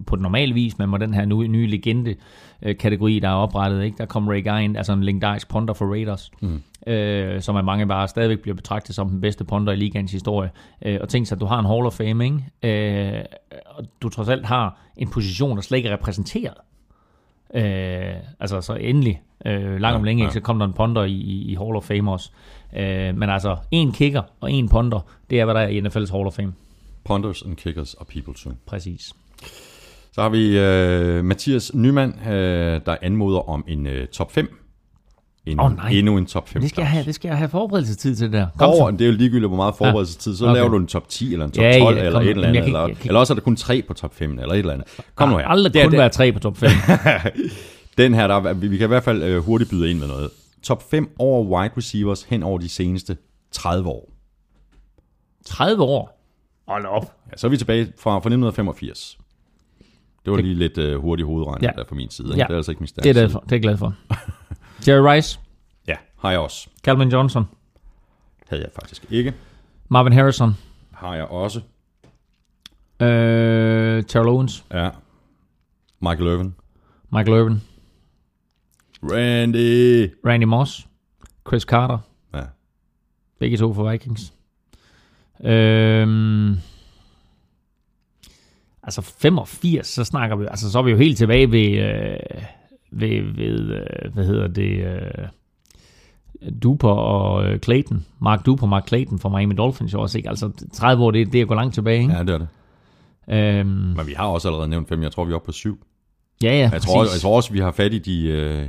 Speaker 2: på den normale vis, men med den her nye, nye legende øh, kategori, der er oprettet. Ikke? Der kom Ray Guy ind, altså en legendarisk punter for Raiders, mm. øh, som er mange bare stadigvæk bliver betragtet som den bedste punter i ligaens historie. Øh, og tænk sig, at du har en Hall of Fame, ikke? Øh, og du trods alt har en position, der slet ikke er repræsenteret. Øh, altså så endelig, øh, langt om længe, ja. så kom der en ponder i, i, i Hall of Fame også. Øh, men altså, en kicker og en ponder, det er, hvad der er i NFL's Hall of Fame.
Speaker 1: Ponders and kickers are people too.
Speaker 2: Præcis.
Speaker 1: Så har vi øh, Mathias Nyman, øh, der anmoder om en øh, top 5. En,
Speaker 2: Åh, nej.
Speaker 1: Endnu en top 5.
Speaker 2: Det skal, jeg have, det skal jeg have forberedelsestid til det der. Kom
Speaker 1: Over,
Speaker 2: så.
Speaker 1: det er jo ligegyldigt, hvor meget forberedelsestid. Så
Speaker 2: Okay.
Speaker 1: laver du en top 10, eller en top
Speaker 2: Ja, ja,
Speaker 1: 12,
Speaker 2: kom
Speaker 1: eller
Speaker 2: nu.
Speaker 1: et eller
Speaker 2: jeg
Speaker 1: andet.
Speaker 2: kan-
Speaker 1: Eller,
Speaker 2: jeg kan-
Speaker 1: eller også er der kun 3 på top 5, eller et eller andet. Kom nu her.
Speaker 2: Aldrig
Speaker 1: Det
Speaker 2: kun
Speaker 1: det.
Speaker 2: være tre på top 5.
Speaker 1: Den her, der, vi kan i hvert fald øh, hurtigt byde ind med noget. Top 5 over wide receivers hen over de seneste 30 år.
Speaker 2: 30 år. Hold op.
Speaker 1: Ja, så er vi tilbage fra, fra 1985. Det var lige lidt øh, hurtig hovedregning
Speaker 2: Ja.
Speaker 1: ja. der fra min side. Ikke?
Speaker 2: Ja.
Speaker 1: Det er altså ikke min stærke
Speaker 2: Det er,
Speaker 1: side.
Speaker 2: derfor, det er jeg glad for. Jerry Rice,
Speaker 1: Ja, har jeg også.
Speaker 2: Calvin Johnson,
Speaker 1: Havde jeg faktisk ikke.
Speaker 2: Marvin Harrison,
Speaker 1: Har jeg også.
Speaker 2: øh, Terrell Owens,
Speaker 1: Ja. Michael Irvin.
Speaker 2: Michael Irvin,
Speaker 1: Randy.
Speaker 2: Randy Moss, Chris Carter,
Speaker 1: Ja.
Speaker 2: begge to for Vikings. Øhm, altså 85, så snakker vi, altså så er vi jo helt tilbage ved, øh, ved, ved øh, hvad hedder det, øh, Duper og øh, Clayton. Mark Duper og Mark Clayton fra Miami Dolphins også, ikke? Altså 30 år, det, det er at gå langt tilbage, ikke?
Speaker 1: ja, det er det.
Speaker 2: Ja, øhm,
Speaker 1: Men vi har også allerede nævnt fem. Jeg tror, vi er oppe på syv.
Speaker 2: ja, ja
Speaker 1: Jeg tror, jeg
Speaker 2: præcis.
Speaker 1: tror også, vi har fat i de, øh,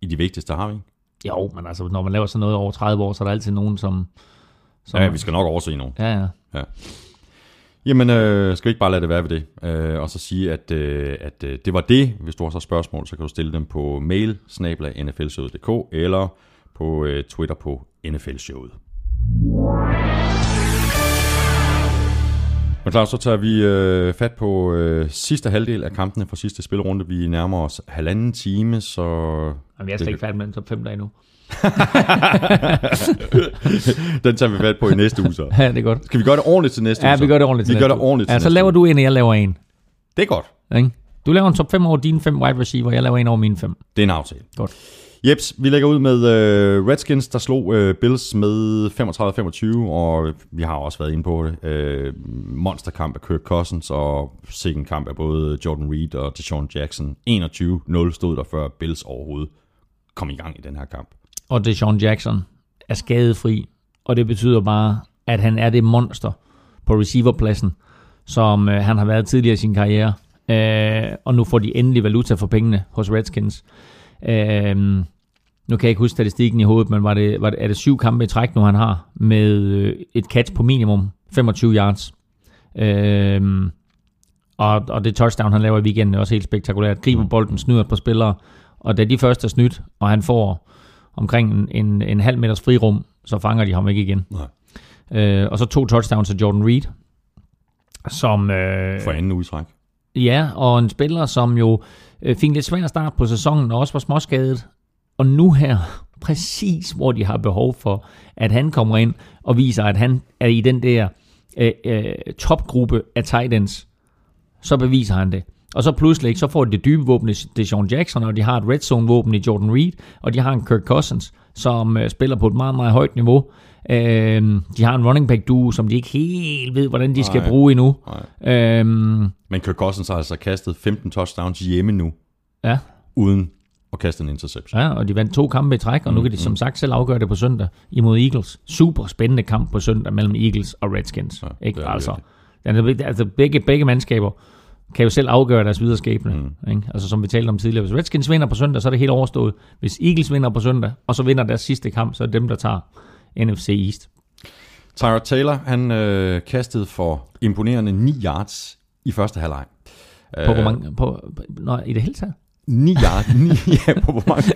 Speaker 1: i de vigtigste, har vi ikke?
Speaker 2: Jo, men altså, når man laver sådan noget over 30 år, så er der altid nogen, som... som
Speaker 1: Ja, vi skal nok overse nogen.
Speaker 2: Ja, ja.
Speaker 1: Jamen, øh, skal vi ikke bare lade det være ved det? Øh, og så sige, at, øh, at øh, det var det. Hvis du har så spørgsmål, så kan du stille dem på mail, snabla nflshowet.dk, eller på øh, Twitter på nflshowet. Men klar, så tager vi øh, fat på øh, sidste halvdel af kampene fra sidste spilrunde. Vi nærmer os halvanden time, så...
Speaker 2: Jamen, jeg er slet ikke færdig med den top 5 dage nu.
Speaker 1: Den tager vi fat på i næste uge så.
Speaker 2: Ja, det er godt.
Speaker 1: Skal vi gøre det ordentligt til næste
Speaker 2: Ja,
Speaker 1: uge? så?
Speaker 2: vi gør det ordentligt til
Speaker 1: Vi gør det ordentligt til
Speaker 2: Ja, så laver du en, og jeg laver en.
Speaker 1: Det er godt.
Speaker 2: Ikke? Du laver en top 5 over dine 5 wide receiver, jeg laver en over mine 5.
Speaker 1: Det er en aftale.
Speaker 2: Godt.
Speaker 1: Jeps, vi lægger ud med øh, Redskins, der slog øh, Bills med 35-25, og vi har også været inde på det. Øh, monsterkamp af Kirk Cousins, og sikken kamp af både Jordan Reed og Deshaun Jackson. 21-0 stod der før Bills overhovedet kom i gang i den her kamp.
Speaker 2: Og Deshaun Jackson er skadefri, og det betyder bare, at han er det monster på receiverpladsen, som øh, han har været tidligere i sin karriere. Øh, og nu får de endelig valuta for pengene hos Redskins. Øh, nu kan jeg ikke huske statistikken i hovedet, men var det, var det, er det syv kampe i træk nu, han har, med øh, et catch på minimum 25 yards. Øh, og, og det touchdown, han laver i weekenden, er også helt spektakulært. Griber bolden, snyder et spillere, og da de første er snydt, og han får omkring en, en, en halv meters frirum, så fanger de ham ikke igen.
Speaker 1: Nej.
Speaker 2: Øh, og så to touchdowns af Jordan Reed, som... Øh,
Speaker 1: For anden udtræk.
Speaker 2: Ja, og en spiller, som jo øh, fik lidt svær start på sæsonen, og også var småskadet. Og nu her, præcis hvor de har behov for, at han kommer ind og viser, at han er i den der øh, øh, topgruppe af tight ends, så beviser han det. Og så pludselig, så får de det dybe våben i Deshaun Jackson, og de har et red zone våben i Jordan Reed, og de har en Kirk Cousins, som øh, spiller på et meget, meget højt niveau. Øh, de har en running back duo, som de ikke helt ved, hvordan de skal
Speaker 1: Nej.
Speaker 2: bruge endnu.
Speaker 1: Nej.
Speaker 2: Øh,
Speaker 1: Men Kirk Cousins har altså kastet 15 touchdowns hjemme nu,
Speaker 2: ja,
Speaker 1: uden at kaste en interception.
Speaker 2: Ja, og de vandt to kampe i træk, og nu kan de som sagt selv afgøre det på søndag imod Eagles. Super spændende kamp på søndag mellem Eagles og Redskins.
Speaker 1: Ja,
Speaker 2: ikke?
Speaker 1: det er det
Speaker 2: Altså, er, altså begge, begge mandskaber kan jo selv afgøre deres videre skæbne. Mm. Ikke? Altså som vi talte om tidligere. Hvis Redskins vinder på søndag, så er det helt overstået. Hvis Eagles vinder på søndag, og så vinder deres sidste kamp, så er det dem, der tager NFC East.
Speaker 1: Tyrod Taylor, han øh, kastede for imponerende 9 yards i første halvleg.
Speaker 2: På hvor mange? På, nå, I det hele taget?
Speaker 1: 9 yards. 9, ja, på hvor mange?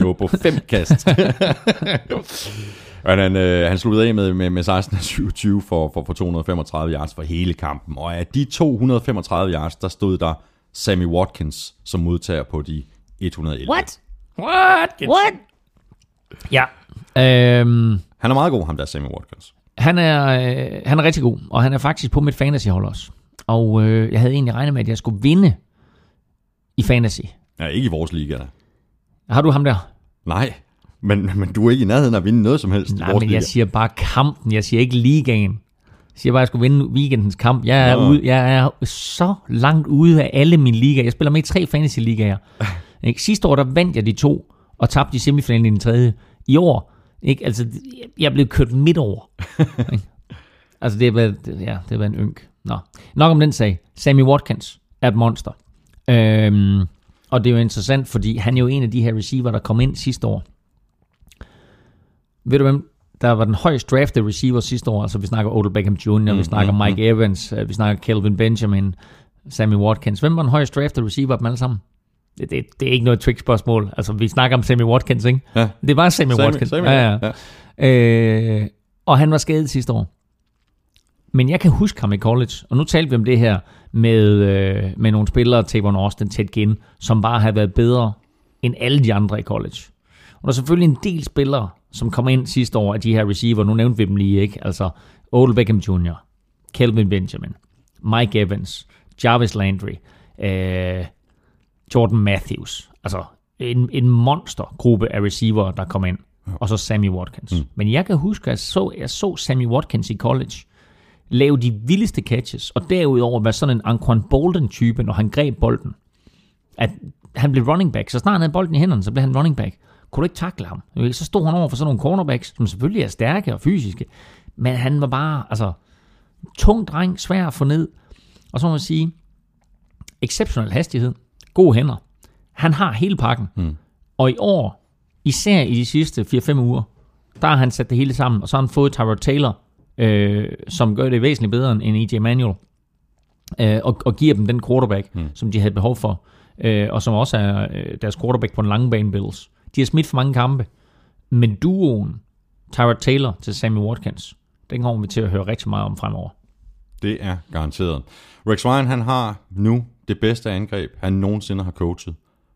Speaker 1: var på 5 kast. Og han, øh, han sluttede af med, med, med 16 27 for, for, for 235 yards for hele kampen. Og af de 235 yards, der stod der Sammy Watkins som modtager på de 111.
Speaker 2: What? What? What? Ja. Øhm,
Speaker 1: Han er meget god, ham der Sammy Watkins.
Speaker 2: han, er, øh, han er rigtig god, og han er faktisk på mit fantasyhold også. Og øh, jeg havde egentlig regnet med, at jeg skulle vinde i fantasy.
Speaker 1: Ja, ikke i vores liga.
Speaker 2: Har du ham der?
Speaker 1: Nej, men, men du er ikke i nærheden af at vinde noget som helst
Speaker 2: Nej, men
Speaker 1: liga.
Speaker 2: jeg siger bare kampen. Jeg siger ikke ligaen. Jeg siger bare, at jeg skulle vinde weekendens kamp. Jeg er,
Speaker 1: Nå.
Speaker 2: ude, jeg er så langt ude af alle mine ligaer. Jeg spiller med i tre fantasy-ligaer. Ikke? Sidste år, der vandt jeg de to, og tabte i semifinalen i den tredje. I år, ikke? Altså, jeg blev kørt midt over. ikke? altså, det har været, ja, det har været en ynk. Nå. Nok om den sag. Sammy Watkins er et monster. Øhm, og det er jo interessant, fordi han er jo en af de her receiver, der kom ind sidste år. Ved du hvem, der var den højst draftede receiver sidste år? Altså vi snakker Odell Beckham Jr., mm, vi snakker Mike Evans, øh, vi snakker Kelvin Benjamin, Sammy Watkins. Hvem var den højst draftede receiver af dem alle sammen? Det, det, det er ikke noget trick-spørgsmål. Altså vi snakker om Sammy Watkins, ikke?
Speaker 1: Ja.
Speaker 2: Det var Sammy,
Speaker 1: Sammy-
Speaker 2: Watkins.
Speaker 1: Sammy,
Speaker 2: ja, ja.
Speaker 1: ja.
Speaker 2: Øh, og han var skadet sidste år. Men jeg kan huske ham i college, og nu talte vi om det her med, øh, med nogle spillere, Tavon Austin, Ted Ginn, som bare har været bedre end alle de andre i college. Og der er selvfølgelig en del spillere, som kom ind sidste år af de her receiver. Nu nævnte vi dem lige, ikke? Altså Odell Beckham Jr., Kelvin Benjamin, Mike Evans, Jarvis Landry, øh, Jordan Matthews. Altså en, en monstergruppe af receiver, der kom ind. Og så Sammy Watkins. Mm. Men jeg kan huske, at jeg så, jeg så Sammy Watkins i college lave de vildeste catches, og derudover være sådan en Anquan Bolden-type, når han greb bolden. At han blev running back. Så snart han havde bolden i hænderne, så blev han running back. Kunne du ikke takle ham? Så stod han over for sådan nogle cornerbacks, som selvfølgelig er stærke og fysiske, men han var bare, altså, tung dreng, svær at få ned. Og så må man sige, exceptionel hastighed, gode hænder. Han har hele pakken. Mm. Og i år, især i de sidste 4-5 uger, der har han sat det hele sammen, og så har han fået Tyrod Taylor, øh, som gør det væsentligt bedre end E.J. Manuel, øh, og, og giver dem den quarterback, mm. som de havde behov for, øh, og som også er øh, deres quarterback på den lange bane Bills. De har smidt for mange kampe, men duoen Tyrod Taylor til Sammy Watkins, den kommer vi til at høre rigtig meget om fremover.
Speaker 1: Det er garanteret. Rex Ryan, han har nu det bedste angreb, han nogensinde har coachet,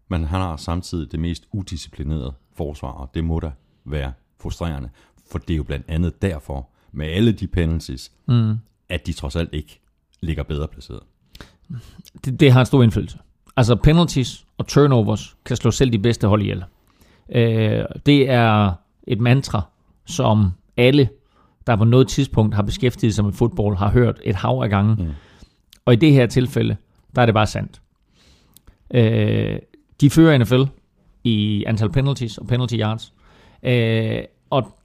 Speaker 1: men han har samtidig det mest udisciplinerede forsvar, og det må da være frustrerende, for det er jo blandt andet derfor, med alle de penalties, mm. at de trods alt ikke ligger bedre placeret.
Speaker 2: det, det har en stor indflydelse. Altså penalties og turnovers kan slå selv de bedste hold ihjel. Øh, det er et mantra, som alle, der på noget tidspunkt har beskæftiget sig med fodbold, har hørt et hav af gange. Mm. Og i det her tilfælde, der er det bare sandt. Øh, de fører NFL i antal penalties og penalty yards. Øh, og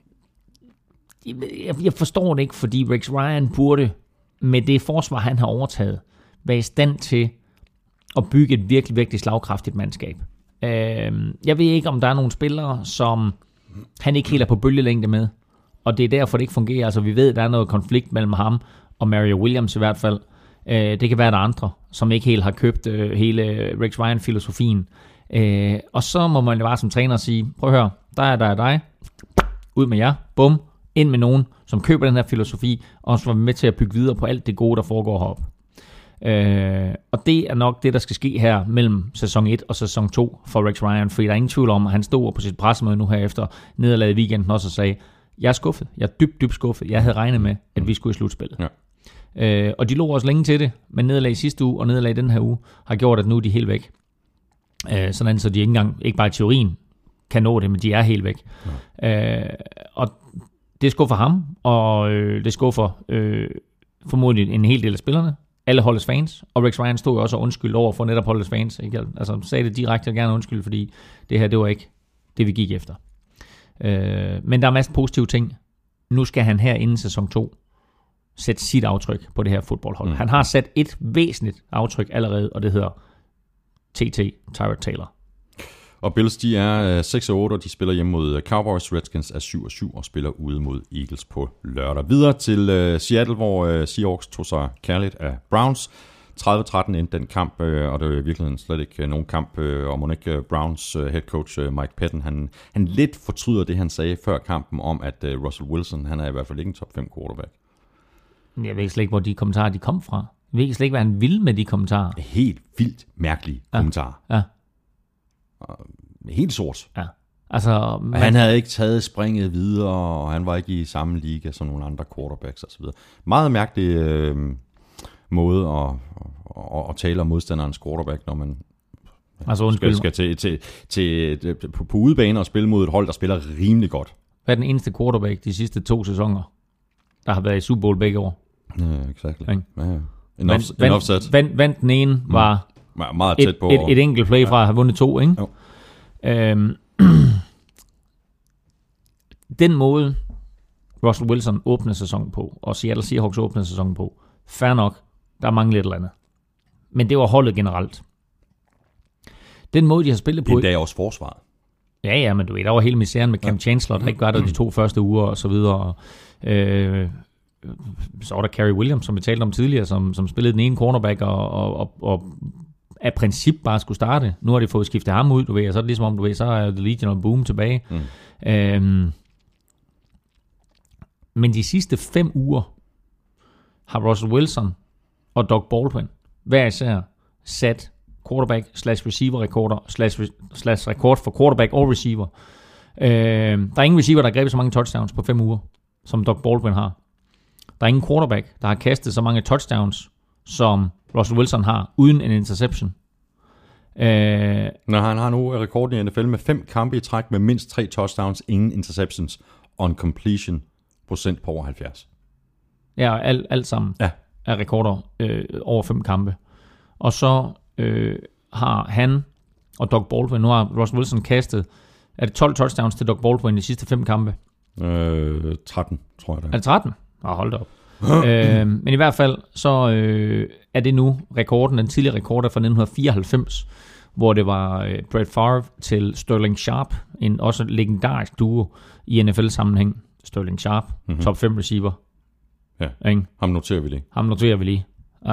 Speaker 2: jeg, jeg forstår det ikke, fordi Rex Ryan burde med det forsvar, han har overtaget, være i stand til at bygge et virkelig, virkelig slagkraftigt mandskab. Øh, jeg ved ikke, om der er nogle spillere, som han ikke helt er på bølgelængde med, og det er derfor, det ikke fungerer. Altså, vi ved, at der er noget konflikt mellem ham og Mario Williams i hvert fald. Øh, det kan være, at der er andre, som ikke helt har købt øh, hele Rex Ryan-filosofien. Øh, og så må man jo bare som træner sige, prøv at høre, der er der er dig, ud med jer, bum, ind med nogen, som køber den her filosofi, og som er med til at bygge videre på alt det gode, der foregår heroppe. Øh, og det er nok det, der skal ske her mellem sæson 1 og sæson 2 for Rex Ryan, fordi der er ingen tvivl om, at han stod på sit pressemøde nu her efter nederlaget i weekenden også og sagde, jeg er skuffet, jeg er dybt, dybt skuffet, jeg havde regnet med, at vi skulle i slutspillet.
Speaker 1: Ja.
Speaker 2: Øh, og de lå også længe til det, men nederlag i sidste uge og nederlag i den her uge har gjort, at nu er de helt væk. Øh, sådan så de ikke engang, ikke bare i teorien, kan nå det, men de er helt væk. Ja. Øh, og det skuffer ham, og øh, det skuffer øh, formodentlig en hel del af spillerne. Alle holdets fans, og Rex Ryan stod jo også og undskyld over for netop holdets fans. Ikke? Altså sagde det direkte og gerne undskyld, fordi det her, det var ikke det, vi gik efter. Øh, men der er masser af positive ting. Nu skal han her inden sæson 2 sætte sit aftryk på det her fodboldhold. Mm. Han har sat et væsentligt aftryk allerede, og det hedder TT, Tyrod Taylor.
Speaker 1: Og Bills, de er øh, 6 8, og de spiller hjemme mod øh, Cowboys. Redskins er 7 7 og spiller ude mod Eagles på lørdag. Videre til øh, Seattle, hvor øh, Seahawks tog sig kærligt af Browns. 30-13 endte den kamp, øh, og det er i virkeligheden slet ikke øh, nogen kamp, øh, og Monique øh, Browns øh, head coach øh, Mike Patton, han, han lidt fortryder det, han sagde før kampen om, at øh, Russell Wilson, han er i hvert fald ikke en top 5 quarterback.
Speaker 2: Jeg ved slet ikke, hvor de kommentarer de kom fra. Jeg ved slet ikke, hvad han ville med de kommentarer.
Speaker 1: Helt vildt mærkelig ja. kommentar.
Speaker 2: Ja,
Speaker 1: Helt sort.
Speaker 2: ja. Altså,
Speaker 1: Men...
Speaker 2: man,
Speaker 1: Han havde ikke taget springet videre, og han var ikke i samme liga som nogle andre quarterbacks osv. Meget mærkelig øh, måde at, at, at tale om modstanderens quarterback, når man
Speaker 2: altså undskyld,
Speaker 1: skal, skal til, til, til, på, på udebane og spille mod et hold, der spiller rimelig godt.
Speaker 2: hvad er den eneste quarterback de sidste to sæsoner, der har været i Super Bowl begge år?
Speaker 1: Ja.
Speaker 2: Ikke?
Speaker 1: Ja, ja. En,
Speaker 2: Vandt-
Speaker 1: off, en offset.
Speaker 2: Vandt, vandt, vandt den ene, var
Speaker 1: Meget- tæt
Speaker 2: et,
Speaker 1: på.
Speaker 2: et, et enkelt play fra at have vundet to, ikke?
Speaker 1: Jo.
Speaker 2: Øhm, den måde, Russell Wilson åbner sæsonen på, og Seattle Seahawks åbner sæsonen på, fair nok, der mangler et eller andet. Men det var holdet generelt. Den måde, de har spillet på...
Speaker 1: Endda også forsvaret.
Speaker 2: Ja, ja, men du ved, der var hele misæren med Cam Chancellor, der ikke var der de to første uger og så videre. Og, øh, så var der Kerry Williams, som vi talte om tidligere, som, som spillede den ene cornerback og, og, og, og af princip bare skulle starte. Nu har de fået skiftet ham ud, du ved, og så er det ligesom om, du ved, så er The Legion of Boom tilbage. Mm. Øhm, men de sidste fem uger har Russell Wilson og Doug Baldwin hver især sat quarterback slash receiver rekorder slash, slash rekord for quarterback og receiver. Øh, der er ingen receiver, der har grebet så mange touchdowns på fem uger, som Doug Baldwin har. Der er ingen quarterback, der har kastet så mange touchdowns, som Russell Wilson har, uden en interception. Øh,
Speaker 1: Når han har nu rekorden i NFL med fem kampe i træk med mindst tre touchdowns, ingen interceptions og en completion procent på over 70.
Speaker 2: ja, og alt, alt sammen
Speaker 1: Ja.
Speaker 2: er rekorder øh, over fem kampe. Og så øh, har han og Doug Baldwin, nu har Russell Wilson kastet, er det 12 touchdowns til Doug Baldwin de sidste fem kampe?
Speaker 1: Øh, 13, tror jeg det
Speaker 2: Er
Speaker 1: er.
Speaker 2: det 13? Nå, hold da op. øh, men i hvert fald, så øh, er det nu rekorden, den tidligere rekord er fra 1994, hvor det var øh, Brett Favre til Sterling Sharp, en også legendarisk duo i NFL-sammenhæng. Sterling Sharp, mm-hmm. top 5 receiver.
Speaker 1: Ja.
Speaker 2: Ikke?
Speaker 1: Ham noterer vi lige.
Speaker 2: Ham noterer vi lige. Uh,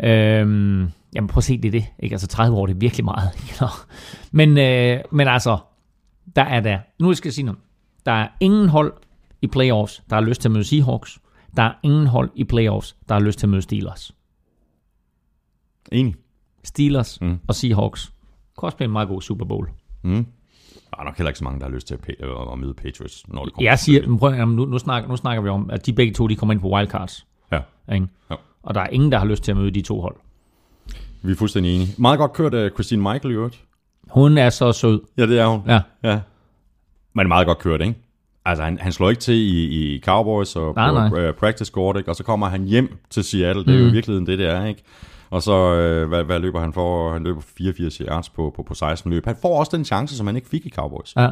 Speaker 2: øhm, jamen prøv at se, det er det. Ikke? Altså 30 år, det er virkelig meget. ikke? Men, øh, men altså, der er der. Nu skal jeg sige noget. Der er ingen hold i playoffs, der har lyst til at møde Seahawks. Der er ingen hold i playoffs, der har lyst til at møde Steelers.
Speaker 1: Enig.
Speaker 2: Steelers
Speaker 1: Mm.
Speaker 2: og Seahawks. Kan også blive en meget god Super Bowl.
Speaker 1: Mm. Der er nok heller ikke så mange, der har lyst til at, øh, at møde Patriots, når det kommer
Speaker 2: Jeg
Speaker 1: til
Speaker 2: siger, men prøv, nu, nu, snakker, nu snakker vi om, at de begge to de kommer ind på wildcards.
Speaker 1: Ja,
Speaker 2: Ikke?
Speaker 1: Ja.
Speaker 2: Og der er ingen, der har lyst til at møde de to hold.
Speaker 1: vi er fuldstændig enige. Meget godt kørt af Christine Michael i øvrigt.
Speaker 2: Hun er så sød.
Speaker 1: Ja, det er hun.
Speaker 2: Ja.
Speaker 1: ja. Men meget godt kørt, ikke? Altså, han, han slår ikke til i, i Cowboys og
Speaker 2: Nej,
Speaker 1: på
Speaker 2: nej.
Speaker 1: øh, practice court, ikke? Og så kommer han hjem til Seattle. Det er jo i virkeligheden det, det er, ikke? Og så, øh, hvad, hvad løber han for? Han løber 84 yards på, på, på 16 løb. Han får også den chance, som han ikke fik i Cowboys.
Speaker 2: Ja.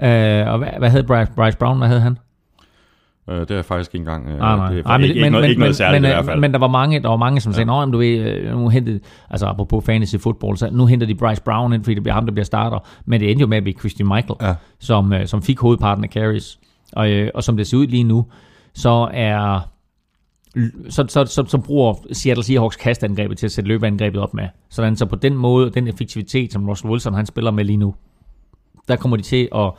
Speaker 2: Øh, og hvad, hvad hed Bryce, Bryce Brown? Hvad hed han?
Speaker 1: Øh, det er faktisk ikke engang... Øh,
Speaker 2: Nej, nej.
Speaker 1: Det er
Speaker 2: Nej,
Speaker 1: ikke, ikke, noget, ikke noget særligt
Speaker 2: men,
Speaker 1: i hvert fald.
Speaker 2: Men der var mange, der var mange som sagde, ja. du ved, øh, nu hentede, altså apropos fantasy football, så nu henter de Bryce Brown ind, fordi det bliver ham, der bliver starter. Men det endte jo med at blive Christian Michael,
Speaker 1: Ja.
Speaker 2: som, øh, som fik hovedparten af carries. Og, øh, og som det ser ud lige nu, så er så, så, så, så bruger Seattle Seahawks kastangrebet til at sætte løbeangrebet op med. Sådan så på den måde, den effektivitet, som Russell Wilson han spiller med lige nu, der kommer de til at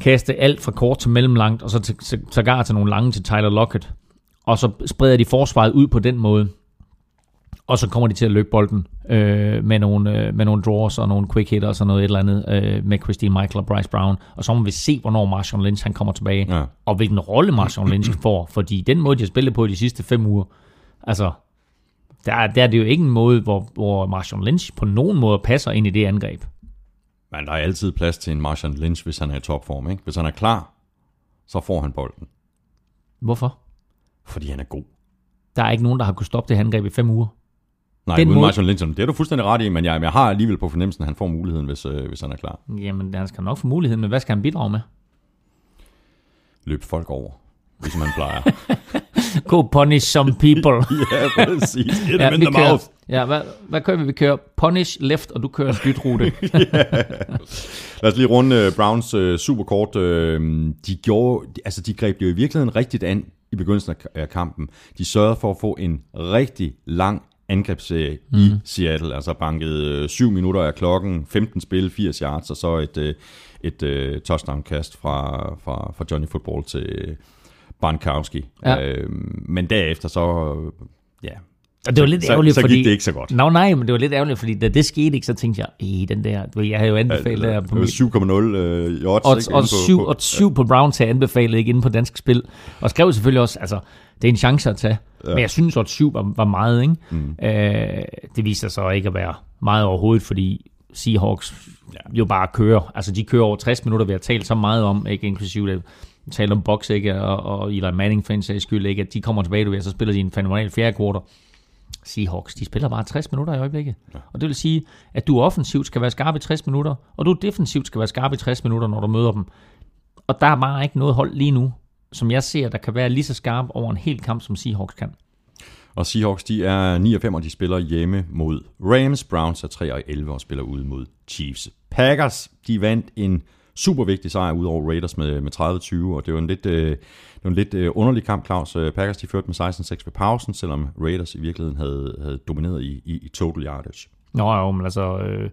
Speaker 2: kaste alt fra kort til mellemlangt, og så til, til, sågar til nogle lange til Tyler Lockett. Og så spreder de forsvaret ud på den måde. Og så kommer de til at løbe bolden øh, med, nogle, øh, med nogle draws og nogle quick hitters og noget et eller andet øh, med Christine Michael og Bryce Brown. Og så må vi se, hvornår Marshawn Lynch han kommer tilbage.
Speaker 1: Ja.
Speaker 2: Og hvilken rolle Marshawn Lynch får. Fordi den måde, de har spillet på de sidste fem uger, altså, der, er- der er det jo ikke en måde, hvor, hvor Marshawn Lynch på nogen måde passer ind i det angreb.
Speaker 1: Men der er altid plads til en Marshawn Lynch, hvis han er i topform. Ikke? Hvis han er klar, så får han bolden.
Speaker 2: Hvorfor?
Speaker 1: Fordi han er god.
Speaker 2: Der er ikke nogen, der har kunnet stoppe det angreb i fem uger.
Speaker 1: Nej,
Speaker 2: Den
Speaker 1: uden
Speaker 2: måde-
Speaker 1: Marshawn Lynch. Det er du fuldstændig ret i, men jeg, jeg har alligevel på fornemmelsen, at han får muligheden, hvis, øh, hvis han er klar.
Speaker 2: Jamen, han skal nok få muligheden, men hvad skal han bidrage med?
Speaker 1: Løb folk over, ligesom han plejer.
Speaker 2: Go punish some people.
Speaker 1: ja, præcis. Hit
Speaker 2: ja,
Speaker 1: in the
Speaker 2: kører,
Speaker 1: mouth.
Speaker 2: ja, hvad, hvad kører vi? Vi kører punish left, og du kører bytrute.
Speaker 1: Lad os lige runde øh, Browns uh, superkort. Uh, de, gjorde, de- altså, de greb det jo i virkeligheden rigtigt an i begyndelsen af kampen. De sørgede for at få en rigtig lang angrebsserie mm. i Seattle. Altså banket 7 minutter af klokken, 15 spil, 80 yards, og så et, øh, et uh, touchdown-kast fra, fra, fra Johnny Football til Bankowski.
Speaker 2: Ja.
Speaker 1: Uh, men derefter så, øh, ja,
Speaker 2: Og det var lidt
Speaker 1: så,
Speaker 2: ærgerligt,
Speaker 1: så
Speaker 2: fordi...
Speaker 1: gik det ikke så godt.
Speaker 2: Nå nej, men det var lidt ærgerligt, fordi da det skete ikke, så tænkte jeg, "Ih, den der, du jeg havde jo anbefalet der på mit
Speaker 1: 7,0 øh, i odds.
Speaker 2: odds,
Speaker 1: ikke?
Speaker 2: odds
Speaker 1: Inde
Speaker 2: 7, odds 7 på Browns jeg anbefalede ikke inde på dansk spil. Og skrev selvfølgelig også, altså, det er en chance at tage. Ja. Men jeg synes, odds 7 var, var meget, ikke? Mm. Øh, det viser sig så ikke at være meget overhovedet, fordi Seahawks ja. jo bare kører. Altså, de kører over 60 minutter, vi har talt så meget om, ikke inklusive det, talt om Box, ikke? Og, og Eli Manning for en sags skyld, ikke? At de kommer tilbage, du ved, og så spiller de en fenomenal fjerde quarter. Seahawks, de spiller bare 60 minutter i øjeblikket. Ja. Og det vil sige, at du offensivt skal være skarp i 60 minutter, og du defensivt skal være skarp i 60 minutter, når du møder dem. Og der er bare ikke noget hold lige nu, som jeg ser, der kan være lige så skarp over en hel kamp, som Seahawks kan.
Speaker 1: Og Seahawks, de er 9 og 5, og de spiller hjemme mod Rams. Browns er 3 og 11 og spiller ude mod Chiefs. Packers, de vandt en super vigtig sejr ud over Raiders med, med 30-20, og det var en lidt, øh, det var en lidt øh, underlig kamp, Claus. Øh, Packers, de førte med 16-6 ved pausen, selvom Raiders i virkeligheden havde, havde domineret i, i, i total yardage.
Speaker 2: Nå jo, men altså, øh,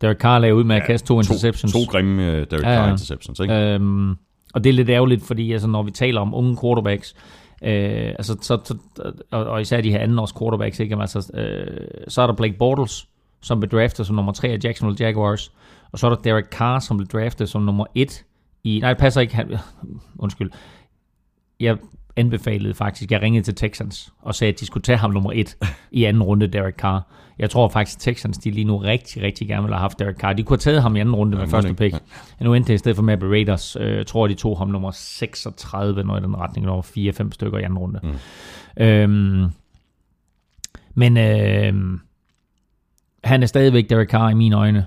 Speaker 2: Derek Carr lagde ud med at kaste to interceptions.
Speaker 1: To, to grimme uh, Derek
Speaker 2: Ja,
Speaker 1: Carr interceptions, ikke?
Speaker 2: Øhm, og det er lidt ærgerligt, fordi altså, når vi taler om unge quarterbacks, øh, altså, så, så, og, og især de her andenårs quarterbacks, ikke? Jamen, Altså, øh, så er der Blake Bortles, som blev draftet som nummer 3 af Jacksonville Jaguars, og så er der Derek Carr, som blev draftet som nummer 1 i... Nej, det passer ikke. Han, undskyld. Jeg anbefalede faktisk, jeg ringede til Texans og sagde, at de skulle tage ham nummer 1 i anden runde, Derek Carr. Jeg tror faktisk, at Texans de lige nu rigtig, rigtig gerne ville have haft Derek Carr. De kunne have taget ham i anden runde med
Speaker 1: må
Speaker 2: første pick. Ja. Nu endte det i stedet for med Raiders. Øh, Jeg tror, de tog ham nummer 36, noget i den retning, nummer 4-5 stykker i anden runde. Mm. Øhm, men øhm, han er stadigvæk Derek Carr i mine øjne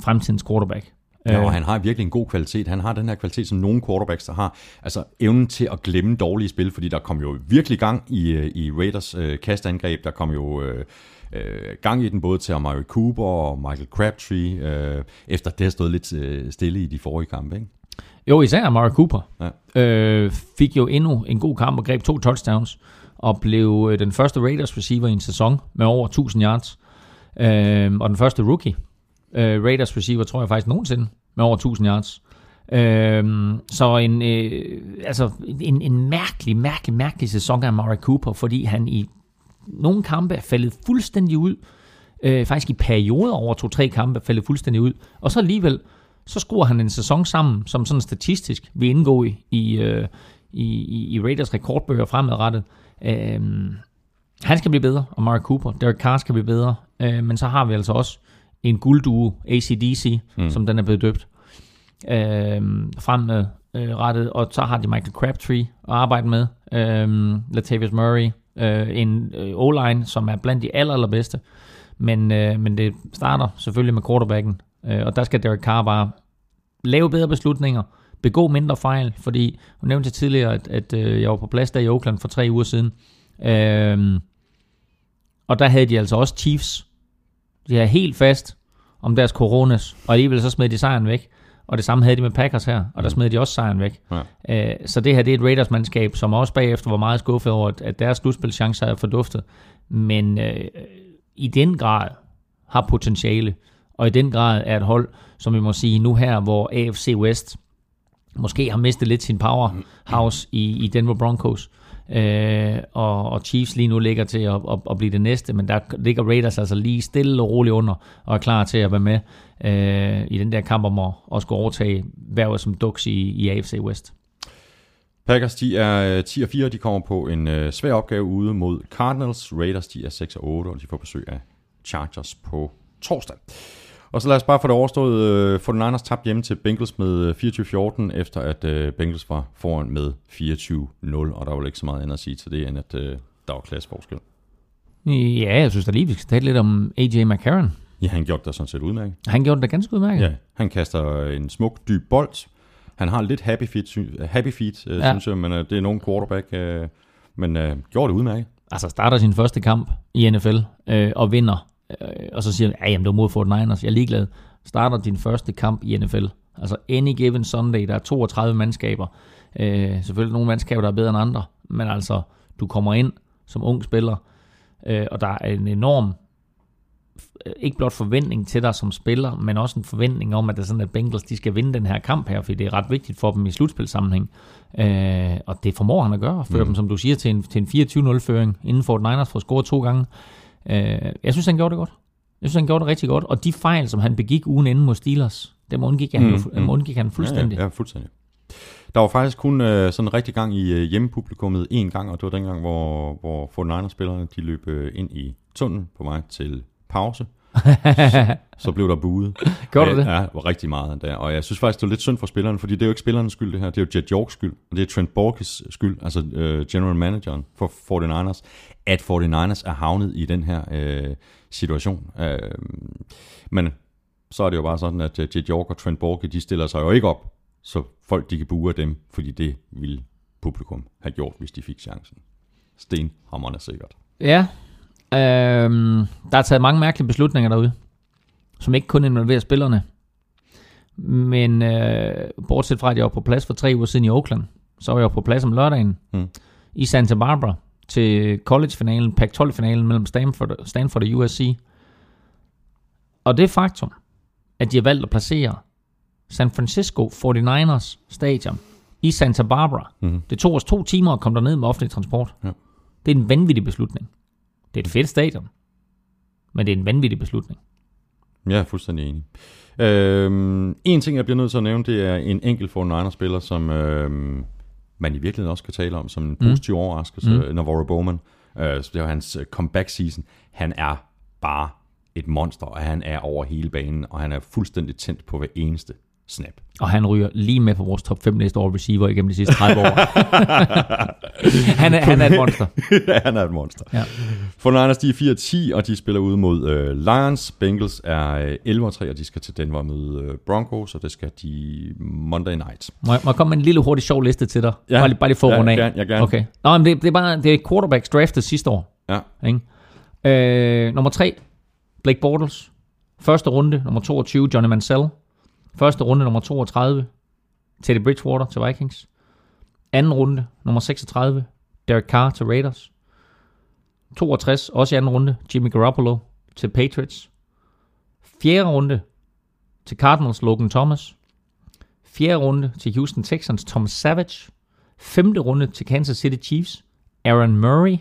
Speaker 2: fremtidens quarterback.
Speaker 1: Ja,
Speaker 2: Øh,
Speaker 1: og han har virkelig en god kvalitet. Han har den her kvalitet, som nogle quarterbacks der har. Altså evnen til at glemme dårlige spil, fordi der kom jo virkelig gang i, øh, i Raiders øh, kastangreb. Der kom jo øh, øh, gang i den både til Amari Cooper og Michael Crabtree, øh, efter det har stået lidt øh, stille i de forrige kampe. Ikke?
Speaker 2: Jo, især Amari Cooper
Speaker 1: Ja.
Speaker 2: øh, fik jo endnu en god kamp og greb to touchdowns, og blev øh, den første Raiders receiver i en sæson med over 1000 yards, øh, og den første rookie øh, Raiders receiver, tror jeg faktisk nogensinde, med over 1000 yards. Øh, så en, øh, altså en, en mærkelig, mærkelig, mærkelig sæson af Murray Cooper, fordi han i nogle kampe er faldet fuldstændig ud, øh, faktisk i perioder over to-tre kampe er faldet fuldstændig ud, og så alligevel, så skruer han en sæson sammen, som sådan statistisk vil indgå i, i, øh, i, i, i Raiders rekordbøger fremadrettet. Øh, han skal blive bedre, og Mark Cooper. Derek Carr skal blive bedre. Øh, men så har vi altså også en guldduo, ACDC, mm. som den er blevet døbt, øh, fremadrettet. Og så har de Michael Crabtree at arbejde med. Øh, Latavius Murray. Øh, en øh, O-line, som er blandt de aller, allerbedste. Men, øh, men det starter selvfølgelig med quarterbacken. Øh, og der skal Derek Carr bare lave bedre beslutninger, begå mindre fejl, fordi hun nævnte tidligere, at, at øh, jeg var på plads der i Oakland for tre uger siden. Øhm, og der havde de altså også Chiefs. De er helt fast om deres coronas, og alligevel så smed de sejren væk. Og det samme havde de med Packers her, og der smed de også sejren væk.
Speaker 1: Ja.
Speaker 2: Øh, så det her det er et Raiders-mandskab, som også bagefter var meget skuffet over, at, at deres slutspilschancer er forduftet. Men øh, i den grad har potentiale, og i den grad er et hold, som vi må sige nu her, hvor AFC West måske har mistet lidt sin powerhouse i, i Denver Broncos, øh, Øh, og, og Chiefs lige nu ligger til at, at, at blive det næste, men der ligger Raiders altså lige stille og roligt under, og er klar til at være med øh, i den der kamp om at, at skulle overtage hvervet som duks i, i AFC West.
Speaker 1: Packers, de er øh, 10 og 4, de kommer på en øh, svær opgave ude mod Cardinals. Raiders, de er 6 og 8, og de får besøg af Chargers på torsdag. Og så lad os bare få det overstået. Øh, 49ers tabte hjemme til Bengals med øh, 24-14, efter at øh, Bengals var foran med 24-0, og der var ikke så meget andet at sige til det, end at øh, der var klasseforskel.
Speaker 2: Ja, jeg synes da lige, vi skal tale lidt om AJ McCarron.
Speaker 1: Ja, han gjorde det sådan set udmærket.
Speaker 2: Han gjorde det ganske udmærket.
Speaker 1: Ja, han kaster en smuk, dyb bold. Han har lidt happy feet, sy- happy feet øh,
Speaker 2: Ja.
Speaker 1: synes jeg, men øh, det er nogen quarterback, øh, Men øh, gjorde det udmærket.
Speaker 2: Altså starter sin første kamp i NFL øh, og vinder, øh, og så siger han, ja, jamen, det var mod Fort Niners, jeg er ligeglad. Starter din første kamp i NFL. Altså any given Sunday, der er 32 mandskaber. Øh, selvfølgelig nogle mandskaber, der er bedre end andre, men altså, du kommer ind som ung spiller, øh, og der er en enorm øh, ikke blot forventning til dig som spiller, men også en forventning om, at det er sådan, at Bengals de skal vinde den her kamp her, fordi det er ret vigtigt for dem i slutspilsammenhæng. Øh, og det formår han at gøre, føre mm. dem, som du siger, til en, til en 24-0-føring inden Fort Niners for at score to gange. Øh, jeg synes, han gjorde det godt. Jeg synes, han gjorde det rigtig godt. Og de fejl, som han begik ugen inden mod Steelers, dem undgik, han, mm. dem undgik han fuldstændig.
Speaker 1: Ja, ja, ja fuldstændig. Der var faktisk kun øh, sådan en rigtig gang i øh, hjemmepublikummet en gang, og det var dengang, hvor, hvor 49ers-spillerne de løb øh, ind i tunnelen på vej til pause. Så, så blev der buet.
Speaker 2: Gjorde du det?
Speaker 1: Ja, var rigtig meget der. Og jeg synes faktisk, det var lidt synd for spillerne, fordi det er jo ikke spillernes skyld det her, det er jo Jet Yorks skyld, og det er Trent Borges skyld, altså øh, general manageren for 49ers, at 49ers er havnet i den her øh, situation. Øh, men så er det jo bare sådan, at Jet York og Trent Borge, de stiller sig jo ikke op, så folk de kan bue af dem, fordi det ville publikum have gjort, hvis de fik chancen. Stenhammerne sikkert.
Speaker 2: Ja, øhm, der er taget mange mærkelige beslutninger derude, som ikke kun involverer spillerne. Men øh, bortset fra, at jeg var på plads for tre uger siden i Oakland, så var jeg på plads om lørdagen
Speaker 1: Mm.
Speaker 2: i Santa Barbara til college-finalen, Pac-12-finalen mellem Stanford, Stanford og USC. Og det faktum, at de har valgt at placere San Francisco 49ers stadion i Santa Barbara.
Speaker 1: Mhm.
Speaker 2: Det tog os to timer at komme derned med offentlig transport.
Speaker 1: Ja.
Speaker 2: Det er en vanvittig beslutning. Det er et fedt stadion, men det er en vanvittig beslutning.
Speaker 1: Jeg er fuldstændig enig. Øhm, en ting, jeg bliver nødt til at nævne, det er en enkelt 49ers-spiller, som øhm, man i virkeligheden også kan tale om som en positiv mm. overraskelse, mm. Navarro Bowman. Øh, så det var hans øh, comeback-season. Han er bare et monster, og han er over hele banen, og han er fuldstændig tændt på hver eneste snap.
Speaker 2: Og han ryger lige med på vores top 5 næste år receiver igennem de sidste 30 år. han, er, han er et monster.
Speaker 1: han er et monster.
Speaker 2: Ja.
Speaker 1: For Niners, de er 4-10, og de spiller ude mod øh, Lions. Bengals er øh, 11-3, og de skal til Denver med øh, Broncos, og det skal de Monday night.
Speaker 2: Må jeg, må jeg komme med en lille hurtig sjov liste til dig?
Speaker 1: Ja.
Speaker 2: Bare, lige- bare lige få
Speaker 1: Ja,
Speaker 2: rundt af.
Speaker 1: ja, gerne.
Speaker 2: Okay. Nå, men det, det, er bare det er quarterbacks draftet sidste år.
Speaker 1: Ja,
Speaker 2: Ikke? Øh, nummer 3, Blake Bortles. Første runde, nummer 22, Johnny Mansell. Første runde, nummer 32, Teddy Bridgewater til Vikings. Anden runde, nummer 36, Derek Carr til Raiders. 62, også i anden runde, Jimmy Garoppolo til Patriots. Fjerde runde til Cardinals, Logan Thomas. Fjerde runde til Houston Texans, Tom Savage. Femte runde til Kansas City Chiefs, Aaron Murray.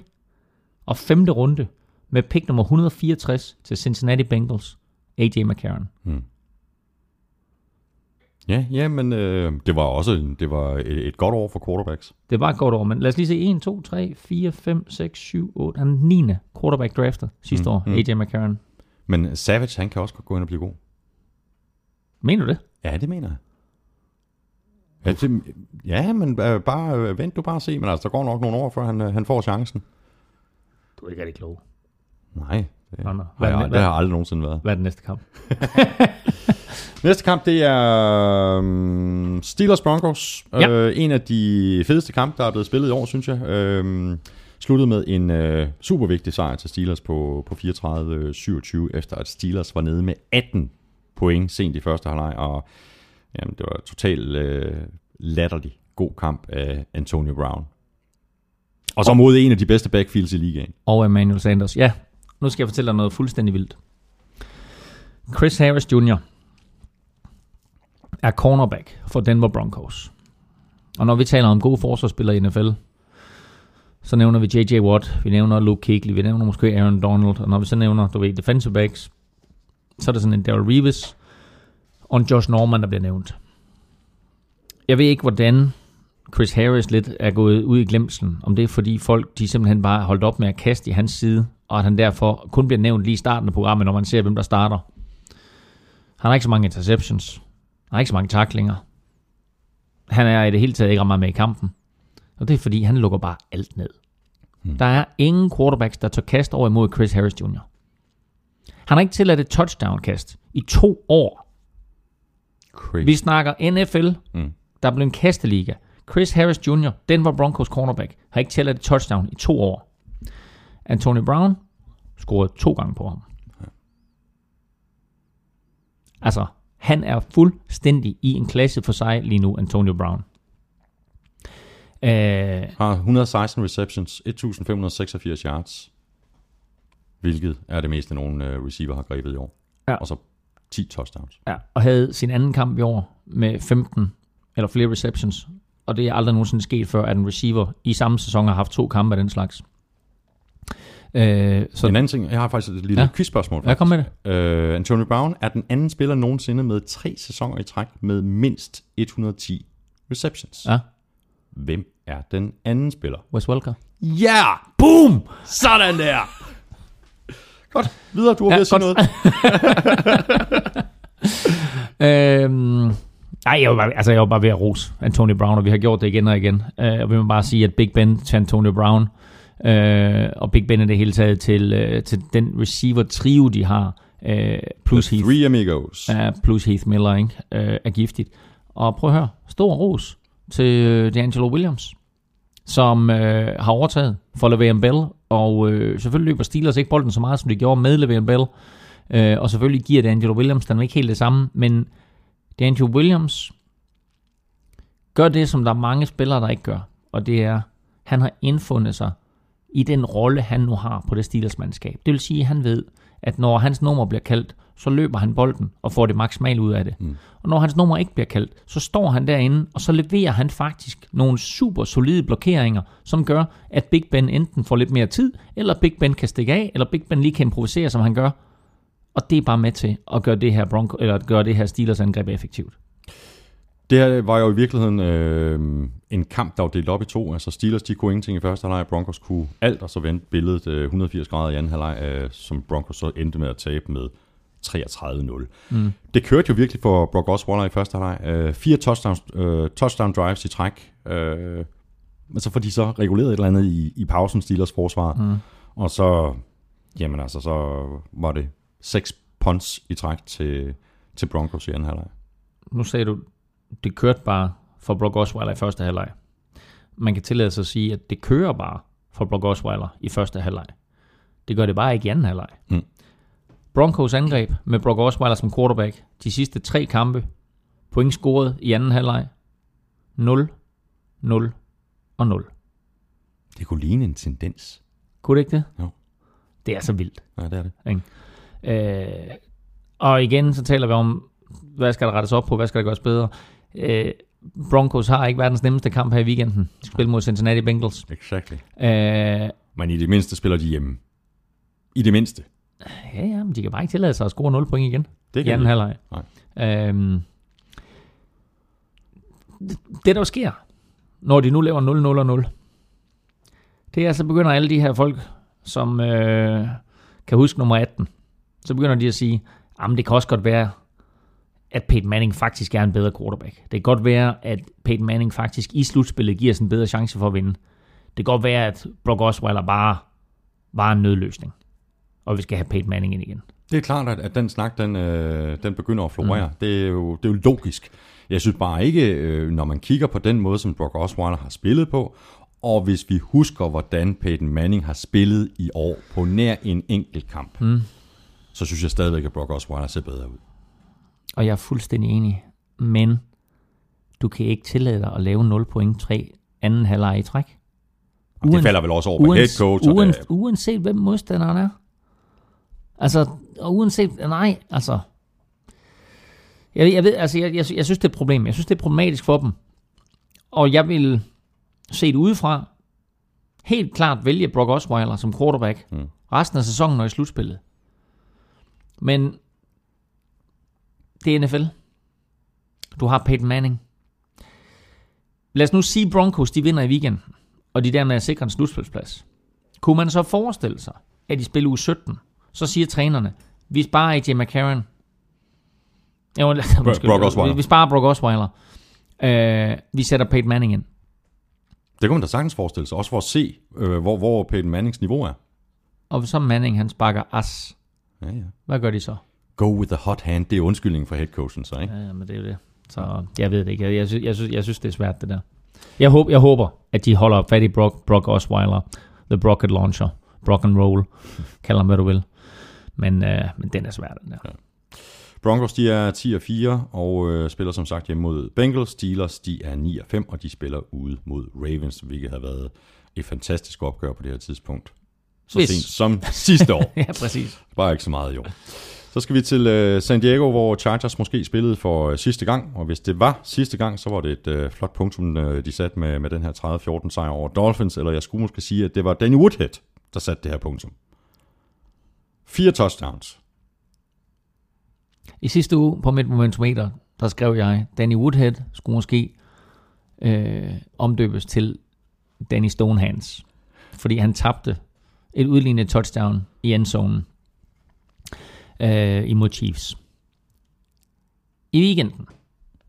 Speaker 2: Og femte runde med pick nummer 164 til Cincinnati Bengals, AJ McCarron.
Speaker 1: Hmm ja, ja men øh, det var også en- det var et, et godt år for quarterbacks.
Speaker 2: Det var et godt år, men lad os lige se 1, 2, 3, 4, 5, 6, 7, 8. Han er den 9. quarterback draftet sidste
Speaker 1: Mm,
Speaker 2: år,
Speaker 1: mm.
Speaker 2: AJ McCarron.
Speaker 1: Men Savage, han kan også godt gå ind og blive god.
Speaker 2: Mener du det?
Speaker 1: Ja, det mener jeg. Ja, det, ja men øh, bare øh, vent du bare og se, men altså, der går nok nogle år, før han, øh, han får chancen.
Speaker 2: Du er ikke rigtig klog.
Speaker 1: Nej, det,
Speaker 2: Nå, nå.
Speaker 1: har jeg,
Speaker 2: Hvad-
Speaker 1: det har jeg aldrig nogensinde været.
Speaker 2: Hvad er den næste kamp?
Speaker 1: Næste kamp, det er um, Steelers Broncos.
Speaker 2: Ja.
Speaker 1: Øh, en af de fedeste kampe, der er blevet spillet i år, synes jeg. Øh, sluttede med en øh, super vigtig sejr til Steelers på, på 34-27, efter at Steelers var nede med 18 point sent i første halvleg, og jamen, det var totalt øh, latterlig god kamp af Antonio Brown. Og så mod en af de bedste backfields i ligaen.
Speaker 2: Og Emmanuel Sanders. Ja, nu skal jeg fortælle dig noget fuldstændig vildt. Chris Harris Jr er cornerback for Denver Broncos. Og når vi taler om gode forsvarsspillere i NFL, så nævner vi J.J. Watt, vi nævner Luke Kuechly, vi nævner måske Aaron Donald, og når vi så nævner, du ved, defensive backs, så er der sådan en Daryl Reeves og en Josh Norman, der bliver nævnt. Jeg ved ikke, hvordan Chris Harris lidt er gået ud i glemselen, om det er fordi folk, de simpelthen bare har holdt op med at kaste i hans side, og at han derfor kun bliver nævnt lige i starten af programmet, når man ser, hvem der starter. Han har ikke så mange interceptions. Han har ikke så mange taklinger. Han er i det hele taget ikke meget med i kampen. Og det er fordi, han lukker bare alt ned. Hmm. Der er ingen quarterbacks, der tør kaste over imod Chris Harris Jr. Han har ikke tilladt et touchdown-kast i to år.
Speaker 1: Crazy.
Speaker 2: Vi snakker NFL,
Speaker 1: Mm.
Speaker 2: der blev en kasteliga. Chris Harris Jr., Denver Broncos cornerback, har ikke tæller et touchdown i to år. Antonio Brown scorede to gange på ham. Altså, han er fuldstændig i en klasse for sig lige nu, Antonio Brown. Øh,
Speaker 1: Har 116 receptions, 1586 yards. Hvilket er det meste, nogen uh, receiver har grebet i år.
Speaker 2: Ja.
Speaker 1: Og så 10 touchdowns.
Speaker 2: ja, og havde sin anden kamp i år med 15 eller flere receptions. Og det er aldrig nogensinde sket før, at en receiver i samme sæson har haft to kampe af den slags. Øh, så
Speaker 1: en anden ting, jeg har faktisk et lille
Speaker 2: Ja.
Speaker 1: quizspørgsmål.
Speaker 2: Ja, kom med
Speaker 1: det. Uh, Antonio Brown er den anden spiller nogensinde med tre sæsoner i træk med mindst 110 receptions.
Speaker 2: Ja.
Speaker 1: Hvem er den anden spiller?
Speaker 2: Wes Welker.
Speaker 1: Ja! Yeah! Boom! Sådan der! Godt. Videre, du har
Speaker 2: Ja,
Speaker 1: ved at sige noget.
Speaker 2: Øhm, nej, jeg var, bare, altså, jeg var bare ved at rose Antonio Brown, og vi har gjort det igen og igen. Øh, og vi må bare sige, at Big Ben til Antonio Brown, øh, og Big Ben i det hele taget til, øh, til den receiver-trio, de har, øh, plus, Heath,
Speaker 1: Three amigos.
Speaker 2: ja, plus Heath Miller, ikke? Øh, er giftigt. Og prøv at høre, stor ros til øh, D'Angelo Williams, som øh, har overtaget for Le'Veon Bell, og øh, selvfølgelig løber Steelers ikke bolden så meget, som de gjorde med Le'Veon Bell, øh, og selvfølgelig giver D'Angelo Williams den ikke helt det samme, men D'Angelo Williams gør det, som der er mange spillere, der ikke gør, og det er, han har indfundet sig i den rolle, han nu har på det Steelers-mandskab. Det vil sige, at han ved, at når hans nummer bliver kaldt, så løber han bolden og får det maksimalt ud af det. Mm. Og når hans nummer ikke bliver kaldt, så står han derinde, og så leverer han faktisk nogle super solide blokeringer, som gør, at Big Ben enten får lidt mere tid, eller Big Ben kan stikke af, eller Big Ben lige kan improvisere, som han gør. Og det er bare med til at gøre det her, Bronco, eller at gøre det her Steelers angreb effektivt.
Speaker 1: Det her var jo i virkeligheden øh, en kamp, der var delt op i to. Altså Steelers, de kunne ingenting i første halvleg, Broncos kunne alt, og så vendte billedet øh, 180 grader i anden halvleg, øh, som Broncos så endte med at tabe med 33-0. Mm. Det kørte jo virkelig for Brock Osweiler i første halvleg. Øh, fire touchdown, øh, touchdown drives i træk. Øh, men så får de så reguleret et eller andet i, i pausen, Steelers forsvar. Mm. Og så, jamen altså, så var det seks punts i træk til, til Broncos i anden halvleg.
Speaker 2: Nu sagde du, det kørte bare for Brock Osweiler i første halvleg. Man kan tillade sig at sige, at det kører bare for Brock Osweiler i første halvleg. Det gør det bare ikke i anden halvleg.
Speaker 1: Mm.
Speaker 2: Broncos angreb med Brock Osweiler som quarterback. De sidste tre kampe. Point scoret i anden halvleg. 0, 0 og 0.
Speaker 1: Det kunne ligne en tendens.
Speaker 2: Kunne det ikke det?
Speaker 1: Jo.
Speaker 2: Det er så vildt.
Speaker 1: Ja, det er det.
Speaker 2: Øh, og igen, så taler vi om, hvad skal der rettes op på, hvad skal der gøres bedre. Øh, Broncos har ikke verdens nemmeste kamp her i weekenden. De skal spille mod Cincinnati Bengals.
Speaker 1: Exactly.
Speaker 2: Øh,
Speaker 1: Men i det mindste spiller de hjemme. I det mindste.
Speaker 2: ja, ja, men de kan bare ikke tillade sig at score 0 point igen
Speaker 1: Det
Speaker 2: i
Speaker 1: kan
Speaker 2: anden
Speaker 1: de.
Speaker 2: halvleg.
Speaker 1: Nej.
Speaker 2: Øhm, det, det, der sker, når de nu laver 0, 0 og 0, det er, så begynder alle de her folk, som øh, kan huske nummer 18, så begynder de at sige, jamen det kan også godt være, at Peyton Manning faktisk er en bedre quarterback. Det kan godt være, at Peyton Manning faktisk i slutspillet giver os en bedre chance for at vinde. Det kan godt være, at Brock Osweiler bare var en nødløsning, og vi skal have Peyton Manning ind igen.
Speaker 1: Det er klart, at, at den snak, den, øh, den begynder at florere. Mm. Det, er jo, det er jo logisk. Jeg synes bare ikke, øh, når man kigger på den måde, som Brock Osweiler har spillet på, og hvis vi husker, hvordan Peyton Manning har spillet i år på nær en enkelt kamp, mm. så synes jeg stadigvæk, at Brock Osweiler ser bedre ud.
Speaker 2: Og jeg er fuldstændig enig. Men du kan ikke tillade dig at lave 0 point 3 anden halvleg i træk.
Speaker 1: Og det falder vel også over på head coach.
Speaker 2: uans,
Speaker 1: det-
Speaker 2: uanset hvem modstanderen er. Altså, og uanset, nej, altså. Jeg, jeg ved, altså, jeg, jeg, jeg synes, det er et problem. Jeg synes, det er problematisk for dem. Og jeg vil se det udefra, helt klart vælge Brock Osweiler som quarterback
Speaker 1: Mm.
Speaker 2: resten af sæsonen og i slutspillet. Men det er NFL. Du har Peyton Manning. Lad os nu sige, Broncos de vinder i weekenden, og de dermed er sikret en slutspilsplads. Kunne man så forestille sig, at de spiller uge 17, så siger trænerne, vi sparer AJ McCarron. Jo, undskyld,
Speaker 1: Brock Osweiler.
Speaker 2: Vi, vi sparer Brock Osweiler. Uh, vi sætter Peyton Manning ind.
Speaker 1: Det kunne man da sagtens forestille sig, også for at se, øh, hvor, hvor Peyton Mannings niveau er.
Speaker 2: Og så Manning, han sparker as.
Speaker 1: Ja, ja.
Speaker 2: Hvad gør de så?
Speaker 1: Go with the hot hand, det er undskyldningen for headcoachen så, ikke?
Speaker 2: Ja, ja, men det er jo det. Så jeg ved det ikke. Jeg, jeg, synes, jeg, synes, jeg synes, det er svært, det der. Jeg, håber, jeg håber, at de holder fat i Brock, Brock Osweiler, The Brocket Launcher, Brock and Roll, kald ham hvad du vil. Men, øh, men den er svær, den der.
Speaker 1: Broncos, de er 10 og 4, og øh, spiller som sagt hjemme mod Bengals. Steelers, de er 9 og 5, og de spiller ude mod Ravens, hvilket har været et fantastisk opgør på det her tidspunkt. Så
Speaker 2: Hvis.
Speaker 1: sent som sidste år.
Speaker 2: ja, præcis.
Speaker 1: Bare ikke så meget i år. Så skal vi til øh, San Diego, hvor Chargers måske spillede for øh, sidste gang. Og hvis det var sidste gang, så var det et øh, flot punktum, øh, de satte med, med den her 30-14 sejr over Dolphins. Eller jeg skulle måske sige, at det var Danny Woodhead, der satte det her punktum. Fire touchdowns.
Speaker 2: I sidste uge på mit momentometer, der skrev jeg, Danny Woodhead skulle måske øh, omdøbes til Danny Stonehands. Fordi han tabte et udlignet touchdown i endzonen øh, imod Chiefs. I weekenden,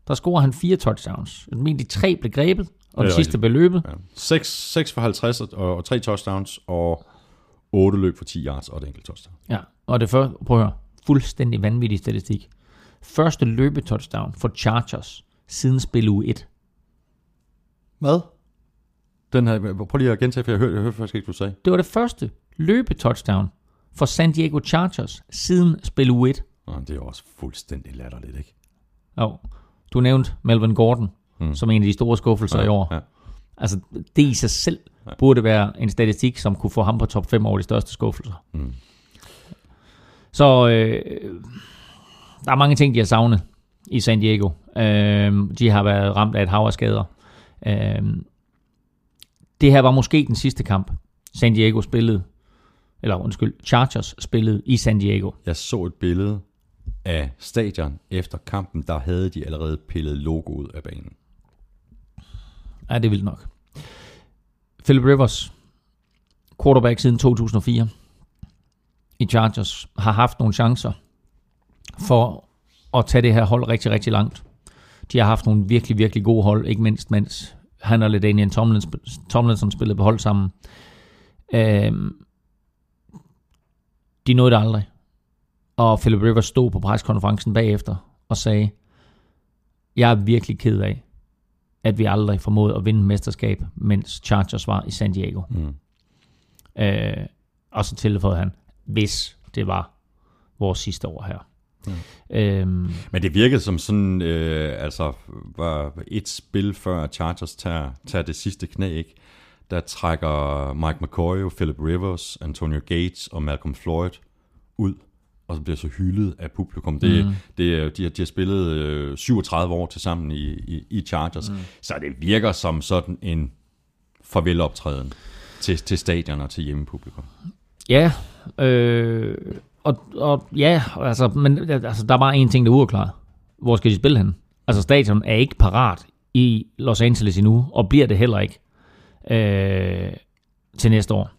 Speaker 2: der scorer han fire touchdowns. De tre blev grebet, og
Speaker 1: Det
Speaker 2: det sidste
Speaker 1: rigtigt.
Speaker 2: blev løbet.
Speaker 1: Ja. 6, 6 for 50 og, og 3 touchdowns, og 8 løb for 10 yards og et enkelt touchdown.
Speaker 2: Ja, og det første, prøv at høre, fuldstændig vanvittig statistik. Første løbetouchdown for Chargers siden spil uge 1.
Speaker 1: Hvad? Den her, prøv lige at gentage, for jeg hørte, jeg hørte faktisk ikke, du sagde.
Speaker 2: Det var det første løbetouchdown for San Diego Chargers siden spil uge 1.
Speaker 1: Nå, det er jo også fuldstændig latterligt, ikke?
Speaker 2: Jo, du nævnte Melvin Gordon mm. som en af de store skuffelser ja, i år.
Speaker 1: Ja.
Speaker 2: Altså, det i sig selv ja. burde være en statistik, som kunne få ham på top 5 over de største skuffelser.
Speaker 1: Mm.
Speaker 2: Så øh, der er mange ting, de har savnet i San Diego. Øh, de har været ramt af et hav af skader. Øh, det her var måske den sidste kamp, San Diego spillede, eller undskyld, Chargers spillede i San Diego.
Speaker 1: Jeg så et billede af stadion efter kampen, der havde de allerede pillet logoet af banen.
Speaker 2: Ja, det er vildt nok. Philip Rivers, quarterback siden 2004 i Chargers, har haft nogle chancer for at tage det her hold rigtig, rigtig langt. De har haft nogle virkelig, virkelig gode hold, ikke mindst mens han og LaDainian Tomlinson, Tomlinson spillede på hold sammen. Øhm, de nåede det aldrig. Og Philip Rivers stod på preskonferencen bagefter og sagde, jeg er virkelig ked af, at vi aldrig formåede at vinde mesterskab, mens Chargers var i San Diego.
Speaker 1: Mm.
Speaker 2: Øh, og så tilføjede han, hvis det var vores sidste år her. Mm. Øhm,
Speaker 1: Men det virkede som sådan, øh, altså var et spil før Chargers tager, tager det sidste knæ, ikke? Der trækker Mike McCoy, Philip Rivers, Antonio Gates og Malcolm Floyd ud, og så bliver så hyldet af publikum. Det, mm. det, er- de, har, de har spillet øh, 37 år til sammen i, i, i Chargers, mm. så det virker som sådan en farveloptræden til, til stadion og til hjemmepublikum.
Speaker 2: ja, øh, og, og ja, altså, men altså, der er bare en ting, der er uafklaret. Hvor skal de spille hen? Altså, stadion er ikke parat i Los Angeles endnu, og bliver det heller ikke øh, til næste år.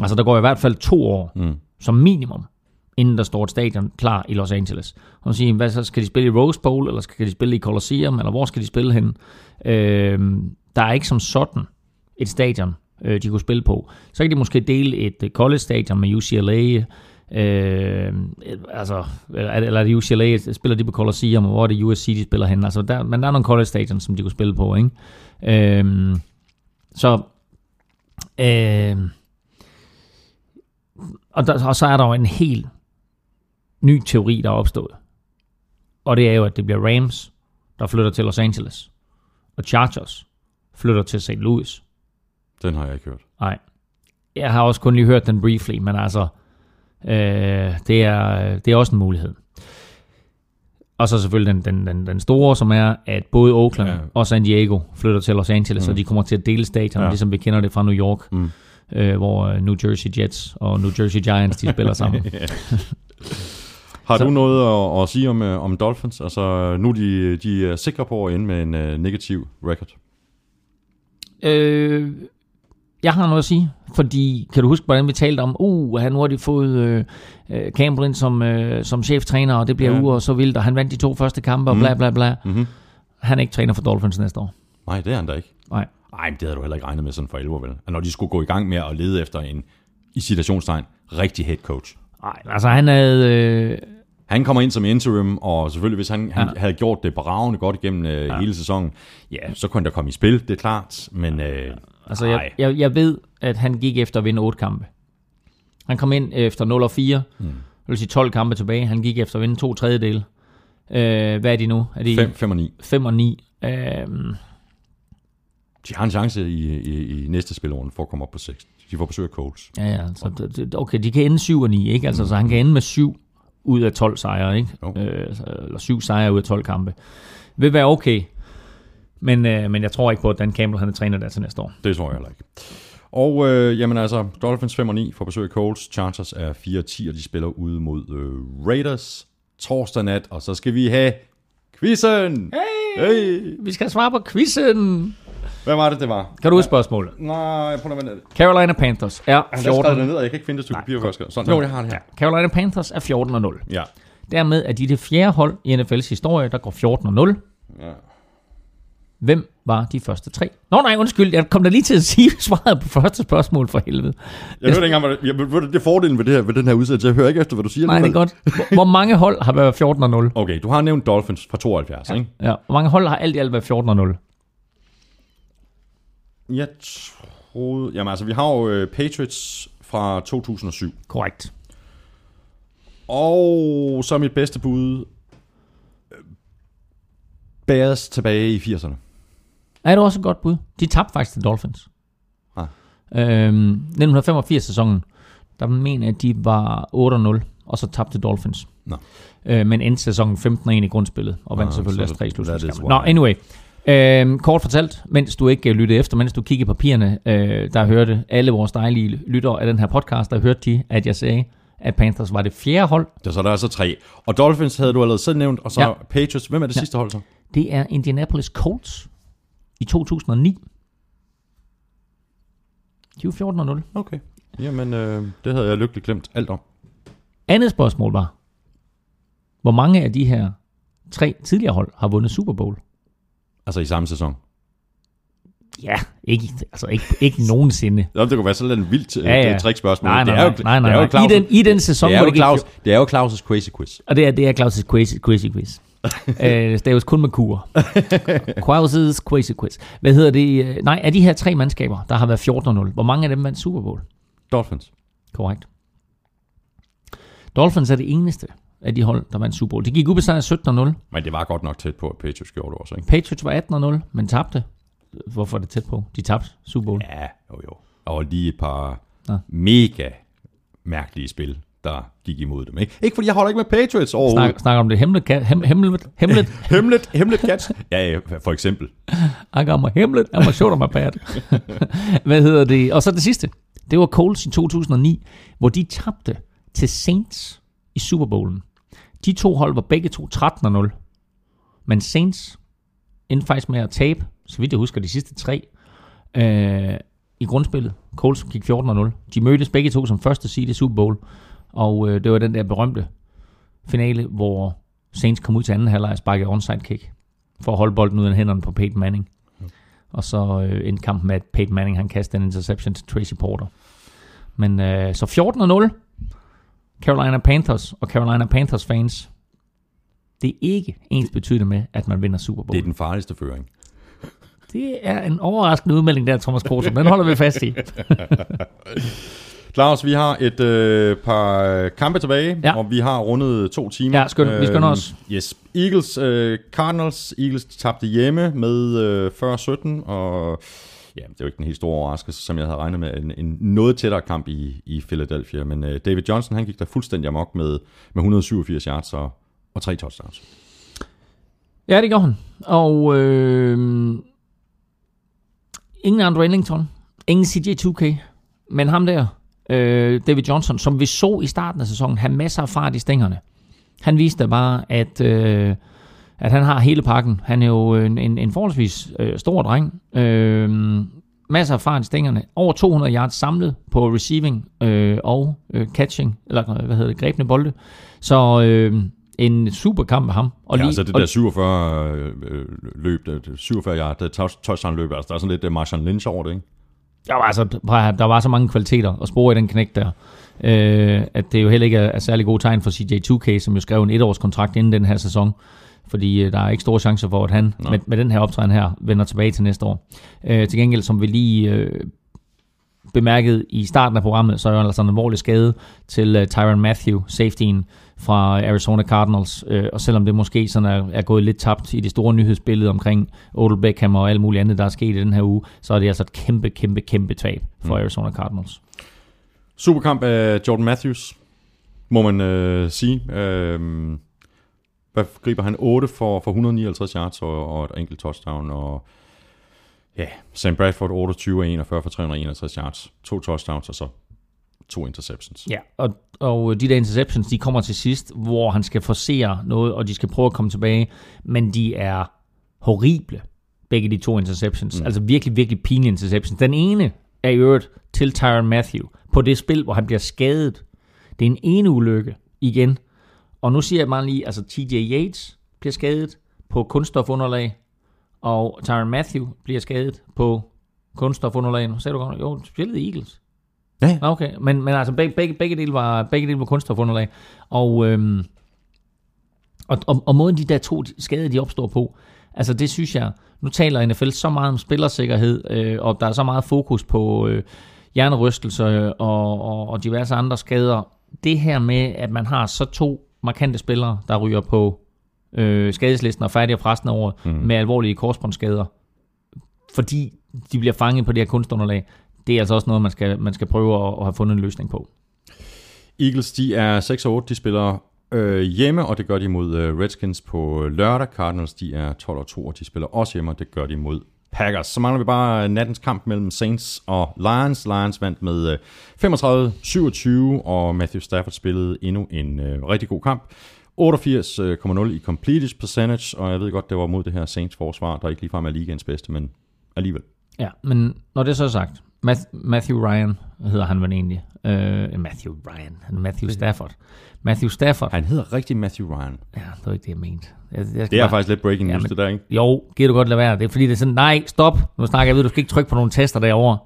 Speaker 2: Altså, der går i hvert fald to år,
Speaker 1: Mm.
Speaker 2: som minimum, inden der står et stadion klar i Los Angeles. Og man siger, hvad så skal de spille i Rose Bowl, eller skal de spille i Coliseum, eller hvor skal de spille hen? Øh, der er ikke som sådan et stadion, øh, de kunne spille på. Så kan de måske dele et øh, college stadion med UCLA, øh, altså, eller, er det UCLA, spiller de på Coliseum, og hvor er det USC, de spiller hen? Altså, der, men der er nogle college stadion, som de kunne spille på, ikke? Øh, så, øh, og, der, og så er der jo en helt ny teori, der er opstået. Og det er jo, at det bliver Rams, der flytter til Los Angeles. Og Chargers flytter til St. Louis.
Speaker 1: Den har jeg ikke hørt.
Speaker 2: Nej. Jeg har også kun lige hørt den briefly, men altså, øh, det, er, det er også en mulighed. Og så selvfølgelig den, den, den, den store, som er, at både Oakland
Speaker 1: Ja.
Speaker 2: og San Diego flytter til Los Angeles, mm. og de kommer til at dele stadion,
Speaker 1: Ja.
Speaker 2: ligesom vi kender det fra New York,
Speaker 1: Mm.
Speaker 2: øh, hvor øh, New Jersey Jets og New Jersey Giants, de spiller sammen.
Speaker 1: Har
Speaker 2: Så-
Speaker 1: du noget at, at sige om, øh, om Dolphins? Altså, nu er de, de er sikre på at ende med en uh, negativ record.
Speaker 2: Øh, jeg har noget at sige, fordi kan du huske, hvordan vi talte om, uh, nu har de fået øh, øh, Campbell ind som, øh, som cheftræner, og det bliver
Speaker 1: Ja.
Speaker 2: uger og så vildt, og han vandt de to første kampe, og bla bla bla.
Speaker 1: Mm-hmm.
Speaker 2: Han er ikke træner for Dolphins næste år.
Speaker 1: Nej, det er han da ikke.
Speaker 2: Nej.
Speaker 1: Nej, det havde du heller ikke regnet med sådan for 11, vel? At når de skulle gå i gang med at lede efter en, i citationstegn, rigtig head coach.
Speaker 2: Nej, altså han havde... Øh,
Speaker 1: Han kommer ind som interim, og selvfølgelig hvis han, han
Speaker 2: Ja.
Speaker 1: havde gjort det bravende godt igennem øh, ja. hele sæsonen, ja, så kunne han da komme i spil, det er klart, men øh,
Speaker 2: Altså, jeg, jeg, jeg ved, at han gik efter at vinde 8 kampe. Han kom ind efter 0 og 4. Mm. Det vil sige 12 kampe tilbage. Han gik efter at vinde to tredjedele. Øh, hvad er de nu? Er de
Speaker 1: 5, 5 og 9.
Speaker 2: 5 og 9? Øh,
Speaker 1: De har en chance i, i, i næste spilrunde for at komme op på 6. De får besøg af Coles.
Speaker 2: ja, ja. Så, det- det- okay, de kan ende 7 og 9, ikke? Altså, så han kan ende med 7 ud af 12 sejre, ikke?
Speaker 1: Jo.
Speaker 2: Øh, eller 7 sejre ud af 12 kampe. Vil være okay. Men, øh, men jeg tror ikke på, at Dan Campbell han er træner der til næste år.
Speaker 1: Det tror jeg heller ikke. Og øh, jamen altså, Dolphins 5 og 9 får besøg af Coles. Chargers er 4 og 10, og de spiller ude mod øh, Raiders torsdag nat. Og så skal vi have quizzen!
Speaker 2: Hey!
Speaker 1: Hey!
Speaker 2: Vi skal svare på quizzen.
Speaker 1: Hvad var det, det var?
Speaker 2: Kan du huske spørgsmålet?
Speaker 1: Nej, prøv at.
Speaker 2: Carolina Panthers er
Speaker 1: Jeg har skrevet
Speaker 2: 14.
Speaker 1: det ned, og jeg kan ikke finde det stykke papir, jeg skal. Sådan, jo, jeg har det her.
Speaker 2: Carolina Panthers er 14 og 0.
Speaker 1: Ja.
Speaker 2: Dermed er de det fjerde hold i NFL's historie, der går 14 og 0.
Speaker 1: Ja.
Speaker 2: Hvem var de første tre? Nå nej, undskyld, jeg kom da lige til at sige svaret på første spørgsmål for helvede.
Speaker 1: Jeg hørte ikke engang, hvad det, jeg, du, det er fordelen ved, det her, ved den her udsendelse. Jeg hører ikke efter, hvad du siger.
Speaker 2: Nej, det er godt. Hvor- Hvor mange hold har været 14 og 0?
Speaker 1: Okay, du har nævnt Dolphins fra 72, ja. ikke?
Speaker 2: Ja, hvor mange hold har alt i alt været 14 og 0?
Speaker 1: Jeg troede... Jamen altså, vi har jo øh, Patriots fra 2007.
Speaker 2: Korrekt.
Speaker 1: Og så mit bedste bud... øh, Bears tilbage i 80'erne.
Speaker 2: Er det også et godt bud? De tabte faktisk til Dolphins.
Speaker 1: Ah.
Speaker 2: Øhm, 1985-sæsonen, der mener jeg, at de var 8-0, og så tabte Dolphins.
Speaker 1: Nå.
Speaker 2: Øh, men endte sæsonen 15-1 i grundspillet, og vandt
Speaker 1: Ah,
Speaker 2: selvfølgelig deres tre slutspilskampe. Nå, anyway. Øhm, kort fortalt, mens du ikke øh, lyttede efter, mens du kiggede på papirerne, øh, der hørte alle vores dejlige lyttere af den her podcast, der hørte de, at jeg sagde, at Panthers var det fjerde hold.
Speaker 1: Der, så der er så tre. Og Dolphins havde du allerede selv nævnt, og så
Speaker 2: Ja.
Speaker 1: Patriots. Hvem er det
Speaker 2: ja.
Speaker 1: sidste hold så?
Speaker 2: Det er Indianapolis Colts i 2009. De var 14 og 0.
Speaker 1: Okay. Jamen, øh, det havde jeg lykkeligt glemt alt om.
Speaker 2: Andet spørgsmål var, hvor mange af de her tre tidligere hold har vundet Super Bowl?
Speaker 1: Altså i samme sæson.
Speaker 2: Ja, ikke, altså ikke, ikke nogensinde.
Speaker 1: Jamen, det kunne være sådan en vildt øh,
Speaker 2: Ja, ja.
Speaker 1: trickspørgsmål.
Speaker 2: Nej, nej,
Speaker 1: det er jo,
Speaker 2: nej, nej, nej,
Speaker 1: Det er jo
Speaker 2: nej. I, den, I den sæson,
Speaker 1: det er jo. Claus, det er jo Claus' crazy quiz.
Speaker 2: Og det er, det er Claus' crazy, crazy quiz. øh, staves kun med kur. Claus' crazy quiz. Hvad hedder det? øh, Nej, af de her tre mandskaber, der har været 14-0, hvor mange af dem vandt Super Bowl?
Speaker 1: Dolphins.
Speaker 2: Korrekt. Dolphins er det eneste af de hold, der vandt Super Bowl. De gik ubesejret 17-0.
Speaker 1: Men det var godt nok tæt på, at Patriots gjorde det også, ikke?
Speaker 2: Patriots var 18-0, men tabte. Hvorfor er det tæt på? De tabte Super Bowl.
Speaker 1: Ja, jo jo. Og lige et par
Speaker 2: Nå.
Speaker 1: mega mærkelige spil, der gik imod dem. Ikke, ikke fordi jeg holder ikke med Patriots overhovedet.
Speaker 2: Snak, snakker om det hemmeligt, kat- hem, hemmeligt, hemmeligt,
Speaker 1: Hemmeligt, hemmeligt kat. ja, ja, for eksempel.
Speaker 2: I got my hemmeligt, I'm a show my pad. Hvad hedder det? Og så det sidste. Det var Colts i 2009, hvor de tabte til Saints i Super Bowlen. De to hold var begge to 13-0. Men Saints endte faktisk med at tabe, så vidt jeg husker, de sidste tre øh, i grundspillet. Colts gik 14-0. De mødtes begge to som første seed i Super Bowl. Og øh, det var den der berømte finale, hvor Saints kom ud til anden halvleg og sparkede onside kick for at holde bolden ud af hænderne på Peyton Manning. Og så øh, endte kampen med, at Peyton Manning han kastede en interception til Tracy Porter. Men øh, så 14-0. Carolina Panthers og Carolina Panthers fans. Det er ikke ens betydende med, at man vinder Super Bowl.
Speaker 1: Det er den farligste føring.
Speaker 2: Det er en overraskende udmelding der, Thomas Kruse. Den holder vi fast i.
Speaker 1: Claus, vi har et øh, par kampe tilbage,
Speaker 2: Ja.
Speaker 1: og vi har rundet to timer.
Speaker 2: Ja, skynd- vi skynder os.
Speaker 1: Yes. Eagles, øh, Cardinals. Eagles tabte hjemme med øh, 40-17, og ja, det er jo ikke den helt store overraskelse, som jeg havde regnet med. En, en noget tættere kamp i, i Philadelphia, men øh, David Johnson, han gik der fuldstændig amok med, med 187 yards og, og tre touchdowns.
Speaker 2: Ja, det gør han. Og øh, ingen Andre Ellington, ingen CJ2K, men ham der, øh, David Johnson, som vi så i starten af sæsonen, have masser af fart i stængerne. Han viste bare, at, øh, at han har hele pakken. Han er jo en, en, en forholdsvis øh, stor dreng. Øh, masser af fart i stængerne. Over 200 yards samlet på receiving øh, og øh, catching, eller hvad hedder det, grebne bolde. Så øh, en super kamp med ham. Og
Speaker 1: ja, altså det
Speaker 2: og-
Speaker 1: der 47 øh, øh, løb, det, det 47 yard, touchdown løb, altså der er sådan lidt Marshawn Lynch over det, ikke?
Speaker 2: Der var, altså, der var så mange kvaliteter at spore i den knæk der. Øh, at det jo heller ikke er, er særlig god tegn for CJ2K, som jo skrev en etårskontrakt inden den her sæson. Fordi øh, der er ikke store chancer for, at han med, med den her optræden her vender tilbage til næste år. Øh, til gengæld, som vi lige øh, bemærket i starten af programmet, så er der altså en alvorlig skade til uh, Tyron Matthew, safetyen fra Arizona Cardinals. Uh, og selvom det måske sådan er, er gået lidt tabt i det store nyhedsbillede omkring Odell Beckham og alt muligt andet, der er sket i den her uge, så er det altså et kæmpe, kæmpe, kæmpe tab for mm. Arizona Cardinals.
Speaker 1: Superkamp af Jordan Matthews, må man øh, sige. Øh, hvad griber han? 8 for, for 159 yards og, og et enkelt touchdown, og ja, Sam Bradford 28 af 41 for 361 yards. To touchdowns, og så to interceptions.
Speaker 2: Ja, og, og de der interceptions, de kommer til sidst, hvor han skal forsere noget, og de skal prøve at komme tilbage, men de er horrible, begge de to interceptions. Mm. Altså virkelig, virkelig pinlige interceptions. Den ene er i øvrigt til Tyron Matthew, på det spil, hvor han bliver skadet. Det er en ene ulykke igen. Og nu siger jeg bare lige, altså TJ Yates bliver skadet på kunststofunderlag, og Tyron Matthew bliver skadet på kunststofunderlag. Nu sagde du godt, jo, spillede Eagles.
Speaker 1: Ja.
Speaker 2: Okay, men, men altså begge, begge, begge dele var, begge dele var kunststofunderlag. Og, øhm, og, og, og måden de der to skader, de opstår på, altså det synes jeg, nu taler NFL så meget om spillersikkerhed, øh, og der er så meget fokus på øh, hjernerystelse og, og, og diverse andre skader. Det her med, at man har så to markante spillere, der ryger på øh, skadeslisten og færdige for resten af året mm. med alvorlige korsbåndsskader, fordi de bliver fanget på det her kunstunderlag, det er altså også noget, man skal, man skal prøve at, at have fundet en løsning på.
Speaker 1: Eagles, de er 6 8, de spiller øh, hjemme, og det gør de mod øh, Redskins på lørdag. Cardinals, de er 12 og 2, og de spiller også hjemme, og det gør de mod Packers. Så mangler vi bare nattens kamp mellem Saints og Lions. Lions vandt med øh, 35-27, og Matthew Stafford spillede endnu en øh, rigtig god kamp. 88,0 i completed percentage, og jeg ved godt, det var mod det her Saints forsvar, der ikke ligefrem er ligaens bedste, men alligevel.
Speaker 2: Ja, men når det så er sagt, Matthew Ryan hedder han vel egentlig. Uh, Matthew Ryan, han er Matthew Stafford. Matthew Stafford.
Speaker 1: Han hedder rigtig Matthew Ryan.
Speaker 2: Ja, det var ikke det, jeg mente. Jeg, jeg
Speaker 1: det er bare... faktisk lidt breaking news, ja, men, det der, ikke?
Speaker 2: Jo, giver du godt lade være. Det er fordi, det er sådan, nej, stop. Nu snakker jeg ved, du skal ikke trykke på nogle tester derovre.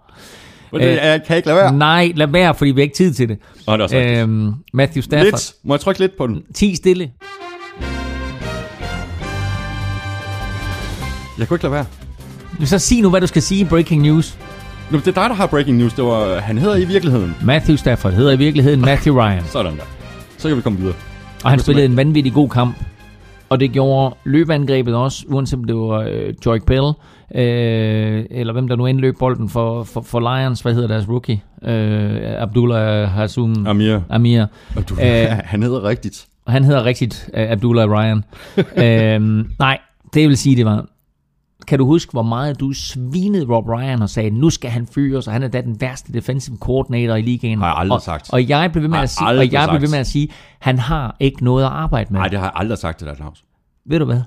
Speaker 1: Men det, jeg kan ikke lade være.
Speaker 2: Nej, lad være, fordi vi har ikke tid til det.
Speaker 1: Oh, det er
Speaker 2: øhm, Matthew Stafford.
Speaker 1: Lidt. Må jeg trykke lidt på den?
Speaker 2: 10 stille.
Speaker 1: Jeg kunne ikke lade være.
Speaker 2: Så sig nu, hvad du skal sige i breaking news.
Speaker 1: Nu, det er dig, der har breaking news. Det var, han hedder i virkeligheden.
Speaker 2: Matthew Stafford hedder i virkeligheden Matthew Ryan.
Speaker 1: Sådan der. Så kan vi komme videre.
Speaker 2: Og han spillede en vanvittig god kamp. Og det gjorde løbeangrebet også, uanset om det var øh, Joy Bell, øh, eller hvem der nu end løb bolden for, for, for Lions, hvad hedder deres rookie? Øh, Abdullah Hasum
Speaker 1: Amir.
Speaker 2: Amir.
Speaker 1: Abdullah, øh, han hedder rigtigt.
Speaker 2: Han hedder rigtigt uh, Abdullah Ryan. øh, nej, det vil sige, det var kan du huske, hvor meget du svinede Rob Ryan og sagde, nu skal han fyres, og han er da den værste defensive coordinator i ligaen.
Speaker 1: Har jeg aldrig
Speaker 2: og,
Speaker 1: sagt.
Speaker 2: Og jeg blev ved med at sige, og jeg blev ved med at sige, han har ikke noget at arbejde med.
Speaker 1: Nej, det har jeg aldrig sagt til dig, Claus.
Speaker 2: Ved du hvad?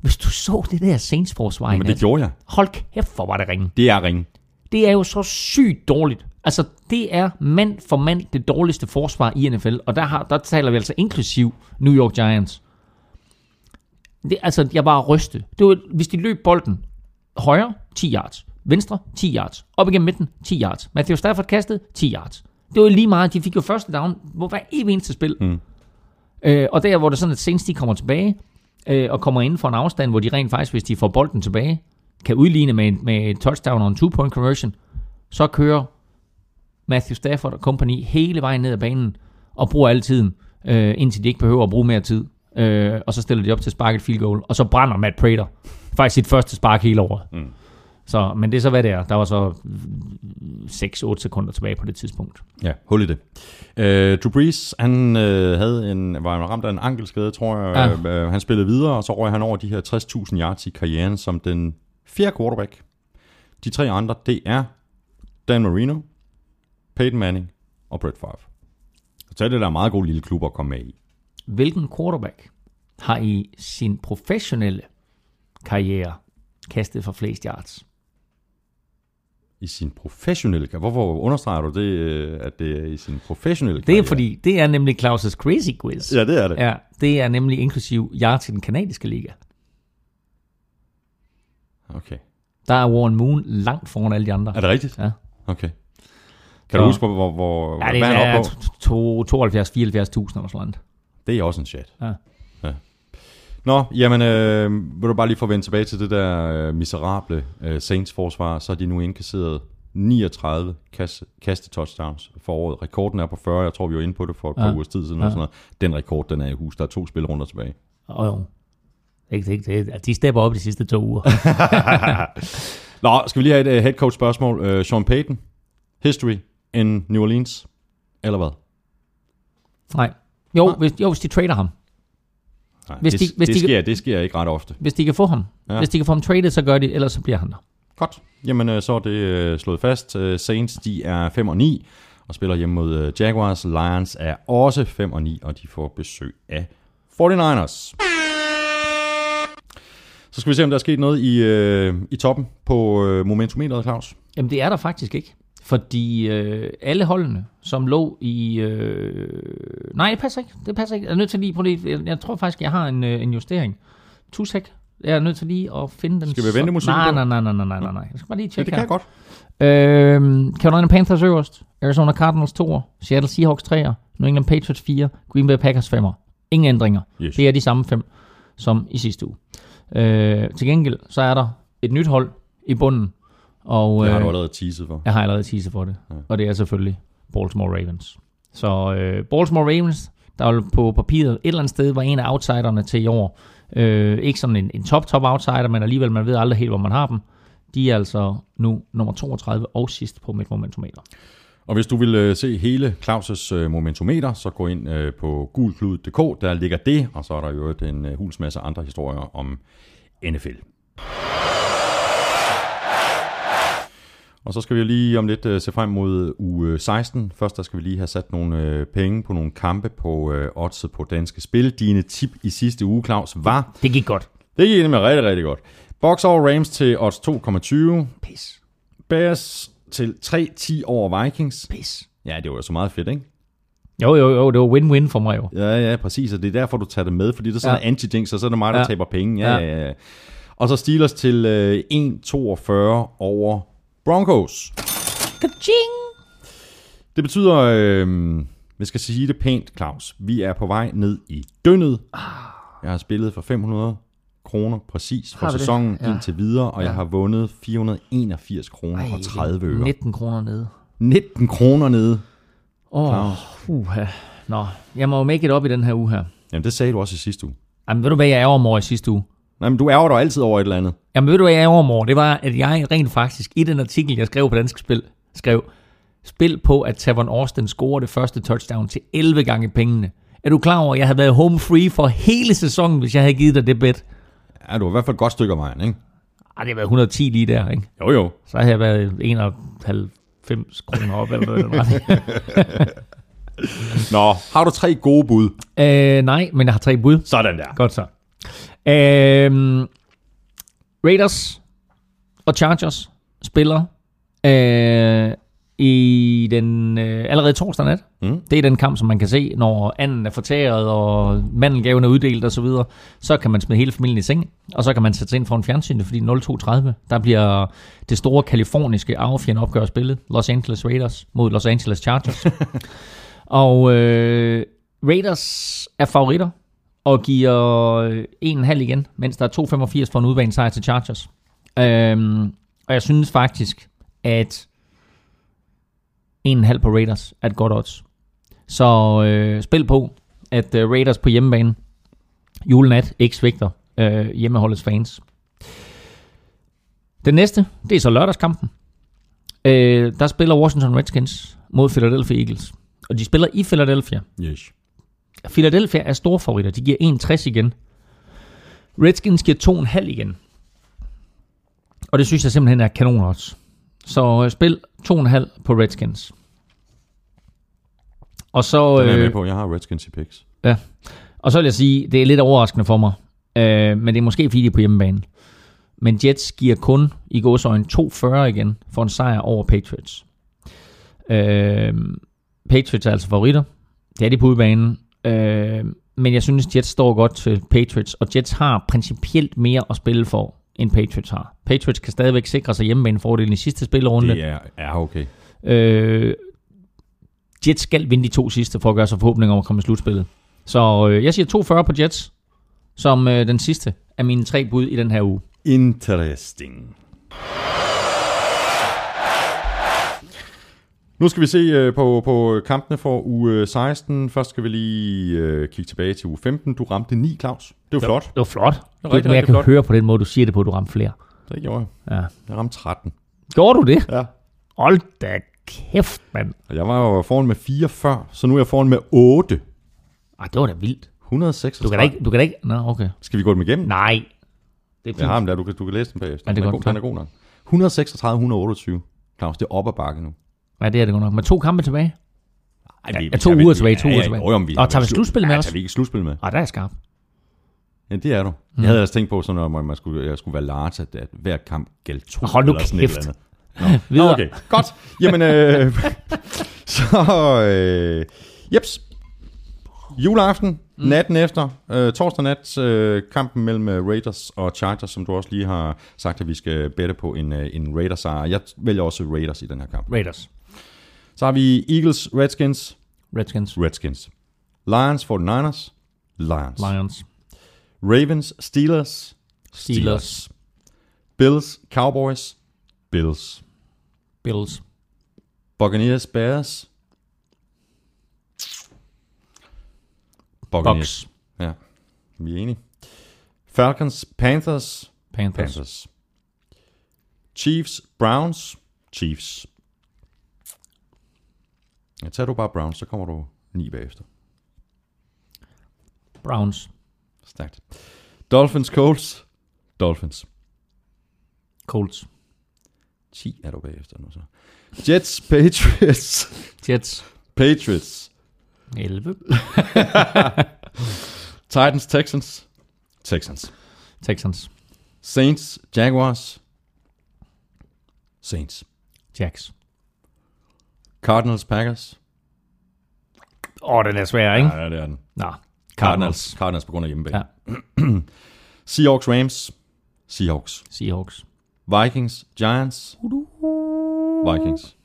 Speaker 2: Hvis du så det der Saints forsvar
Speaker 1: Men det gjorde jeg.
Speaker 2: Hold kæft, hvor var det ringe.
Speaker 1: Det er ringe.
Speaker 2: Det er jo så sygt dårligt. Altså, det er mand for mand det dårligste forsvar i NFL, og der, har, der taler vi altså inklusiv New York Giants. Det, altså, jeg var ryste. Det var, hvis de løb bolden højre, 10 yards. Venstre, 10 yards. Op igennem midten, 10 yards. Matthew Stafford kastede, 10 yards. Det var lige meget. De fik jo første down hvor hver eneste spil. Mm. Øh, og der, hvor det sådan, at Saints de kommer tilbage, øh, og kommer ind for en afstand, hvor de rent faktisk, hvis de får bolden tilbage, kan udligne med, med et touchdown og en two-point conversion, så kører Matthew Stafford og company hele vejen ned ad banen, og bruger al tiden, øh, indtil de ikke behøver at bruge mere tid. Øh, og så stiller de op til sparket field goal, og så brænder Matt Prater faktisk sit første spark hele året. Mm. Så, men det er så, hvad det er. Der var så 6-8 sekunder tilbage på det tidspunkt.
Speaker 1: Ja, hul i det. Uh, Drew Brees, han uh, havde en, var ramt af en ankelskade, tror jeg. Ja. Uh, han spillede videre, og så røg han over de her 60.000 yards i karrieren som den fjerde quarterback. De tre andre, det er Dan Marino, Peyton Manning og Brett Favre. Så er det der meget god lille klub at komme med i.
Speaker 2: Hvilken quarterback har i sin professionelle karriere kastet for flest yards?
Speaker 1: I sin professionelle karriere? Hvorfor understreger du det, øh, at det er i sin professionelle karriere?
Speaker 2: Det er fordi, det er nemlig Claus' crazy quiz.
Speaker 1: Ja, det er det.
Speaker 2: Ja, det er nemlig inklusiv yards i den kanadiske liga.
Speaker 1: Okay.
Speaker 2: Der er Warren Moon langt foran alle de andre.
Speaker 1: Er det rigtigt?
Speaker 2: Ja.
Speaker 1: Okay. Kan du huske, hvor, hvor, hvor
Speaker 2: Ja, det
Speaker 1: er
Speaker 2: er
Speaker 1: oppe på?
Speaker 2: 72 74.000 eller sådan noget.
Speaker 1: Det er også en chat.
Speaker 2: Ja.
Speaker 1: ja. Nå, jamen, øh, vil du bare lige få vendt tilbage til det der øh, miserable øh, Saints-forsvar, så har de nu indkasseret 39 kaste, kaste-touchdowns for året. Rekorden er på 40, jeg tror, vi var inde på det for et par
Speaker 2: Ja.
Speaker 1: ugers tid siden.
Speaker 2: Ja.
Speaker 1: Ja. Sådan noget. Den rekord, den er i hus. Der er to spilrunder tilbage.
Speaker 2: Og jo. Ikke, ikke, det, de stepper op de sidste to uger.
Speaker 1: Nå, skal vi lige have et uh, head coach spørgsmål. Uh, Sean Payton, history in New Orleans, eller hvad?
Speaker 2: Nej. Jo, hvis, jo, hvis de trader ham.
Speaker 1: Nej,
Speaker 2: Hvis
Speaker 1: det,
Speaker 2: de- hvis
Speaker 1: det,
Speaker 2: de-
Speaker 1: sker, det sker ikke ret ofte.
Speaker 2: Hvis de kan få ham.
Speaker 1: Ja.
Speaker 2: Hvis de kan få ham traded, så gør de, ellers så bliver han der.
Speaker 1: Godt. Jamen, øh, så er det øh, slået fast. Øh, Saints, de er 5 og 9 og spiller hjemme mod Jaguars. Lions er også 5 og 9, og de får besøg af 49ers. Så skal vi se, om der er sket noget i, øh, i toppen på øh, momentometeret, Claus.
Speaker 2: Jamen det er der faktisk ikke. Fordi øh, alle holdene, som lå i... Øh... Nej, det passer ikke. Det passer ikke. Jeg er nødt til lige... Prøv lige jeg, jeg tror faktisk, jeg har en, øh, en justering. Tusek. Jeg er nødt til lige at finde den.
Speaker 1: Skal vi vente
Speaker 2: så-
Speaker 1: musikken
Speaker 2: Nej, nej, nej, nej, nej, nej, nej. Jeg skal bare lige
Speaker 1: Ja,
Speaker 2: tjekke
Speaker 1: det kan jeg godt.
Speaker 2: her. Øhm, Carolina Panthers øverst. Arizona Cardinals 2'er. Seattle Seahawks 3'er. New England Patriots 4. Green Bay Packers 5'er. Ingen ændringer.
Speaker 1: Yes.
Speaker 2: Det er de samme fem, som i sidste uge. Øh, til gengæld, så er der et nyt hold i bunden. Og,
Speaker 1: Det har du
Speaker 2: øh,
Speaker 1: allerede teaset for.
Speaker 2: jeg har allerede teaset for det. Ja. Og det er selvfølgelig Baltimore Ravens. Så øh, Baltimore Ravens, der på papiret et eller andet sted var en af outsiderne til i år. Øh, ikke sådan en, en top-top outsider, men alligevel, man ved aldrig helt, hvor man har dem. De er altså nu nummer 32 og sidst på mit momentometer.
Speaker 1: Og hvis du vil øh, se hele Claus' øh, momentometer, så gå ind på gulklud.dk, der ligger det, og så er der jo en øh, huls masse andre historier om NFL. Og så skal vi lige om lidt øh, se frem mod uge 16. Først der skal vi lige have sat nogle øh, penge på nogle kampe på øh, oddset på danske spil. Dine tip i sidste uge, Claus, var...
Speaker 2: Det gik godt.
Speaker 1: Det gik med rigtig, rigtig godt. Box over Rams til odds 2,20.
Speaker 2: Pis.
Speaker 1: Bears til 3-10 over Vikings.
Speaker 2: Pis.
Speaker 1: Ja, det var jo så meget fedt, ikke?
Speaker 2: Jo, jo, jo, det var win-win for mig jo.
Speaker 1: Ja, ja, præcis, og det er derfor, du tager det med, fordi det er sådan
Speaker 2: Ja.
Speaker 1: ja. anti-jinx, og så er det mig, der
Speaker 2: Ja.
Speaker 1: taber penge. Ja,
Speaker 2: Ja.
Speaker 1: ja. ja, Og så Steelers til øh, 1,42 over Broncos.
Speaker 2: Ka-ching!
Speaker 1: Det betyder, øh, vi skal sige det pænt, Claus, vi er på vej ned i dønnet. Jeg har spillet for 500 kroner præcis for
Speaker 2: det?
Speaker 1: sæsonen
Speaker 2: Ja.
Speaker 1: indtil videre, og jeg har vundet 481 kroner og 30 øre.
Speaker 2: 19 kroner nede.
Speaker 1: 19 kroner nede.
Speaker 2: Åh, oh, uha. Nå, jeg må jo make it op i den her uge her.
Speaker 1: Jamen, det sagde du også i sidste uge.
Speaker 2: Jamen, ved du hvad, jeg mig over i sidste uge?
Speaker 1: Nej, men du ærger dig altid over et eller andet.
Speaker 2: Jamen, ved du hvad, jeg ærger over? Det var, at jeg rent faktisk i den artikel, jeg skrev på Dansk Spil, skrev, spil på, at Tavon Austin scorer det første touchdown til 11 gange pengene. Er du klar over, at jeg havde været home free for hele sæsonen, hvis jeg havde givet dig det bet?
Speaker 1: Ja, du er i hvert fald et godt stykke af vejen, ikke?
Speaker 2: Ej, det har været 110 lige der, ikke?
Speaker 1: Jo, jo.
Speaker 2: Så havde jeg været 91 kroner op, eller den retning.
Speaker 1: Nå, har du tre gode bud?
Speaker 2: øh, nej, men jeg har tre bud.
Speaker 1: Sådan der.
Speaker 2: Godt så. Øhm, Raiders og Chargers spiller øh, i den øh, allerede torsdag nat.
Speaker 1: Mm.
Speaker 2: Det er den kamp, som man kan se, når anden er fortæret, og mandelgaven er uddelt osv. Så, videre. så kan man smide hele familien i seng, og så kan man sætte sig ind for en fjernsyn, fordi 02.30, der bliver det store kaliforniske arvefjende opgør spillet. Los Angeles Raiders mod Los Angeles Chargers. og øh, Raiders er favoritter, og giver øh, 1,5 igen, mens der er 2,85 for en udbane sejr til Chargers. Øhm, og jeg synes faktisk, at 1,5 på Raiders er et godt odds. Så øh, spil på, at øh, Raiders på hjemmebane julenat ikke svigter øh, hjemmeholdets fans. Den næste, det er så lørdagskampen. Øh, der spiller Washington Redskins mod Philadelphia Eagles. Og de spiller i Philadelphia.
Speaker 1: Yes.
Speaker 2: Philadelphia er store favoritter. De giver 1,60 igen. Redskins giver 2,5 igen. Og det synes jeg simpelthen er kanon odds. Så øh, spil 2,5 på Redskins. Og så,
Speaker 1: Den er jeg med
Speaker 2: øh,
Speaker 1: på. Jeg har Redskins i picks.
Speaker 2: ja. og så vil jeg sige, det er lidt overraskende for mig. Øh, men det er måske fordi, de er på hjemmebane. Men Jets giver kun i gåsøjne 2,40 igen for en sejr over Patriots. Øh, Patriots er altså favoritter. Det er de på udbanen. Øh, men jeg synes, Jets står godt til Patriots, og Jets har principielt mere at spille for, end Patriots har. Patriots kan stadigvæk sikre sig hjemmebanefordelen i sidste spillerunde.
Speaker 1: Det er, er okay.
Speaker 2: Øh, Jets skal vinde de to sidste, for at gøre sig forhåbning om at komme i slutspillet. Så øh, jeg siger 2,40 på Jets, som øh, den sidste af mine tre bud i den her uge.
Speaker 1: Interesting. Nu skal vi se øh, på, på kampene for uge 16. Først skal vi lige øh, kigge tilbage til uge 15. Du ramte 9, Claus. Det var flot.
Speaker 2: Det var flot. Det
Speaker 1: var rigtig,
Speaker 2: jeg
Speaker 1: rigtig
Speaker 2: kan
Speaker 1: flot.
Speaker 2: høre på den måde, du siger det på, at du ramte flere.
Speaker 1: Det gjorde jeg.
Speaker 2: Ja.
Speaker 1: Jeg ramte 13.
Speaker 2: Gjorde du det?
Speaker 1: Ja.
Speaker 2: Hold da kæft, mand.
Speaker 1: Jeg var jo foran med 4 før, så nu er jeg foran med 8.
Speaker 2: Ej, det var da vildt.
Speaker 1: 136.
Speaker 2: Du kan da ikke... Du kan da ikke... Nå, okay.
Speaker 1: Skal vi gå dem igennem?
Speaker 2: Nej. Det er
Speaker 1: Jeg
Speaker 2: fint.
Speaker 1: har dem der, du kan, du kan læse dem bagefter.
Speaker 2: Ja, det er
Speaker 1: Den
Speaker 2: godt.
Speaker 1: god, den er god nok. 136, 128. Claus, det er op ad bakke nu.
Speaker 2: Ja, det er det godt nok. Med to kampe tilbage.
Speaker 1: Ej,
Speaker 2: Ja, to uger tilbage, to uger tilbage.
Speaker 1: Jo, vi,
Speaker 2: Og tager vi slutspil med
Speaker 1: ja,
Speaker 2: os?
Speaker 1: tager vi ikke slutspil med?
Speaker 2: Ej, der er skarp.
Speaker 1: Ja, det er du. Jeg havde ellers tænkt på, sådan, når man skulle, jeg skulle være Lars, at, at hver kamp galt to.
Speaker 2: Hold nu kæft.
Speaker 1: Nå,
Speaker 2: Videre.
Speaker 1: okay, godt. Jamen, øh, så, øh, jeps. Juleaften, mm. natten efter, øh, torsdag nat, øh, kampen mellem øh, Raiders og Chargers, som du også lige har sagt, at vi skal bette på en, øh, en Raiders sejr. Jeg vælger også Raiders i den her kamp.
Speaker 2: Raiders.
Speaker 1: Så har vi Eagles, Redskins,
Speaker 2: Redskins.
Speaker 1: Redskins. Lions, 49ers, Lions.
Speaker 2: Lions.
Speaker 1: Ravens, Steelers,
Speaker 2: Steelers.
Speaker 1: Bills, Cowboys, Bills.
Speaker 2: Bills.
Speaker 1: Buccaneers, Bears. Buccaneers. Ja, vi er enige. Falcons, Panthers,
Speaker 2: Panthers.
Speaker 1: Panthers. Chiefs, Browns, Chiefs. Ja, tager du bare Browns, så kommer du 9 bagefter.
Speaker 2: Browns.
Speaker 1: Stærkt. Dolphins, Colts, Dolphins.
Speaker 2: Colts.
Speaker 1: 10 er du bagefter nu så. Jets, Patriots,
Speaker 2: Jets.
Speaker 1: Patriots.
Speaker 2: 11.
Speaker 1: Titans, Texans, Texans.
Speaker 2: Texans.
Speaker 1: Saints, Jaguars, Saints.
Speaker 2: Jacks.
Speaker 1: Cardinals, Packers.
Speaker 2: Åh, oh, den er svær, ikke?
Speaker 1: Ja, det er den.
Speaker 2: Nå.
Speaker 1: Cardinals.
Speaker 2: Cardinals.
Speaker 1: Cardinals på grund af hjemmebane.
Speaker 2: Ja.
Speaker 1: Seahawks, Rams, Seahawks.
Speaker 2: Seahawks.
Speaker 1: Vikings, Giants, Vikings.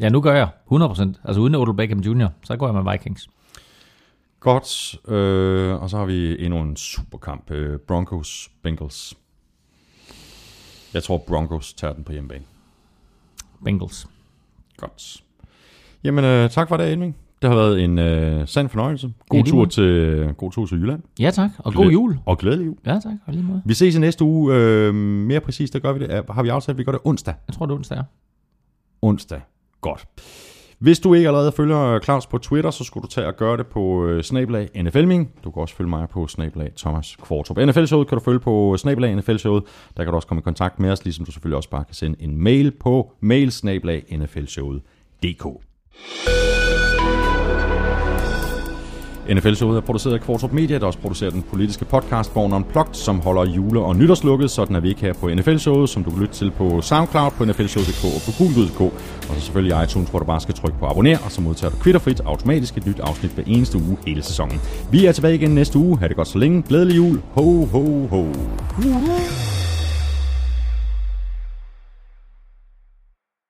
Speaker 2: Ja, nu gør jeg 100%. Altså uden Odell Beckham Jr., så går jeg med Vikings.
Speaker 1: Godt. Øh, og så har vi endnu en superkamp. Øh, Broncos, Bengals. Jeg tror, Broncos tager den på hjemmebane.
Speaker 2: Bengals.
Speaker 1: Godt. Jamen, øh, tak for det, Elming. Det har været en øh, sand fornøjelse. God,
Speaker 2: Ja,
Speaker 1: tur til, god tur til Jylland.
Speaker 2: Ja, tak. Og god
Speaker 1: Glæ-
Speaker 2: jul.
Speaker 1: Og glædelig jul.
Speaker 2: Ja, tak. Og lige måde.
Speaker 1: Vi ses i næste uge. Øh, mere præcist, der gør vi det. Har vi aftalt, at vi gør det onsdag?
Speaker 2: Jeg tror, det er onsdag. er.
Speaker 1: Onsdag. Godt. Hvis du ikke allerede følger Claus på Twitter, så skulle du tage og gøre det på øh, snabelag NFLming. Du kan også følge mig på snabelag Thomas Kvartrup. NFL-showet kan du følge på snabelag NFL-showet. Der kan du også komme i kontakt med os, ligesom du selvfølgelig også bare kan sende en mail på mail NFL-showet.dk. NFL-showet er produceret af Kvartrup Media, der også producerer den politiske podcast Born Unplugged, som holder jule- og nytårslukket, sådan er vi ikke her på NFL-showet, som du kan lytte til på SoundCloud, på nflshowet.dk og på google.dk. og så selvfølgelig iTunes, hvor du bare skal trykke på abonner, og så modtager du kvitterfrit automatisk et nyt afsnit hver eneste uge hele sæsonen. Vi er tilbage igen næste uge. Ha' det godt så længe. Glædelig jul. Ho, ho, ho.